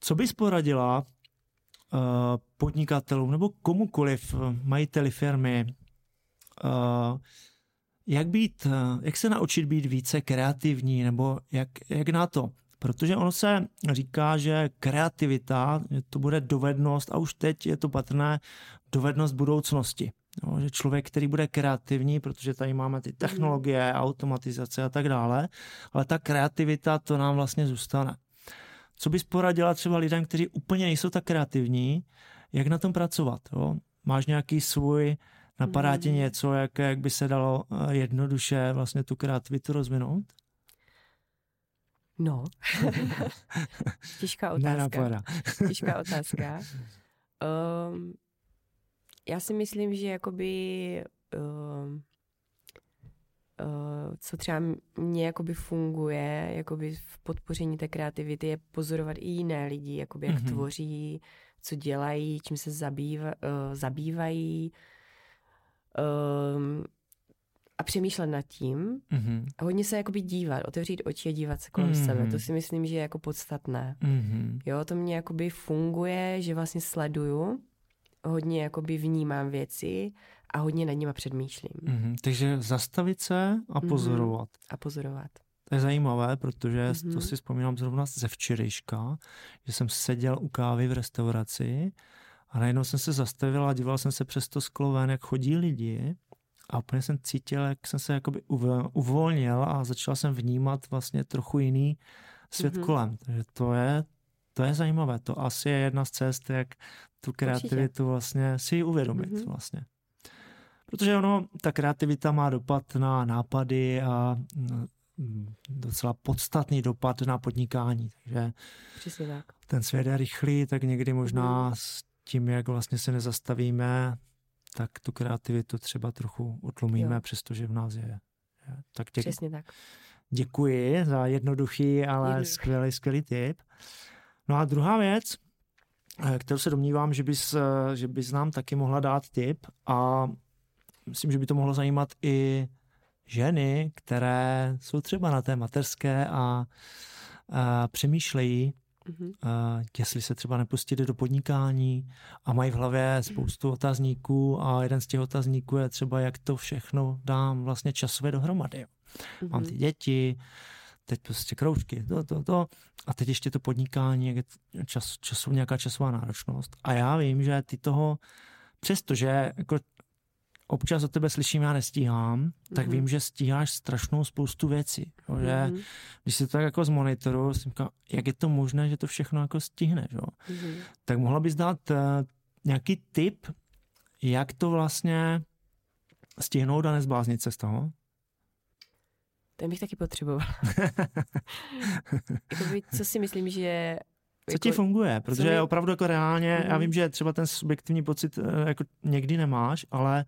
Speaker 1: Co bys poradila uh, podnikatelům nebo komukoliv, eh, majiteli firmy, jak být, jak se naučit být více kreativní, nebo jak, jak na to? Protože ono se říká, že kreativita, to bude dovednost, a už teď je to patrné, dovednost budoucnosti. No, že člověk, který bude kreativní, protože tady máme ty technologie, automatizace a tak dále, ale ta kreativita, to nám vlastně zůstane. Co bys poradila třeba lidem, kteří úplně nejsou tak kreativní, jak na tom pracovat? Jo? Máš nějaký svůj, napadá ti něco, jak, jak by se dalo eh, jednoduše vlastně tu kreativitu rozvinout?
Speaker 2: No. <laughs> Těžká otázka. Těžká otázka. Um, <laughs> já si myslím, že jakoby um, uh, co třeba mně jakoby funguje jakoby v podpoření té kreativity je pozorovat i jiné lidi, jakoby jak mm-hmm. tvoří, co dělají, čím se zabýva, uh, zabývají. Um, a přemýšlet nad tím mm-hmm. a hodně se jakoby dívat, otevřít oči a dívat se kolem mm-hmm. sebe. To si myslím, že je jako podstatné. Mm-hmm. Jo, to mě jakoby funguje, že vlastně sleduju, hodně jakoby vnímám věci a hodně nad nimi předmýšlím.
Speaker 1: Mm-hmm. Takže zastavit se a mhm. pozorovat. Mm-hmm.
Speaker 2: A pozorovat.
Speaker 1: To je zajímavé, protože mm-hmm. to si vzpomínám zrovna ze včerejška, že jsem seděl u kávy v restauraci a najednou jsem se zastavil a díval jsem se přes to sklo ven, jak chodí lidi a úplně jsem cítil, jak jsem se jakoby uvolnil a začal jsem vnímat vlastně trochu jiný svět mm-hmm. kolem. Takže to je, to je zajímavé. To asi je jedna z cest, jak tu kreativitu Určitě. vlastně si uvědomit mm-hmm. vlastně. Protože ono, ta kreativita má dopad na nápady a mm, docela podstatný dopad na podnikání. Takže
Speaker 2: Přesně tak.
Speaker 1: ten svět je rychlý, tak někdy možná mm. s tím, jak vlastně se nezastavíme, tak tu kreativitu třeba trochu utlumíme, jo. přestože v nás je.
Speaker 2: Tak děk... Přesně tak.
Speaker 1: Děkuji za jednoduchý, ale jednoduchý. skvělý, skvělý tip. No a druhá věc, eh, kterou se domnívám, že bys, eh, že bys nám taky mohla dát tip a myslím, že by to mohlo zajímat i ženy, které jsou třeba na té materské a, a přemýšlejí, mm-hmm. uh, jestli se třeba nepustit do podnikání a mají v hlavě spoustu otazníků a jeden z těch otazníků je třeba, jak to všechno dám vlastně časově dohromady. Mm-hmm. Mám ty děti, teď prostě kroužky, to, to, to a teď ještě to podnikání, jak je čas, časov, nějaká časová náročnost. A já vím, že ty toho, přestože jako občas od tebe slyším, já nestíhám, mm-hmm. tak mhm. vím, že stíháš strašnou spoustu věcí. Jo, že mm-hmm. když si to tak jako z monitoru, jsem říkal, jak je to možné, že to všechno jako stihneš. Jo? Mm-hmm. Tak mohla bys dát uh, nějaký tip, jak to vlastně stihnout a nezbláznit se z toho?
Speaker 2: Ten bych taky potřeboval. <laughs> Jakoby, co si myslím, že
Speaker 1: co ti jako funguje? Protože je opravdu jako reálně, mm. já vím, že třeba ten subjektivní pocit eh, jako někdy nemáš, ale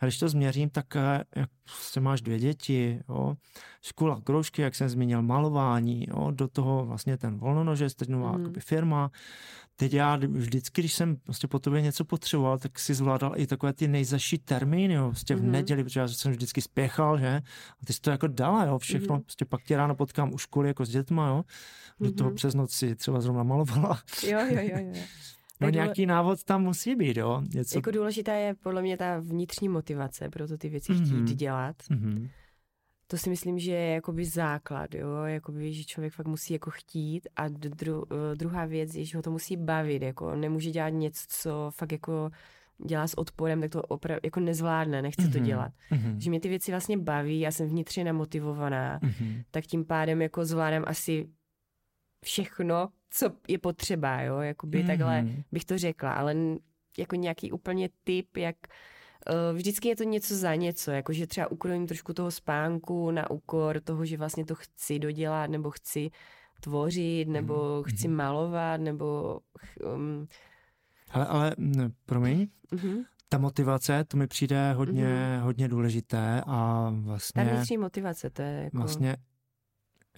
Speaker 1: když to změřím, tak eh, jak se máš dvě děti, jo, škola, kroužky, jak jsem zmínil, malování, jo, do toho vlastně ten volnonože, teď nová mm. firma, teď já vždycky, když jsem prostě po tobě něco potřeboval, tak si zvládal i takové ty nejzaší termíny, jo, prostě v mm-hmm. neděli, protože já jsem vždycky spěchal, že? A ty jsi to jako dala, jo, všechno, mm-hmm. prostě pak tě ráno potkám u školy jako s dětma, jo, do mm-hmm. toho přes noc si třeba zrovna malovala.
Speaker 2: Jo, jo, jo, jo. <laughs>
Speaker 1: No nějaký návod tam musí být, jo?
Speaker 2: Něco... Jako důležitá je podle mě ta vnitřní motivace pro to ty věci mm-hmm. chtít dělat. Mm-hmm. To si myslím, že je jakoby základ, jo, jakoby, že člověk fakt musí jako chtít a dru, eh, druhá věc je, že ho to musí bavit, jako nemůže dělat něco, co fakt jako dělá s odporem, tak to opravdu jako nezvládne, nechce mm-hmm. to mhm. dělat. Mm-hmm. Že mě ty věci vlastně baví, já jsem vnitřně namotivovaná, mm-hmm. tak tím pádem jako zvládám asi všechno, co je potřeba, jo, jakoby mm-hmm. takhle bych to řekla, ale jako nějaký úplně typ, jak vždycky je to něco za něco, jakože třeba ukrojím trošku toho spánku na úkor toho, že vlastně to chci dodělat, nebo chci tvořit, nebo mm-hmm. chci malovat, nebo um,
Speaker 1: ale, ale promiň, mm-hmm. ta motivace, to mi přijde hodně, mm-hmm. hodně důležité a vlastně...
Speaker 2: Ta vnitřní motivace, to je jako...
Speaker 1: Vlastně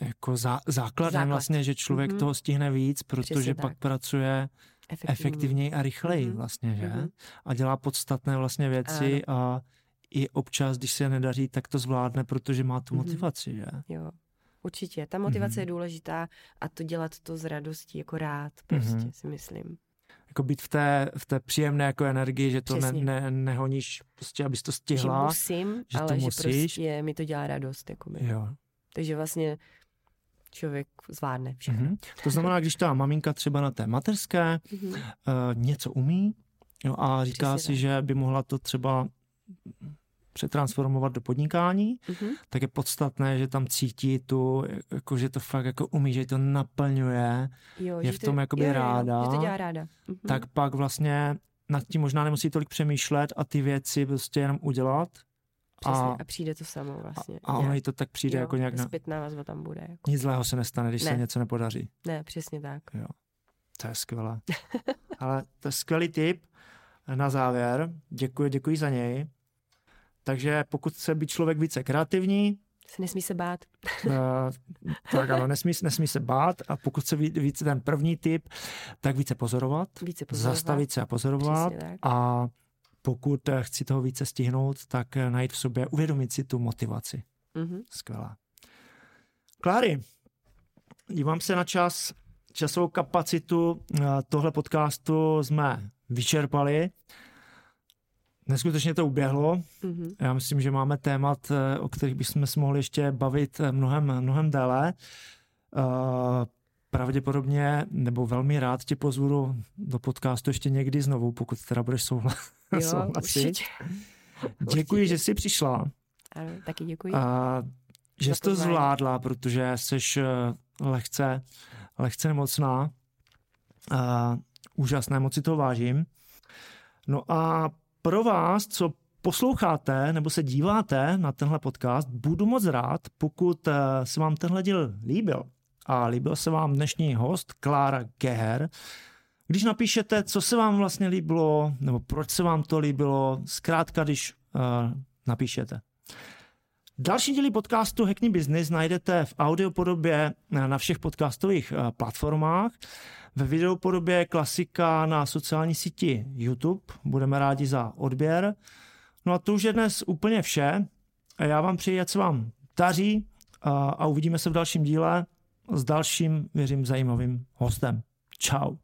Speaker 1: jako zá, základem Základ. vlastně, že člověk mm-hmm. toho stihne víc, protože Přesně pak tak. pracuje Efektivní. efektivněji a rychleji mm-hmm. vlastně, že? Mm-hmm. A dělá podstatné vlastně věci ano. a i občas, když se nedaří, tak to zvládne, protože má tu mm-hmm. motivaci, že?
Speaker 2: Jo. Určitě, ta motivace mm-hmm. je důležitá a to dělat to s radostí, jako rád, prostě mm-hmm. si myslím
Speaker 1: jako být v té, v té příjemné jako energii, že to ne, ne, nehoníš, prostě, abys to stihla.
Speaker 2: Že musím, že ale to musíš. že prostě mi to dělá radost. Jakoby.
Speaker 1: Jo.
Speaker 2: Takže vlastně člověk zvládne všechno. Mm-hmm.
Speaker 1: To znamená, když ta maminka třeba na té materské mm-hmm. uh, něco umí jo, a říká Přesně si, tak. že by mohla to třeba přetransformovat do podnikání, mm-hmm. tak je podstatné, že tam cítí tu, jako, že to fakt jako umí, že to naplňuje, jo, je v tom to, jakoby jo, ráda,
Speaker 2: jo, že to dělá ráda.
Speaker 1: Mm-hmm. tak pak vlastně nad tím možná nemusí tolik přemýšlet a ty věci prostě jenom udělat.
Speaker 2: Přesně, a, a přijde to samo vlastně.
Speaker 1: A, a ono jí to tak přijde
Speaker 2: jo,
Speaker 1: jako nějak...
Speaker 2: Zpětná vazba tam bude. Jako.
Speaker 1: Nic zlého se nestane, když ne. se něco nepodaří.
Speaker 2: Ne, přesně tak.
Speaker 1: Jo. To je skvělé. <laughs> Ale to je skvělý tip na závěr. Děkuji, děkuji za něj. Takže pokud chce být člověk více kreativní,
Speaker 2: se nesmí se bát.
Speaker 1: Uh, tak ano, nesmí, nesmí se bát a pokud chce více ten první typ, tak více pozorovat,
Speaker 2: více pozorovat.
Speaker 1: zastavit se a pozorovat a pokud chci toho více stihnout, tak najít v sobě, uvědomit si tu motivaci. Mm-hmm. Skvělá. Kláry, dívám se na čas, časovou kapacitu eh, tohle podcastu jsme vyčerpali. Neskutečně to uběhlo. Mm-hmm. Já myslím, že máme témat, eh, o kterých bychom se mohli ještě bavit eh, mnohem, mnohem déle. Pravděpodobně, nebo velmi rád tě pozvu do podcastu ještě někdy znovu, pokud teda budeš <laughs> souhlasit.
Speaker 2: Jo, určitě.
Speaker 1: Děkuji, určitě. že jsi přišla.
Speaker 2: Ano, taky děkuji.
Speaker 1: Uh, že jsi to zvládla, protože jsi lehce, lehce nemocná. Uh, úžasné, moc si to vážím. No a pro vás, co posloucháte nebo se díváte na tenhle podcast, budu moc rád, pokud eh, se vám tenhle díl líbil a líbil se vám dnešní host Klára Geher, když napíšete, co se vám vlastně líbilo, nebo proč se vám to líbilo, zkrátka, když uh, napíšete. Další díly podcastu Hackney Business najdete v audiopodobě na všech podcastových uh, platformách ve videopodobě klasika na sociální síti YouTube. Budeme rádi za odběr. No a to už je dnes úplně vše. Já vám přeji, ať se vám daří a uvidíme se v dalším díle s dalším, věřím, zajímavým hostem. Ciao.